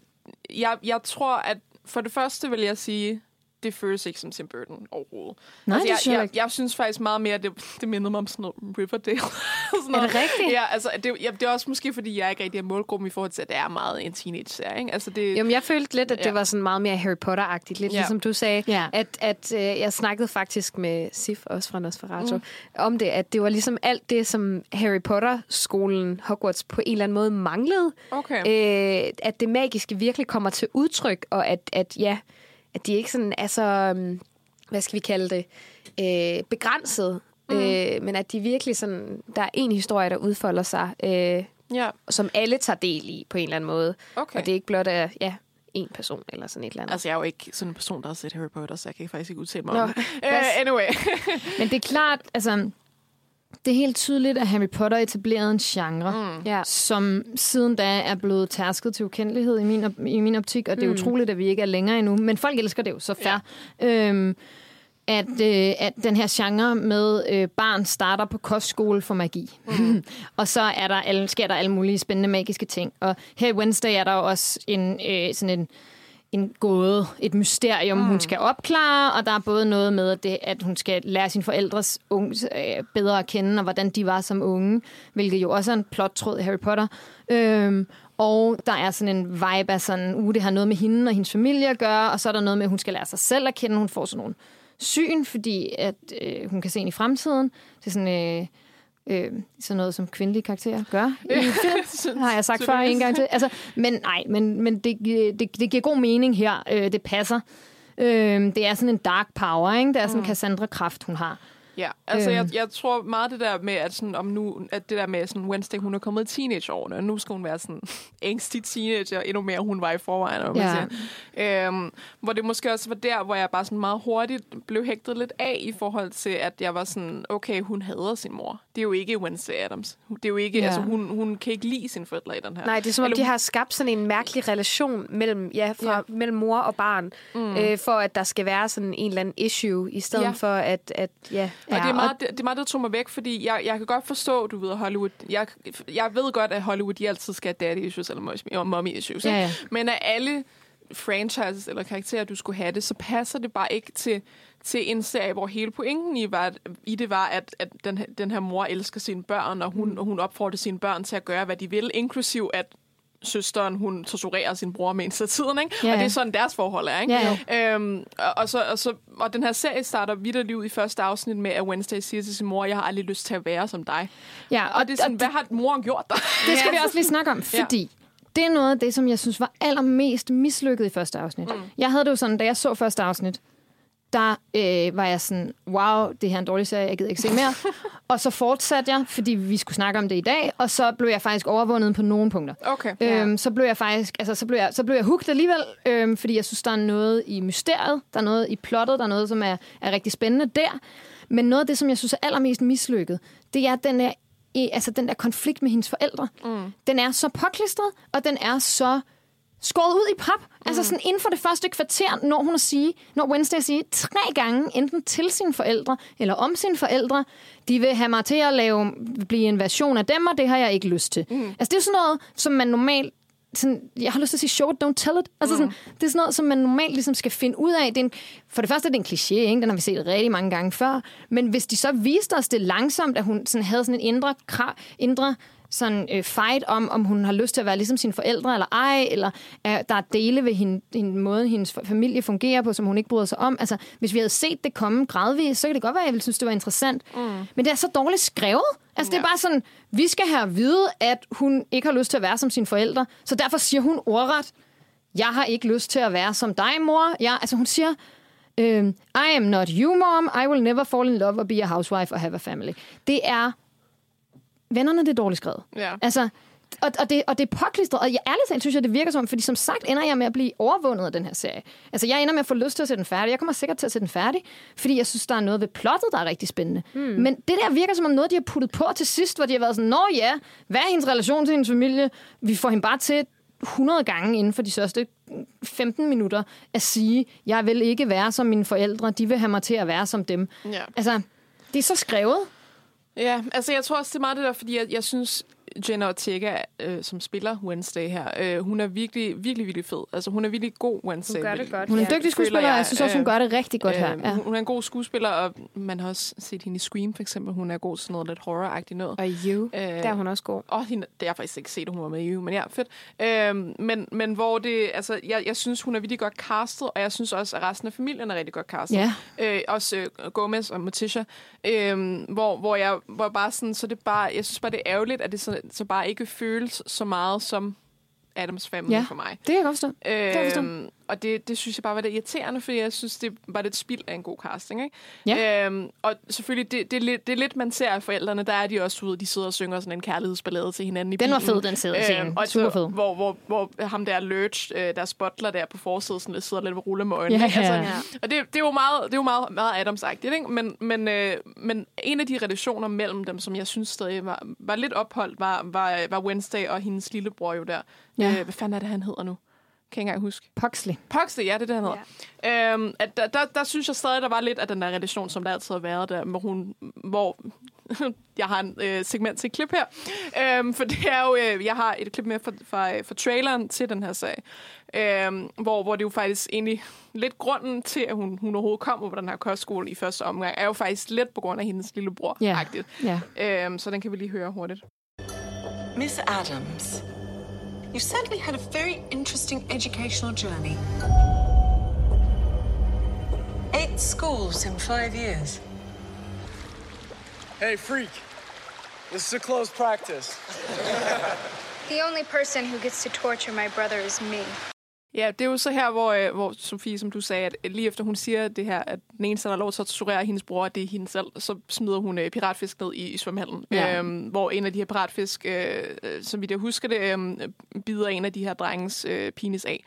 jeg, jeg tror, at for det første vil jeg sige, det føles ikke som Tim Burton overhovedet. Nej, altså, det jeg, synes jeg jeg, ikke. jeg synes faktisk meget mere, det, det mindede mig om sådan noget Riverdale. sådan Er det rigtigt? Ja, altså det, ja, det er også måske, fordi jeg ikke rigtig er målgruppen i forhold til, at det er meget en teenage-serie. Ikke? Altså, det, Jamen, jeg følte lidt, at det Ja. var sådan meget mere Harry Potter-agtigt. Lidt Ja. ligesom du sagde, Ja. at, at øh, jeg snakkede faktisk med Sif, også fra Nosferatu, mm. om det, at det var ligesom alt det, som Harry Potter-skolen Hogwarts på en eller anden måde manglede. Okay. Øh, at det magiske virkelig kommer til udtryk, og at, at ja, at de ikke sådan er så, øhm, hvad skal vi kalde det, øh, begrænset, mm. øh, men at de virkelig sådan, der er en historie, der udfolder sig, øh, ja, som alle tager del i på en eller anden måde. okay. Og det er ikke blot af, ja, en person eller sådan et eller andet. Altså, jeg er jo ikke sådan en person, der har set Harry Potter, så jeg kan faktisk ikke udtale mig Nå, om det. Uh, anyway. Men det er klart, altså, det er helt tydeligt, at Harry Potter etablerede en genre, mm. ja. som siden da er blevet tærsket til ukendelighed i min, op, i min optik, og det er mm. utroligt, at vi ikke er længere endnu. Men folk elsker det jo, så fair. Ja. Øhm, at, øh, at den her genre med øh, barn starter på kostskole for magi. Mm. og så er der alle, sker der alle mulige spændende magiske ting. Og her i Wednesday er der jo også en, øh, sådan en, en gåde, et mysterium, mm. hun skal opklare, og der er både noget med, at, det, at hun skal lære sine forældres unge, øh, bedre at kende, og hvordan de var som unge, hvilket jo også er en plottråd i Harry Potter. Øhm, og der er sådan en vibe af sådan, uh, det har noget med hende og hendes familie at gøre, og så er der noget med, at hun skal lære sig selv at kende. Hun får sådan nogle syn, fordi at øh, hun kan se ind i fremtiden. Det er sådan... Øh, Øh, sådan noget, som kvindelige karakterer gør i film, har jeg sagt før en gang til. Altså, men nej, men, men det, det, det giver god mening her. Øh, det passer. Øh, det er sådan en dark power, ikke? Det er sådan en Cassandra-kraft, hun har. Ja, altså Øhm. jeg, jeg tror meget det der med, at, sådan, om nu, at det der med sådan Wednesday, hun er kommet i teenageårene, og nu skal hun være sådan ængstig teenager, endnu mere hun var i forvejen, eller hvad man siger. Øhm, hvor det måske også var der, hvor jeg bare sådan meget hurtigt blev hægtet lidt af i forhold til, at jeg var sådan, okay, hun hader sin mor. Det er jo ikke Wednesday Adams. Det er jo ikke, Ja. altså hun, hun kan ikke lide sine forældre i den her. Nej, det er som om, Eller de har skabt sådan en mærkelig relation mellem, ja, fra, ja. mellem mor og barn, mm. øh, for at der skal være sådan en eller anden issue, i stedet Ja. ja. for at, at ja, Og det, er og- meget, det, det er meget, der tog mig væk, fordi jeg, jeg kan godt forstå, du ved, Hollywood. Jeg, jeg ved godt, at Hollywood, de altid skal have daddy issues eller mommy- issues. Ja, ja. Men af alle franchises eller karakterer, du skulle have det, så passer det bare ikke til, til en serie, hvor hele pointen i, var, i det var, at, at den, her- den her mor elsker sine børn, og hun, og hun opfordrer sine børn til at gøre, hvad de vil, inklusiv at søsteren, hun torturerer sin bror med af tiden, ikke? Ja, Og det ja. er sådan, deres forhold er, ikke? Ja, Øhm, og, og, så, og, så, og den her serie starter vidderligt ud i første afsnit med, at Wednesday siger til sin mor, jeg har aldrig lyst til at være som dig. Ja, Og det er sådan, hvad har moren gjort dig? Det skal vi også lige snakke om, Ja. fordi det er noget af det, som jeg synes var allermest mislykket i første afsnit. Mm. Jeg havde det jo sådan, da jeg så første afsnit, der øh, var jeg sådan, wow, det her er en dårlig serie, jeg gider ikke se mere. og så fortsatte jeg, fordi vi skulle snakke om det i dag, og så blev jeg faktisk overvundet på nogle punkter. Okay. Øhm, så blev jeg faktisk, altså så blev jeg, så blev jeg hooked alligevel, øhm, fordi jeg synes, der er noget i mysteriet, der er noget i plottet, der er noget, som er, er rigtig spændende der. Men noget af det, som jeg synes er allermest mislykket, det er den der, altså den der konflikt med hendes forældre. Mm. Den er så påklistret, og den er så skåret ud i pap. Mm. Altså sådan inden for det første kvarter, når hun at sige, når Wednesday at sige tre gange, enten til sine forældre, eller om sine forældre, de vil have mig til at lave, blive en version af dem, og det har jeg ikke lyst til. Mm. Altså det er sådan noget, som man normalt sådan, jeg har lyst til at sige show it, don't tell it. Altså sådan, det er sådan noget, som man normalt ligesom skal finde ud af. Det er en, for det første er det en kliché, ikke? den har vi set rigtig mange gange før. Men hvis de så viste os det langsomt, at hun sådan havde sådan en indre, krav, indre sådan øh, fight om, om hun har lyst til at være ligesom sine forældre eller ej, eller øh, der er dele ved hende, hende måde, hendes familie fungerer på, som hun ikke bryder sig om. Altså, hvis vi havde set det komme gradvist, så kan det godt være, at jeg ville synes, det var interessant. Mm. Men det er så dårligt skrevet. Altså, det er bare sådan, vi skal have at vide, at hun ikke har lyst til at være som sine forældre, så derfor siger hun ordret, jeg har ikke lyst til at være som dig, mor. Jeg, altså, hun siger, øhm, I am not you, mom. I will never fall in love or be a housewife or have a family. Det er vennerne, det er dårligt skrevet. Ja. Altså, og, og, det, og det er påklistret, og jeg, ærligt talt synes jeg, det virker som, fordi som sagt ender jeg med at blive overvundet af den her serie. Altså, jeg ender med at få lyst til at se den færdig. Jeg kommer sikkert til at se den færdig, fordi jeg synes, der er noget ved plottet, der er rigtig spændende. Mm. Men det der virker som om noget, de har puttet på til sidst, hvor de har været sådan, nå ja, hvad er hendes relation til hendes familie? Vi får hende bare til 100 gange inden for de første 15 minutter at sige, jeg vil ikke være som mine forældre, de vil have mig til at være som dem. Ja. Altså, det er så skrevet. Ja, altså jeg tror også, det er meget det der, fordi jeg, jeg synes, Jenna Ortega, øh, som spiller Wednesday her, øh, hun er virkelig, virkelig, virkelig fed. Altså hun er virkelig god Wednesday. Hun gør det godt. Hun er en dygtig skuespiller, og jeg, jeg synes også, hun øh, gør det rigtig godt her. Øh, Ja. hun, er en god skuespiller, og man har også set hende i Scream, for eksempel. Hun er god til sådan noget lidt horror-agtigt noget. Og You, Øh, der er hun også god. Åh, hende, det har jeg faktisk ikke set, at hun var med i You, men ja, fedt. Øhm, men, men hvor det, altså, jeg, jeg synes, hun er virkelig godt castet, og jeg synes også, at resten af familien er rigtig godt castet. Ja. Øh, også øh, Gomez og Morticia, øh, hvor, hvor jeg hvor bare sådan, så det er bare, jeg synes bare, det er ærgerligt, at det så, så bare ikke føles så meget som Adams Family Ja. for mig. Det kan jeg godt forstå. kan jeg forstå. Øhm, og det, det synes jeg bare var lidt irriterende, fordi jeg synes, det var lidt spild af en god casting. Ikke? Ja. Øhm, og selvfølgelig, det, det, er lidt, det er lidt, man ser af forældrene, der er de også ude, de sidder og synger sådan en kærlighedsballade til hinanden i Den var bilen. fed, den sæde scene. og Super fed. Hvor, hvor, hvor ham der Lurch, øh, deres butler der på forsiden, sådan sidder lidt ved rulle med øjnene. Ja, ja. Altså, og det, det er jo meget, det er jo meget, meget Adams-agtigt, ikke? Men, men, øh, men en af de relationer mellem dem, som jeg synes stadig var, var lidt opholdt, var, var, var Wednesday og hendes lillebror jo der. Ja. Øh, hvad fanden er det, han hedder nu? Kan jeg ikke engang huske. Pugsley. Pugsley, ja, det er det, han hedder. Ja. Øhm, at der, der, der, synes jeg stadig, der var lidt af den der relation, som der altid har været der, hvor hun, hvor jeg har en øh, segment til et klip her. Øhm, for det er jo, øh, jeg har et klip med fra, fra, fra traileren til den her sag, øhm, hvor, hvor det jo faktisk egentlig lidt grunden til, at hun, hun overhovedet kommer på den her kostskole i første omgang, er jo faktisk lidt på grund af hendes lillebror. Ja. agtigt. Ja. Øhm, så den kan vi lige høre hurtigt. Miss Adams, you've certainly had a very interesting educational journey. Eight schools in five years. Hey, freak. This is a closed practice. The only person who gets to torture my brother is me. Ja, det er jo så her, hvor, øh, hvor Sofie, som du sagde, at lige efter hun siger det her, at den eneste, der har lov til at torturere hendes bror, det er hende selv, så smider hun øh, piratfisk ned i, i svømmehallen. Ja. Øhm, hvor en af de her piratfisk, øh, øh, som vi der husker det, øh, bider en af de her drengens øh, penis af.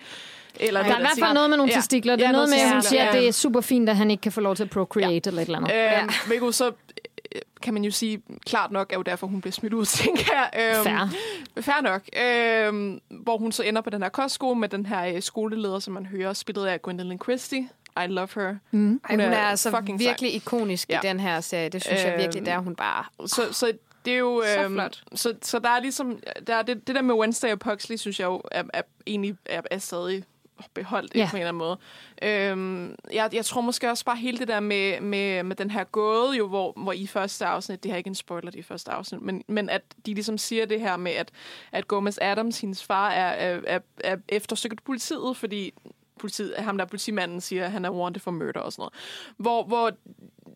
Eller Der er i hvert fald noget med nogle Ja. testikler. Det er Ja, noget med, at hun siger, at ja. det er super fint, at han ikke kan få lov til at procreate eller et eller andet. Øhm, hvilket så øh, kan man jo sige, klart nok er jo derfor, hun bliver smidt ud, tænker jeg. Øhm, Fair. Fair nok. Øhm, hvor hun så ender på den her kostskole med den her øh, skoleleder, som man hører, spillet af Gwendolyn Christie. I love her. Mm. Ej, hun er altså fucking sej. virkelig ikonisk Ja. i den her serie. Det synes jeg Øhm, virkelig, der er hun bare... Så, så det er jo... Så øhm, flot. Så, så der er ligesom... Der er det, det der med Wednesday og Pugsley, synes jeg jo er, er egentlig er, er stadig beholdt Ja. yeah. på en eller anden måde. Øhm, jeg, jeg tror måske også bare hele det der med, med, med den her gåde, jo, hvor, hvor i første afsnit, det her er ikke en spoiler, det er første afsnit, men, men at de ligesom siger det her med, at, at Gomez Adams, hendes far, er, er, er, er eftersøgt politiet, fordi politiet, ham der er politimanden siger, at han er wanted for murder og sådan noget. Hvor, hvor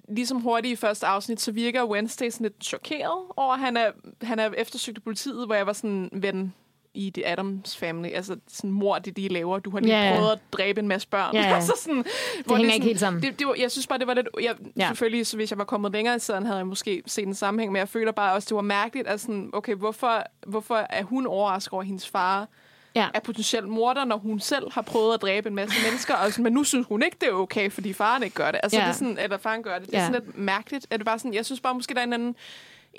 ligesom hurtigt i første afsnit, så virker Wednesday sådan lidt chokeret over, at han er, han er eftersøgt af politiet, hvor jeg var sådan, ven, i The Adams Family, altså sådan mor, det de laver. Du har lige ja. prøvet at dræbe en masse børn. Ja. altså sådan, det hænger ikke helt sammen. Det, det var, jeg synes bare, det var lidt... Jeg, ja. Selvfølgelig, så hvis jeg var kommet længere i siden, havde jeg måske set en sammenhæng, men jeg føler bare også, det var mærkeligt, at sådan, okay, hvorfor, hvorfor er hun overrasket over, at hendes far Ja. er potentielt morder, når hun selv har prøvet at dræbe en masse mennesker, og sådan, men nu synes hun ikke, det er okay, fordi faren ikke gør det. Altså, Ja. det er sådan, eller faren gør det. Det er Ja. sådan lidt mærkeligt. Er det bare sådan, jeg synes bare, måske der er en anden,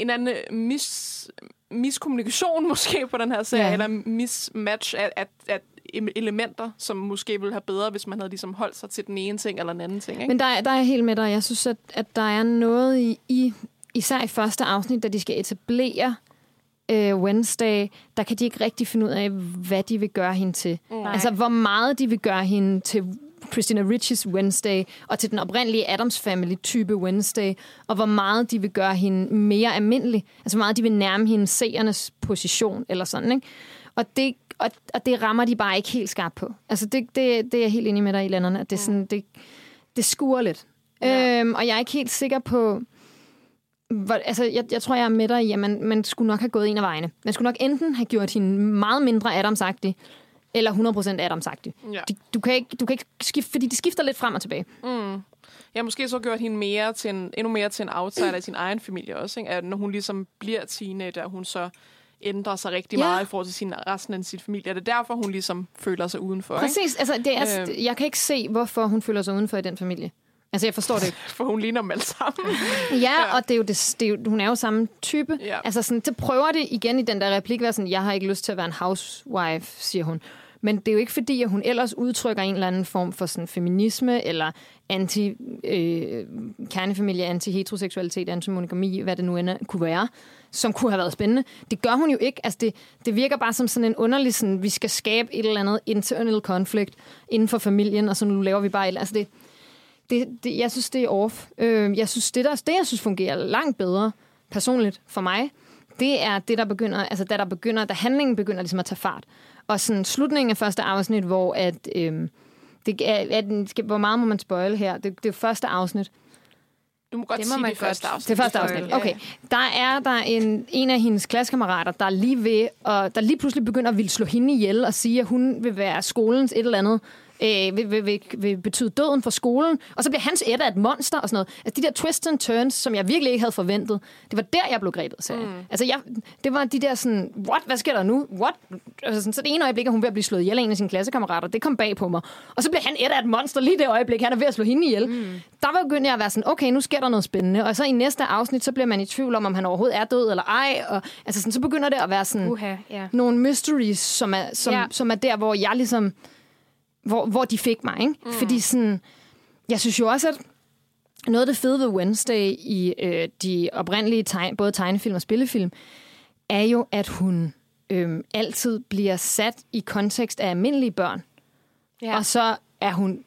en anden mis, miskommunikation måske på den her serie, Ja. eller mismatch, at, at, at em- elementer, som måske ville have bedre, hvis man havde ligesom holdt sig til den ene ting eller den anden ting. Ikke? Men der, er- der er jeg helt med dig. Jeg synes, at, at der er noget i, i, især i første afsnit, da de skal etablere øh, Wednesday, der kan de ikke rigtig finde ud af, hvad de vil gøre hende til. Mm. Altså, hvor meget de vil gøre hende til Christina Riches Wednesday, og til den oprindelige Adams Family-type Wednesday, og hvor meget de vil gøre hende mere almindelig. Altså, hvor meget de vil nærme hende seernes position, eller sådan, ikke? Og det, og, og det rammer de bare ikke helt skarpt på. Altså, det, det, det er jeg helt enig med dig i, Lennerne, at det, er sådan, det, det skuer lidt. Ja. Øhm, og jeg er ikke helt sikker på... Hvor, altså, jeg, jeg tror, jeg er med dig i, at man, man skulle nok have gået en af vejene. Man skulle nok enten have gjort hende meget mindre Adamsagtig, eller 100% Adamsagtig. Ja. Du, du, kan ikke, du kan ikke skifte, fordi de skifter lidt frem og tilbage. Mm. Ja, måske så gjort hende mere til en, endnu mere til en outsider i sin egen familie også. Ikke? At når hun ligesom bliver teenager, hun så ændrer sig rigtig Ja. meget i forhold til sin, resten af sin familie. Er det derfor, hun ligesom føler sig udenfor? Præcis. Altså, det er, Øhm. jeg kan ikke se, hvorfor hun føler sig udenfor i den familie. Altså, jeg forstår det ikke. Ikke? For hun ligner dem alle sammen. Ja, ja. og det er jo det, det er jo, hun er jo samme type. Ja. Altså sådan, så prøver det igen i den der replik, være sådan, jeg har ikke lyst til at være en housewife, siger hun. Men det er jo ikke fordi, at hun ellers udtrykker en eller anden form for sådan feminisme, eller anti øh, kernefamilie, anti-heteroseksualitet, anti-monogami, hvad det nu end er- kunne være, som kunne have været spændende. Det gør hun jo ikke. Altså det, det virker bare som sådan en underlig, sådan, vi skal skabe et eller andet internal conflict inden for familien, og så nu laver vi bare et eller andet. Altså det, det, det, jeg synes, det er off. Øh, jeg synes, det, der, det, jeg synes fungerer langt bedre, personligt for mig, det er det, der begynder, altså da der begynder, da handlingen begynder ligesom at tage fart. Og sådan slutningen af første afsnit, hvor at, øhm, det er, at, skal- hvor meget må man spoil her? Det, det er første afsnit. Du må godt Det må sige man det første afsnit. Det er første afsnit. Okay. Der er der en, en af hendes klassekammerater, der er lige ved, og der lige pludselig begynder at ville slå hende ihjel og sige, at hun vil være skolens et eller andet øh, vil, vil, vil, vil betyde døden for skolen, og så bliver hans ætter et monster og sådan noget. Altså de der twists and turns, som jeg virkelig ikke havde forventet, det var der, jeg blev grebet serien. Mm. Altså jeg, det var de der sådan, what, hvad sker der nu? What? Altså sådan, så det ene øjeblik er hun ved at blive slået ihjel af en af sine klassekammerater, det kom bag på mig. Og så bliver han ætter et monster lige det øjeblik, han er ved at slå hende ihjel. Mm. Der var begyndte jeg at være sådan, okay, nu sker der noget spændende. Og så i næste afsnit, så bliver man i tvivl om, om han overhovedet er død eller ej. Og, altså sådan, så begynder det at være sådan Uha, ja. nogle mysteries, som er, som, ja. som er der, hvor jeg ligesom... Hvor, hvor de fik mig, ikke? Mm. Fordi sådan... Jeg synes jo også, at noget af det fede ved Wednesday i øh, de oprindelige tegn, både tegnefilm og spillefilm, er jo, at hun øh, altid bliver sat i kontekst af almindelige børn. Ja. Og så er hun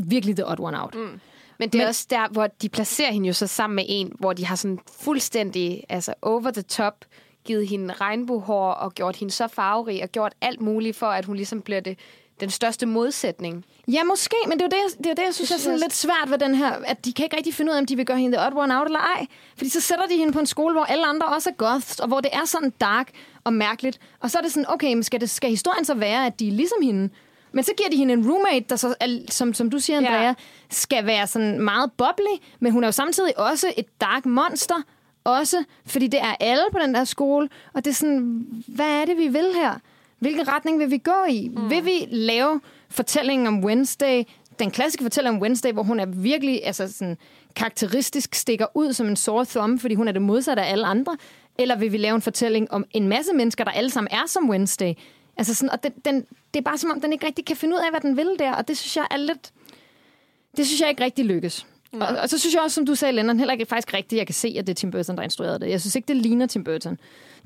virkelig the odd one out. Mm. Men det er Men, også der, hvor de placerer hende jo så sammen med en, hvor de har sådan fuldstændig, altså over the top, givet hende regnbuehår og gjort hende så farverig og gjort alt muligt for, at hun ligesom bliver det, den største modsætning. Ja, måske, men det er jo det, jeg- det, er det jeg synes er sådan lidt svært ved den her, at de kan ikke rigtig finde ud af, om de vil gøre hende the odd one out eller ej. Fordi så sætter de hende på en skole, hvor alle andre også er goths, og hvor det er sådan dark og mærkeligt. Og så er det sådan, okay, men skal, det, skal historien så være, at de er ligesom hende? Men så giver de hende en roommate, der så, er, som, som du siger, Andrea, ja. skal være sådan meget bubbly, men hun er jo samtidig også et dark monster, også fordi det er alle på den der skole, og det er sådan, hvad er det, vi vil her? Hvilken retning vil vi gå i? Mm. Vil vi lave fortællingen om Wednesday, den klassiske fortælling om Wednesday, hvor hun er virkelig altså sådan, karakteristisk stikker ud som en sore thumb, fordi hun er det modsatte af alle andre? Eller vil vi lave en fortælling om en masse mennesker, der alle sammen er som Wednesday? Altså sådan, og den, den, det er bare som om, den ikke rigtig kan finde ud af, hvad den vil der, og det synes jeg er lidt... Det synes jeg ikke rigtig lykkes. Og, og, så synes jeg også, som du sagde, Lennon, heller ikke faktisk rigtigt, jeg kan se, at det er Tim Burton, der instruerede det. Jeg synes ikke, det ligner Tim Burton.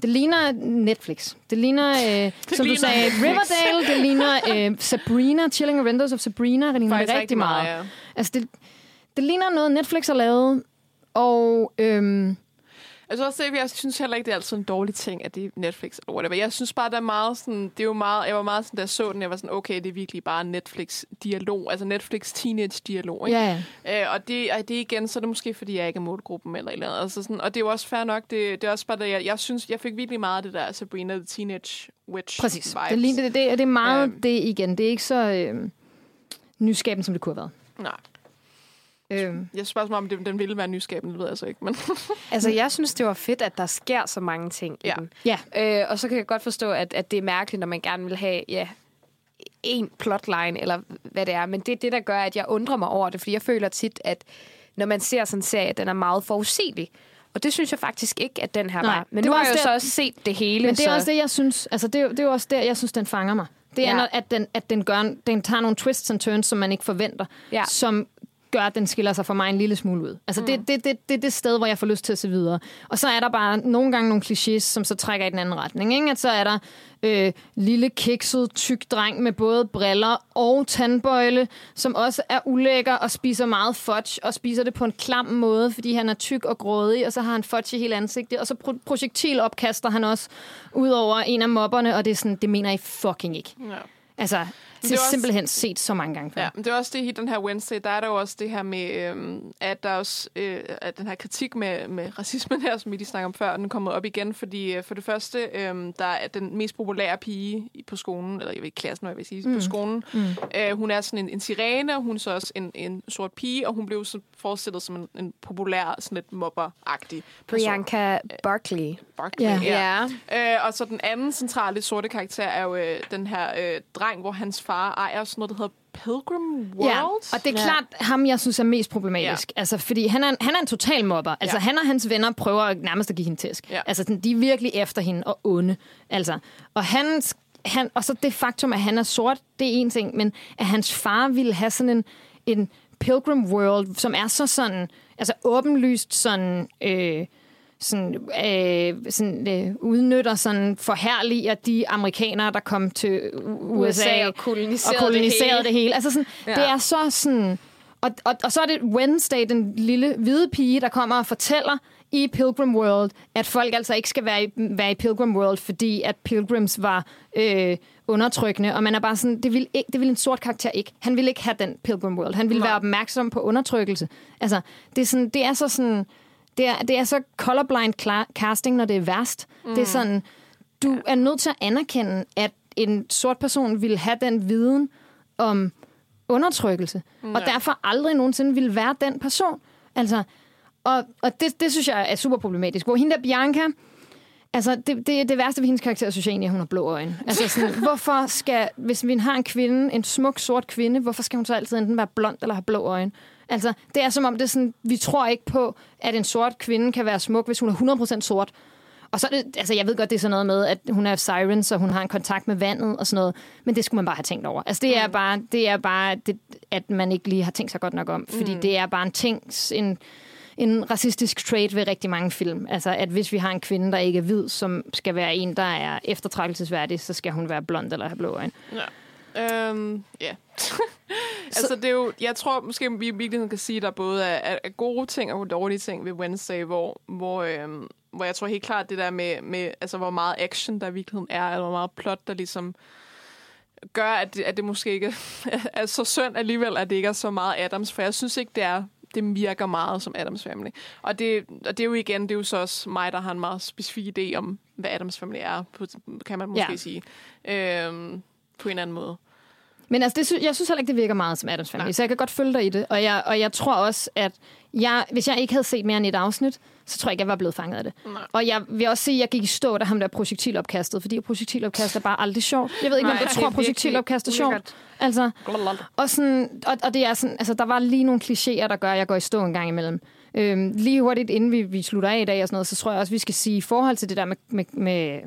Det ligner Netflix. Det ligner, øh, det som ligner du sagde, Netflix. Riverdale. Det ligner øh, Sabrina, Chilling Adventures of Sabrina. Det ligner Faktisk rigtig, rigtig meget. meget, ja. Altså, det, det ligner noget, Netflix har lavet. Og øhm, Altså også det, jeg synes heller ikke, det er altid en dårlig ting, at det er Netflix eller whatever. Jeg synes bare, der er meget sådan, det er jo meget, jeg var meget sådan, da jeg så den, jeg var sådan, okay, det er virkelig bare Netflix-dialog, altså Netflix teenage-dialog, ikke? ja, ja. Øh, og det, og det igen, så er det måske, fordi jeg ikke er målgruppen eller et eller andet. Altså sådan, og det er jo også fair nok, det, det er også bare det, jeg, jeg synes, jeg fik virkelig meget af det der Sabrina the Teenage Witch Præcis. vibes. Det, ligner, det, det, det er meget Øhm. det igen. Det er ikke så øhm, nyskabende, som det kunne have været. Nej. Øhm. Jeg spørger mig, om det, den ville være nyskabende, det ved jeg altså ikke. Men Altså, jeg synes, det var fedt, at der sker så mange ting Ja. i den. Ja. Øh, og så kan jeg godt forstå, at, at det er mærkeligt, når man gerne vil have ja, en plotline, eller hvad det er. Men det er det, der gør, at jeg undrer mig over det, fordi jeg føler tit, at når man ser sådan en serie, den er meget forudsigelig. Og det synes jeg faktisk ikke, at den her Nej, var. Men nu var har jeg jo også så også set det hele. Men det er så... også det, jeg synes. Altså, det, er jo- det er også der, jeg synes, den fanger mig. Det er, Ja. ja. at, den, at den, gør, den tager nogle twists and turns, som man ikke forventer, Ja. som gør, at den skiller sig for mig en lille smule ud. Altså, mm. det, det, det, det er det sted, hvor jeg får lyst til at se videre. Og så er der bare nogle gange nogle klichés, som så trækker i den anden retning. Ikke? At så er der øh, lille, kikset, tyk dreng med både briller og tandbøjle, som også er ulækker og spiser meget fudge, og spiser det på en klam måde, fordi han er tyk og grådig, og så har han fudge i hele ansigtet, og så pro- projektilopkaster han også ud over en af mobberne, og det er sådan, det mener I fucking ikke. Ja. Altså, det er også- simpelthen set så mange gange før. Ja, men det er også det i den her Wednesday, der er der jo også det her med, øhm, at der også øh, at den her kritik med, med racismen her, som vi lige snakkede om før, den er kommet op igen, fordi øh, for det første, øh, der er den mest populære pige i- på skolen, eller jeg ved ikke klassen, hvad jeg vil sige, mm. på skolen, mm. øh, hun er sådan en, en sirene, og hun er så også en, en sort pige, og hun blev så forestillet som en, en populær, sådan lidt mobber-agtig person. Bianca Barkley. Barkley, Ja. Ja. Øh, og så den anden centrale sorte karakter er jo øh, den her øh, dreng, hvor hans far ejer sådan noget, der hedder Pilgrim World. Ja, og det er klart ham, jeg synes er mest problematisk. Ja. Altså, fordi han er, en- han er en total mobber. Altså, Ja. ja. han og hans venner prøver at nærmest at give hende tæsk. Ja. Altså, de er virkelig efter hende og onde. Altså, og han, han, og så det faktum, at han er sort, det er en ting, men at hans far ville have sådan en, en Pilgrim World, som er så sådan, altså åbenlyst sådan... Øh, sådan, øh, sådan øh, udnytter, sådan forherliger de amerikanere, der kom til USA, USA og koloniserede og koloniserede det det hele. Altså sådan, ja. det er så sådan... Og, og, og så er det Wednesday, den lille hvide pige, der kommer og fortæller i Pilgrim World, at folk altså ikke skal være i, være i Pilgrim World, fordi at Pilgrims var øh, undertrykkende, og man er bare sådan, det vil, ikke, det vil en sort karakter ikke. Han vil ikke have den Pilgrim World. Han vil være opmærksom på undertrykkelse. Altså, det er, sådan, det er så sådan... Det er, det er så colorblind casting, når det er værst. Mm. Det er sådan, du er nødt til at anerkende, at en sort person vil have den viden om undertrykkelse, mm. og derfor aldrig nogensinde vil være den person. Altså, og, og det, det synes jeg er super problematisk. Hvor hende der Bianca, altså det, det, det værste ved hendes karakter, synes jeg egentlig, at hun har blå øjne. Altså sådan, hvorfor skal, hvis vi har en kvinde, en smuk sort kvinde, hvorfor skal hun så altid enten være blond eller have blå øjne? Altså, det er som om, det er sådan, vi tror ikke på, at en sort kvinde kan være smuk, hvis hun er 100% sort. Og så er det, altså jeg ved godt, det er sådan noget med, at hun er siren, så hun har en kontakt med vandet og sådan noget. Men det skulle man bare have tænkt over. Altså det er bare, det er bare det, at man ikke lige har tænkt sig godt nok om. Fordi mm. det er bare en ting, en, en racistisk trait ved rigtig mange film. Altså at hvis vi har en kvinde, der ikke er hvid, som skal være en, der er eftertragtelsesværdig, så skal hun være blond eller have blå øjne. Ja. Øhm, ja. altså, det er jo, jeg tror måske, vi i virkeligheden kan sige, at der både er, er, gode ting og dårlige ting ved Wednesday, hvor, hvor, øhm, hvor jeg tror helt klart, det der med, med altså, hvor meget action der i virkeligheden er, eller hvor meget plot, der ligesom gør, at det, at det måske ikke er så synd alligevel, at det ikke er så meget Adams, for jeg synes ikke, det er det virker meget som Adams Family. Og det, og det er jo igen, det er jo så også mig, der har en meget specifik idé om, hvad Adams Family er, kan man måske Ja. sige. Øhm, på en eller anden måde. Men altså, det, sy- jeg synes heller ikke, det virker meget som Adams Family, Nej. så jeg kan godt følge dig i det. Og jeg, og jeg tror også, at jeg, hvis jeg ikke havde set mere end et afsnit, så tror jeg ikke, jeg var blevet fanget af det. Nej. Og jeg vil også sige, at jeg gik i stå, da ham der projektilopkastet, fordi projektilopkast er bare aldrig sjovt. Jeg ved ikke, Nej, om du det er tror, projektilopkast er sjovt. Altså, og, sådan, og, og det er sådan, altså, der var lige nogle klichéer, der gør, at jeg går i stå en gang imellem. Øhm, lige hurtigt, inden vi, vi slutter af i dag og sådan noget, så tror jeg også, vi skal sige, i forhold til det der med, med, med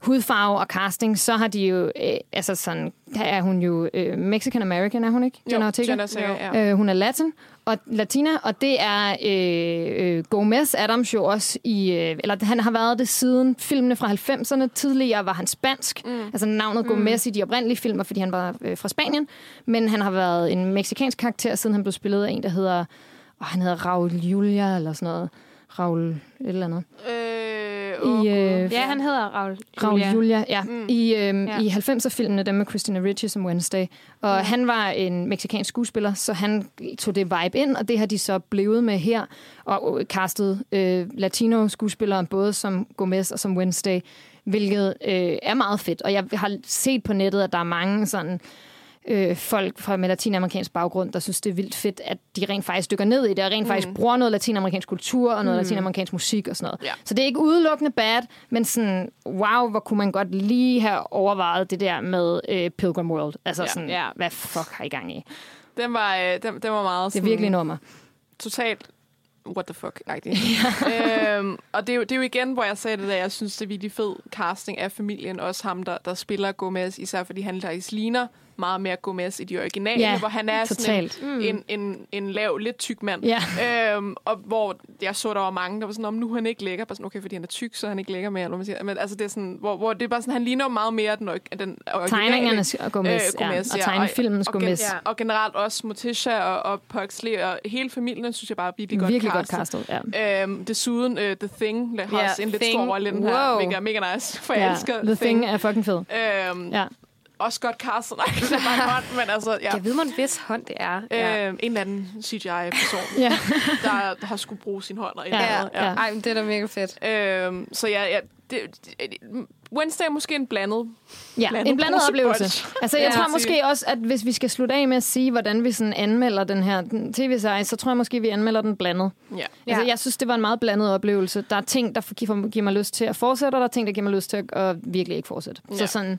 hudfarve og casting, så har de jo, øh, altså sådan, der er hun jo øh, Mexican-American, er hun ikke? Jo, Jenna Ortega? Jenna ja. Øh, hun er latin, og latina, og det er øh, øh, Gomez Adams jo også i, øh, eller han har været det siden filmene fra 90'erne. Tidligere var han spansk, mm. altså navnet mm. Gomez i de oprindelige filmer, fordi han var øh, fra Spanien, men han har været en meksikansk karakter, siden han blev spillet af en, der hedder, åh, han hedder Raul Julia, eller sådan noget. Raul et eller andet. Øh, I, øh, Ja, han hedder Raul Raul Julia. Julia, ja. Mm. I, Ja. ja. i 90'er-filmene, dem med Christina Ricci som Wednesday. Og mm. han var en meksikansk skuespiller, så han tog det vibe ind, og det har de så blevet med her. Og øh, castet øh, latino-skuespillere, både som Gomez og som Wednesday, hvilket øh, er meget fedt. Og jeg har set på nettet, at der er mange sådan øh, folk fra med latinamerikansk baggrund, der synes, det er vildt fedt, at de rent faktisk dykker ned i det, og rent mm. faktisk bruger noget latinamerikansk kultur og noget mm. latinamerikansk musik og sådan noget. Ja. Så det er ikke udelukkende bad, men sådan, wow, hvor kunne man godt lige have overvejet det der med øh, Pilgrim World. Altså Ja. sådan, Ja. hvad fuck har I gang i? Den var, øh, den, den var meget Det er sådan, virkelig nummer. totalt what the fuck øhm, Og det er, jo, det er jo igen, hvor jeg sagde det der, jeg synes, det er virkelig fed casting af familien. Også ham, der, der spiller Gomez, især fordi han faktisk ligner meget mere Gomez i de originale, Ja, hvor han er totalt. sådan en, en, en, en lav, lidt tyk mand. Ja. Øhm, og hvor jeg så, der var mange, der var sådan, om nu er han ikke lækker. Bare sådan, okay, fordi han er tyk, så er han ikke lækker mere. Eller man siger. Men altså, det er sådan, hvor, hvor det er bare sådan, han ligner meget mere den, den originale. Tegningernes Gomez, ja, og tegnefilmens og, og, Gomez. Ja, og generelt også Morticia og, og Pugsley og hele familien, synes jeg bare er virkelig godt Virkelig godt castet. castet, ja. Øhm, desuden, uh, The Thing har Ja, også en lidt Thing. stor rolle i den her, Wow. hvilket er mega nice, for jeg ja. elsker The Thing er fucking fed. Øhm, Ja. Også godt castet, nej, det er bare hånd, men altså, ja. Jeg ved man, hvis hånd det er. Ja. Øhm, en eller anden CGI-person, Ja. der, der har skulle bruge sin hånd. Og Ja, eller andet, ja. Ej, men det er da mega fedt. Øhm, så ja, ja det, Wednesday er måske en blandet Ja, Blandet en blandet oplevelse. bunch. Altså, jeg Ja. tror måske også, at hvis vi skal slutte af med at sige, hvordan vi sådan anmelder den her tv-serie, så tror jeg måske, vi anmelder den blandet. Ja. Altså, jeg synes, det var en meget blandet oplevelse. Der er ting, der giver giver mig lyst til at fortsætte, og der er ting, der giver mig lyst til at, at virkelig ikke fortsætte. Så Ja. sådan,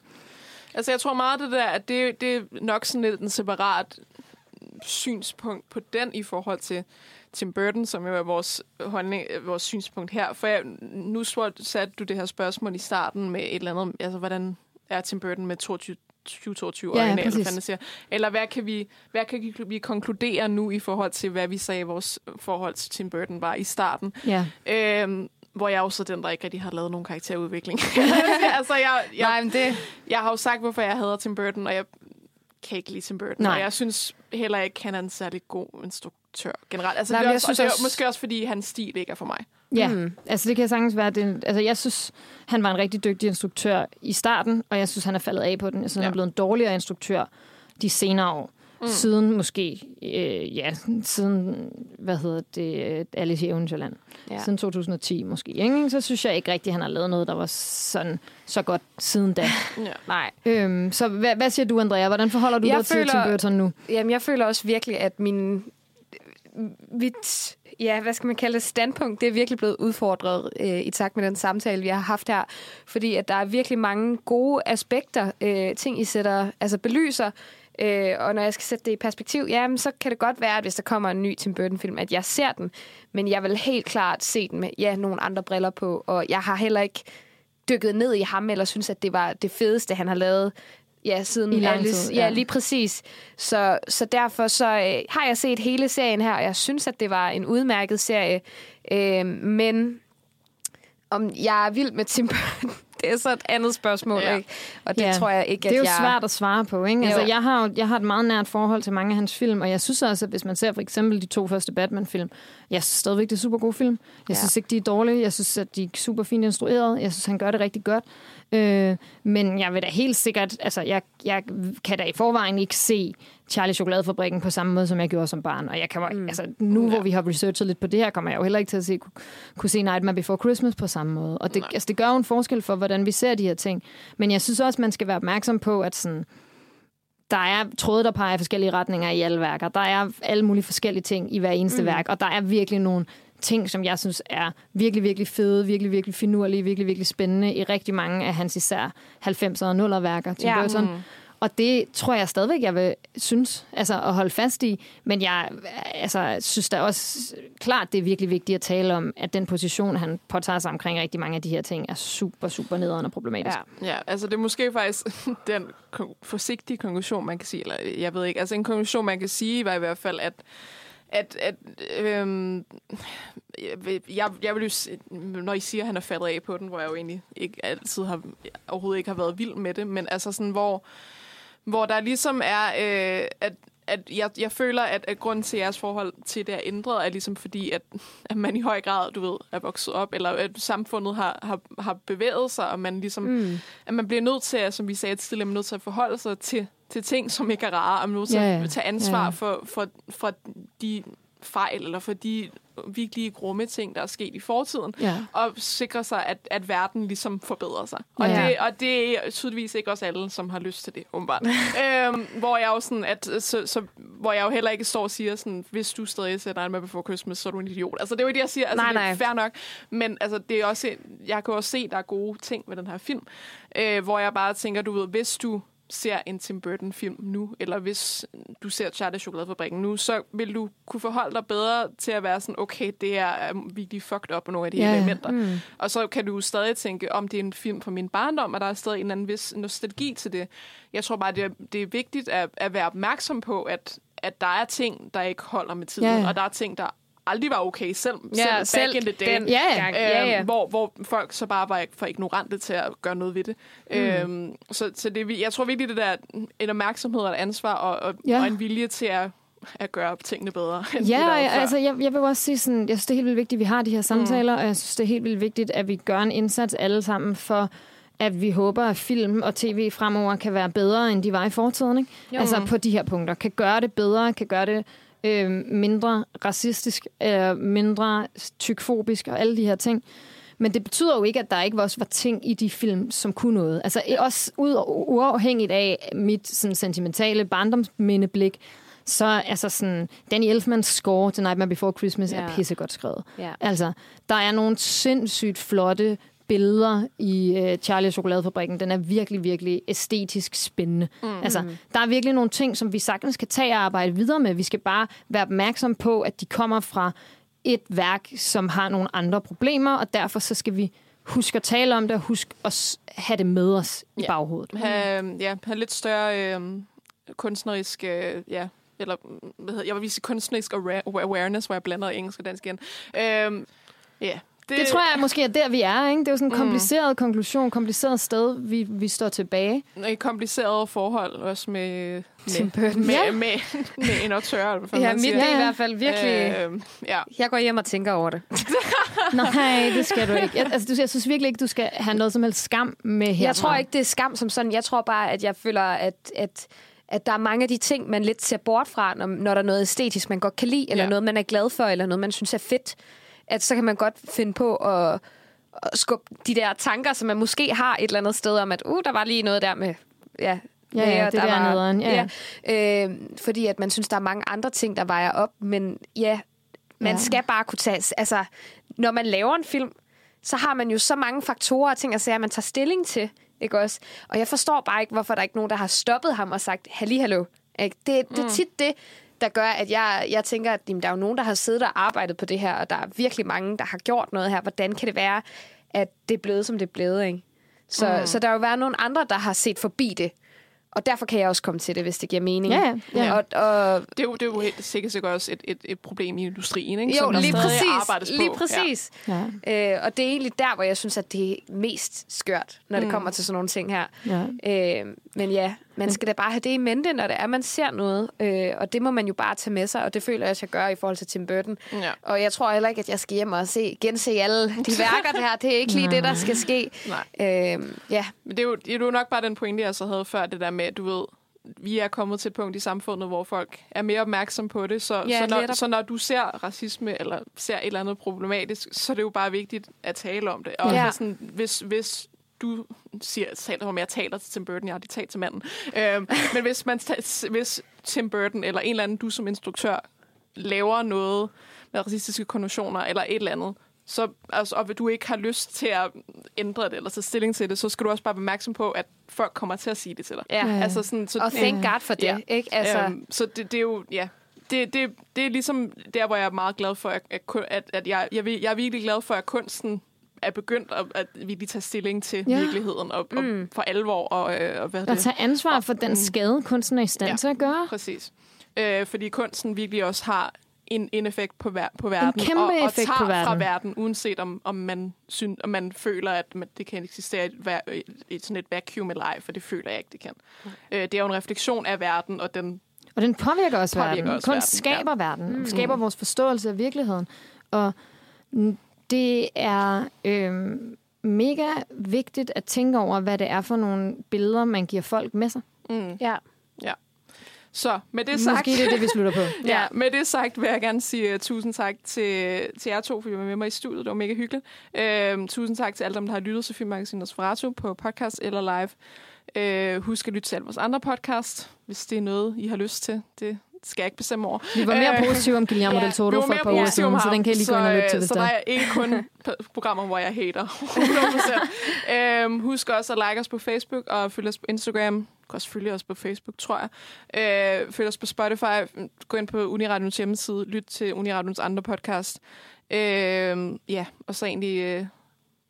Altså, jeg tror meget det der, at det, det er nok sådan lidt en separat synspunkt på den i forhold til Tim Burton, som jo er vores, holdning, øh, vores synspunkt her. For jeg, nu satte du det her spørgsmål i starten med et eller andet, altså hvordan er Tim Burton med 22 2022 Ja, ja, original, siger. Eller hvad kan, vi, hvad kan vi- vi konkludere nu i forhold til, hvad vi sagde vores forhold til Tim Burton var i starten? ja. Øhm, hvor jeg er jo så den, der ikke rigtig har lavet nogen karakterudvikling. altså, jeg, jeg, Nej, men det... jeg har jo sagt, hvorfor jeg hader Tim Burton, og jeg kan ikke lide Tim Burton. Nej. Og jeg synes heller ikke, han er en særlig god instruktør generelt. Altså, Nej, det er jeg også, synes og det er også- måske også, fordi hans stil ikke er for mig. Ja, Mm. altså det kan sagtens være, det, altså jeg synes, han var en rigtig dygtig instruktør i starten, og jeg synes, han er faldet af på den. Jeg synes, ja. han er blevet en dårligere instruktør de senere år. Mm. Siden måske, øh, ja, siden, hvad hedder det, Alice i Eventyrland. Ja. Siden 2010 måske, ikke? Så synes jeg ikke rigtigt, han har lavet noget, der var sådan, så godt siden da. Ja. Nej. øhm, så hvad, hvad siger du, Andrea? Hvordan forholder du Jeg dig til føler- Tim Burton nu? Jamen, jeg føler også virkelig, at min... Mit, ja, hvad skal man kalde det, standpunkt, det er virkelig blevet udfordret øh, i takt med den samtale, vi har haft her. Fordi at der er virkelig mange gode aspekter, øh, ting I sætter, altså belyser. Øh, og når jeg skal sætte det i perspektiv, jamen, så kan det godt være, at hvis der kommer en ny Tim Burton-film, at jeg ser den. Men jeg vil helt klart se den med ja, nogle andre briller på. Og jeg har heller ikke dykket ned i ham, eller synes, at det var det fedeste, han har lavet ja, siden I lang tid, Alice. ja. Ja, lige præcis. Så, så derfor så øh, har jeg set hele serien her, og jeg synes, at det var en udmærket serie. Øh, men om jeg er vild med Tim Burton, det er så et andet spørgsmål, Ja. ikke? Og det tror jeg ikke, det er jo at jeg... svært at svare på, ikke? Altså, jeg har, jeg har et meget nært forhold til mange af hans film, og jeg synes også, at hvis man ser for eksempel de to første Batman-film, jeg synes stadigvæk, det er super gode film. Jeg Ja. synes ikke, de er dårlige. Jeg synes, at de er super fint instrueret. Jeg synes, han gør det rigtig godt. Øh, men jeg vil da helt sikkert, altså, jeg, jeg kan da i forvejen ikke se Charlie Chokoladefabrikken på samme måde, som jeg gjorde som barn. Og jeg kan, mm. altså, nu, ja. hvor vi har researchet lidt på det her, kommer jeg jo heller ikke til at se, kunne, kunne se Nightmare Before Christmas på samme måde. Og det, altså, det gør jo en forskel for, hvordan vi ser de her ting. Men jeg synes også, man skal være opmærksom på, at sådan, der er tråde, der peger i forskellige retninger i alle værker. Der er alle mulige forskellige ting i hver eneste mm. værk, og der er virkelig nogle ting, som jeg synes er virkelig, virkelig fede, virkelig, virkelig finurlige, virkelig, virkelig spændende i rigtig mange af hans især 90'er og 0'er værker, Tim Ja. Burton. Mm. Og det tror jeg stadigvæk, jeg vil synes, altså at holde fast i. Men jeg altså, synes da også klart, det er virkelig vigtigt at tale om, at den position, han påtager sig omkring rigtig mange af de her ting, er super, super nederen og problematisk. Ja. Ja, altså det er måske faktisk den forsigtige konklusion, man kan sige, eller jeg ved ikke, altså en konklusion, man kan sige, var i hvert fald, at at, at øhm, jeg, jeg, vil jo, når I siger, at han er faldet af på den, hvor jeg jo egentlig ikke altid har, overhovedet ikke har været vild med det, men altså sådan, hvor, hvor der ligesom er, øh, at, at jeg, jeg føler, at, at grunden til jeres forhold til det er ændret, er ligesom fordi, at, at man i høj grad, du ved, er vokset op, eller at samfundet har, har, har bevæget sig, og man ligesom, mm. at man bliver nødt til, at, som vi sagde tidligere, man er nødt til at forholde sig til, til ting, som ikke er rare, og man er nødt til ja. at tage ansvar Ja. for, for, for de fejl, eller for de virkelig grumme ting, der er sket i fortiden, Ja. og sikre sig, at, at verden ligesom forbedrer sig. Og, Ja. det, og det er tydeligvis ikke også alle, som har lyst til det, åbenbart. øhm, hvor jeg jo sådan, at, så, så, hvor jeg jo heller ikke står og siger sådan, hvis du stadig ser Nightmare Before Christmas, så er du en idiot. Altså, det er jo det, jeg siger. Altså, Nej, det er nej. fair nok. Men altså, det er også, jeg kan også se, at der er gode ting ved den her film, øh, hvor jeg bare tænker, du ved, hvis du ser en Tim Burton-film nu, eller hvis du ser Charlie Chokoladefabrikken nu, så vil du kunne forholde dig bedre til at være sådan, okay, det er virkelig fucked up på nogle af de ja. elementer. Mm. Og så kan du stadig tænke, om det er en film fra min barndom, og der er stadig en eller anden vis nostalgi til det. Jeg tror bare, det er, det er vigtigt at, at være opmærksom på, at, at der er ting, der ikke holder med tiden, ja. og der er ting, der aldrig var okay, selv, Ja, selv back in the day. den Ja, ja. gang. Ja, ja. Øhm, hvor, hvor folk så bare var for ignorante til at gøre noget ved det. Mm. Øhm, så så det, vi- jeg tror virkelig, det der er en opmærksomhed og et ansvar, og, og, Ja. ja. og en vilje til at, at gøre tingene bedre. end det, Ja, før. altså, jeg, jeg vil også sige sådan, jeg synes, det er helt vildt vigtigt, at vi har de her samtaler, mm. og jeg synes, det er helt vildt vigtigt, at vi gør en indsats alle sammen for, at vi håber, at film og tv fremover kan være bedre, end de var i fortiden. Ikke? Jo. Altså på de her punkter. Kan gøre det bedre, kan gøre det øh, mindre racistisk, øh, mindre tykfobisk og alle de her ting. Men det betyder jo ikke, at der ikke også var ting i de film, som kunne noget. Altså også ud, uafhængigt af mit sådan, sentimentale barndomsmindeblik, så altså sådan, Danny Elfmans score til Nightmare Before Christmas. Ja. er pissegodt skrevet. Ja. Altså, der er nogle sindssygt flotte billeder i uh, Charlie og Chokoladefabrikken. Den er virkelig, virkelig æstetisk spændende. Mm. Altså, der er virkelig nogle ting, som vi sagtens kan tage og arbejde videre med. Vi skal bare være opmærksom på, at de kommer fra et værk, som har nogle andre problemer, og derfor så skal vi huske at tale om det, og huske at have det med os i Ja. baghovedet. have, ja, have lidt større øh, kunstnerisk, øh, ja, eller hvad hedder, jeg vil vise kunstnerisk aware- awareness, hvor jeg blander engelsk og dansk igen. Øh, ja, Det, det tror jeg måske er der, vi er. Ikke? Det er jo sådan en kompliceret mm. konklusion, kompliceret sted, vi, vi står tilbage. Et kompliceret forhold også med, Tim med, Burton. med, Ja. med, med en autør. eller hvad Ja, man mit siger. det er i hvert fald virkelig... Øh, ja. Jeg går hjem og tænker over det. Nej, det skal du ikke. Jeg, altså, du, jeg synes virkelig ikke, du skal have noget som helst skam med her. Jeg tror ikke, det er skam som sådan. Jeg tror bare, at jeg føler, at, at, at der er mange af de ting, man lidt ser bort fra, når, når der er noget æstetisk, man godt kan lide, eller Ja. noget, man er glad for, eller noget, man synes er fedt. At så kan man godt finde på at, at skubbe de der tanker, som man måske har et eller andet sted om, at uh, der var lige noget der med... Ja, Ja, ja, det der var, nederen, ja, ja. Øh, fordi at man synes, der er mange andre ting, der vejer op, men ja, man Ja. ja. skal bare kunne tage... Altså, når man laver en film, så har man jo så mange faktorer og ting at sige, man tager stilling til. Ikke også? Og jeg forstår bare ikke, hvorfor der er ikke nogen, der har stoppet ham og sagt, halli, hallo. Ikke? Det, det er tit det, der gør, at jeg, jeg tænker, at jamen, der er jo nogen, der har siddet og arbejdet på det her, og der er virkelig mange, der har gjort noget her. Hvordan kan det være, at det er blevet, som det er blevet? Ikke? Så, mm. så der har jo været nogle andre, der har set forbi det. Og derfor kan jeg også komme til det, hvis det giver mening. Ja, ja. Og, og Det er jo, det er jo helt sikkert sikkert også et, et, et problem i industrien, ikke? jo, som lige præcis. arbejdes Lige præcis. Ja. Ja. Øh, og det er egentlig der, hvor jeg synes, at det er mest skørt, når det kommer til sådan nogle ting her. Ja. Øh, men ja, man skal da bare have det i mente, når det er, man ser noget. Øh, og det må man jo bare tage med sig, og det føler jeg, at jeg gør i forhold til Tim Burton. Ja. Og jeg tror heller ikke, at jeg skal hjem og se, gense alle de værker der. Det er ikke lige det, der skal ske. Nej. Øh, ja, Men det er, jo, det er jo nok bare den pointe, jeg så havde før, det der med, at du ved, vi er kommet til et punkt i samfundet, hvor folk er mere opmærksom på det. Så, Ja, så, når, så når du ser racisme, eller ser et eller andet problematisk, så er det jo bare vigtigt at tale om det. Og ja. sådan, hvis, hvis du siger, taler om, jeg taler til Tim Burton, jeg har talt til manden. Øhm, men hvis, man, hvis Tim Burton, eller en eller anden, du som instruktør, laver noget med racistiske konnotationer, eller et eller andet, så, altså, og du ikke har lyst til at ændre det, eller tage stilling til det, så skal du også bare være opmærksom på, at folk kommer til at sige det til dig. Ja. Altså sådan, så, og thank God for det. Ja. Ikke? Altså, Øhm, så det, det er jo, ja, det, det, det er ligesom der, hvor jeg er meget glad for, at, at, at, at jeg, jeg, vil- jeg er virkelig glad for, at kunsten er begyndt at, at virkelig tage stilling til Ja. virkeligheden, og, og Mm. for alvor, og, øh, og hvad Og det tage ansvar for den skade, kunsten er i stand Ja. til at gøre. Præcis. Øh, fordi kunsten virkelig også har en, en effekt på, ver- på verden. kæmpe og, og effekt tager på fra verden. verden, uanset om, om, man syn, om man føler, at man, det kan eksistere et, et, et, sådan et vacuum eller ej, for det føler jeg ikke, det kan. Øh, det er jo en refleksion af verden, og den Og den påvirker også Påvirker verden. også Kunst verden, skaber ja. verden. Mm. Skaber vores forståelse af virkeligheden. Og mm, det er øhm, mega vigtigt at tænke over, hvad det er for nogle billeder, man giver folk med sig. Mm. ja. Ja. Så med det sagt... Måske det er det, vi slutter på. Ja, med det sagt vil jeg gerne sige uh, tusind tak til, til jer to, fordi I var med mig i studiet. Det var mega hyggeligt. Uh, tusind tak til alle dem, der har lyttet til Filmmagasinet Nosferatu på podcast eller live. Uh, husk at lytte til alle vores andre podcast, hvis det er noget, I har lyst til. Det skal jeg ikke bestemme over. Vi var mere Øh, positive om Guillermo ja, del Toro for et par uger siden, så den kan jeg lige gå ind og lytte til, øh, hvis Så der er. ikke kun programmer, hvor jeg hater 100%. øhm, husk også at like os på Facebook og følge os på Instagram. Du kan også følge os på Facebook, tror jeg. Øh, følg os på Spotify. Gå ind på Uniradions hjemmeside. Lyt til Uniradions andre podcast. Øh, ja, og så egentlig øh,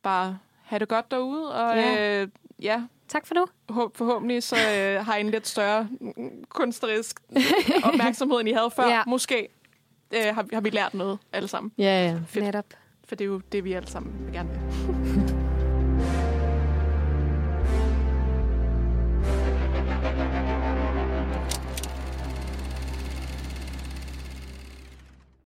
bare have det godt derude. Og Ja. øh, ja, Tak for nu. håb, forhåbentlig så øh, har I en lidt større mm, kunstnerisk opmærksomhed, end I havde før. Ja. Måske øh, har, vi- har vi lært noget alle sammen. Ja, ja. Fedt. Netop. For det er jo det, vi alle sammen vil gerne vil.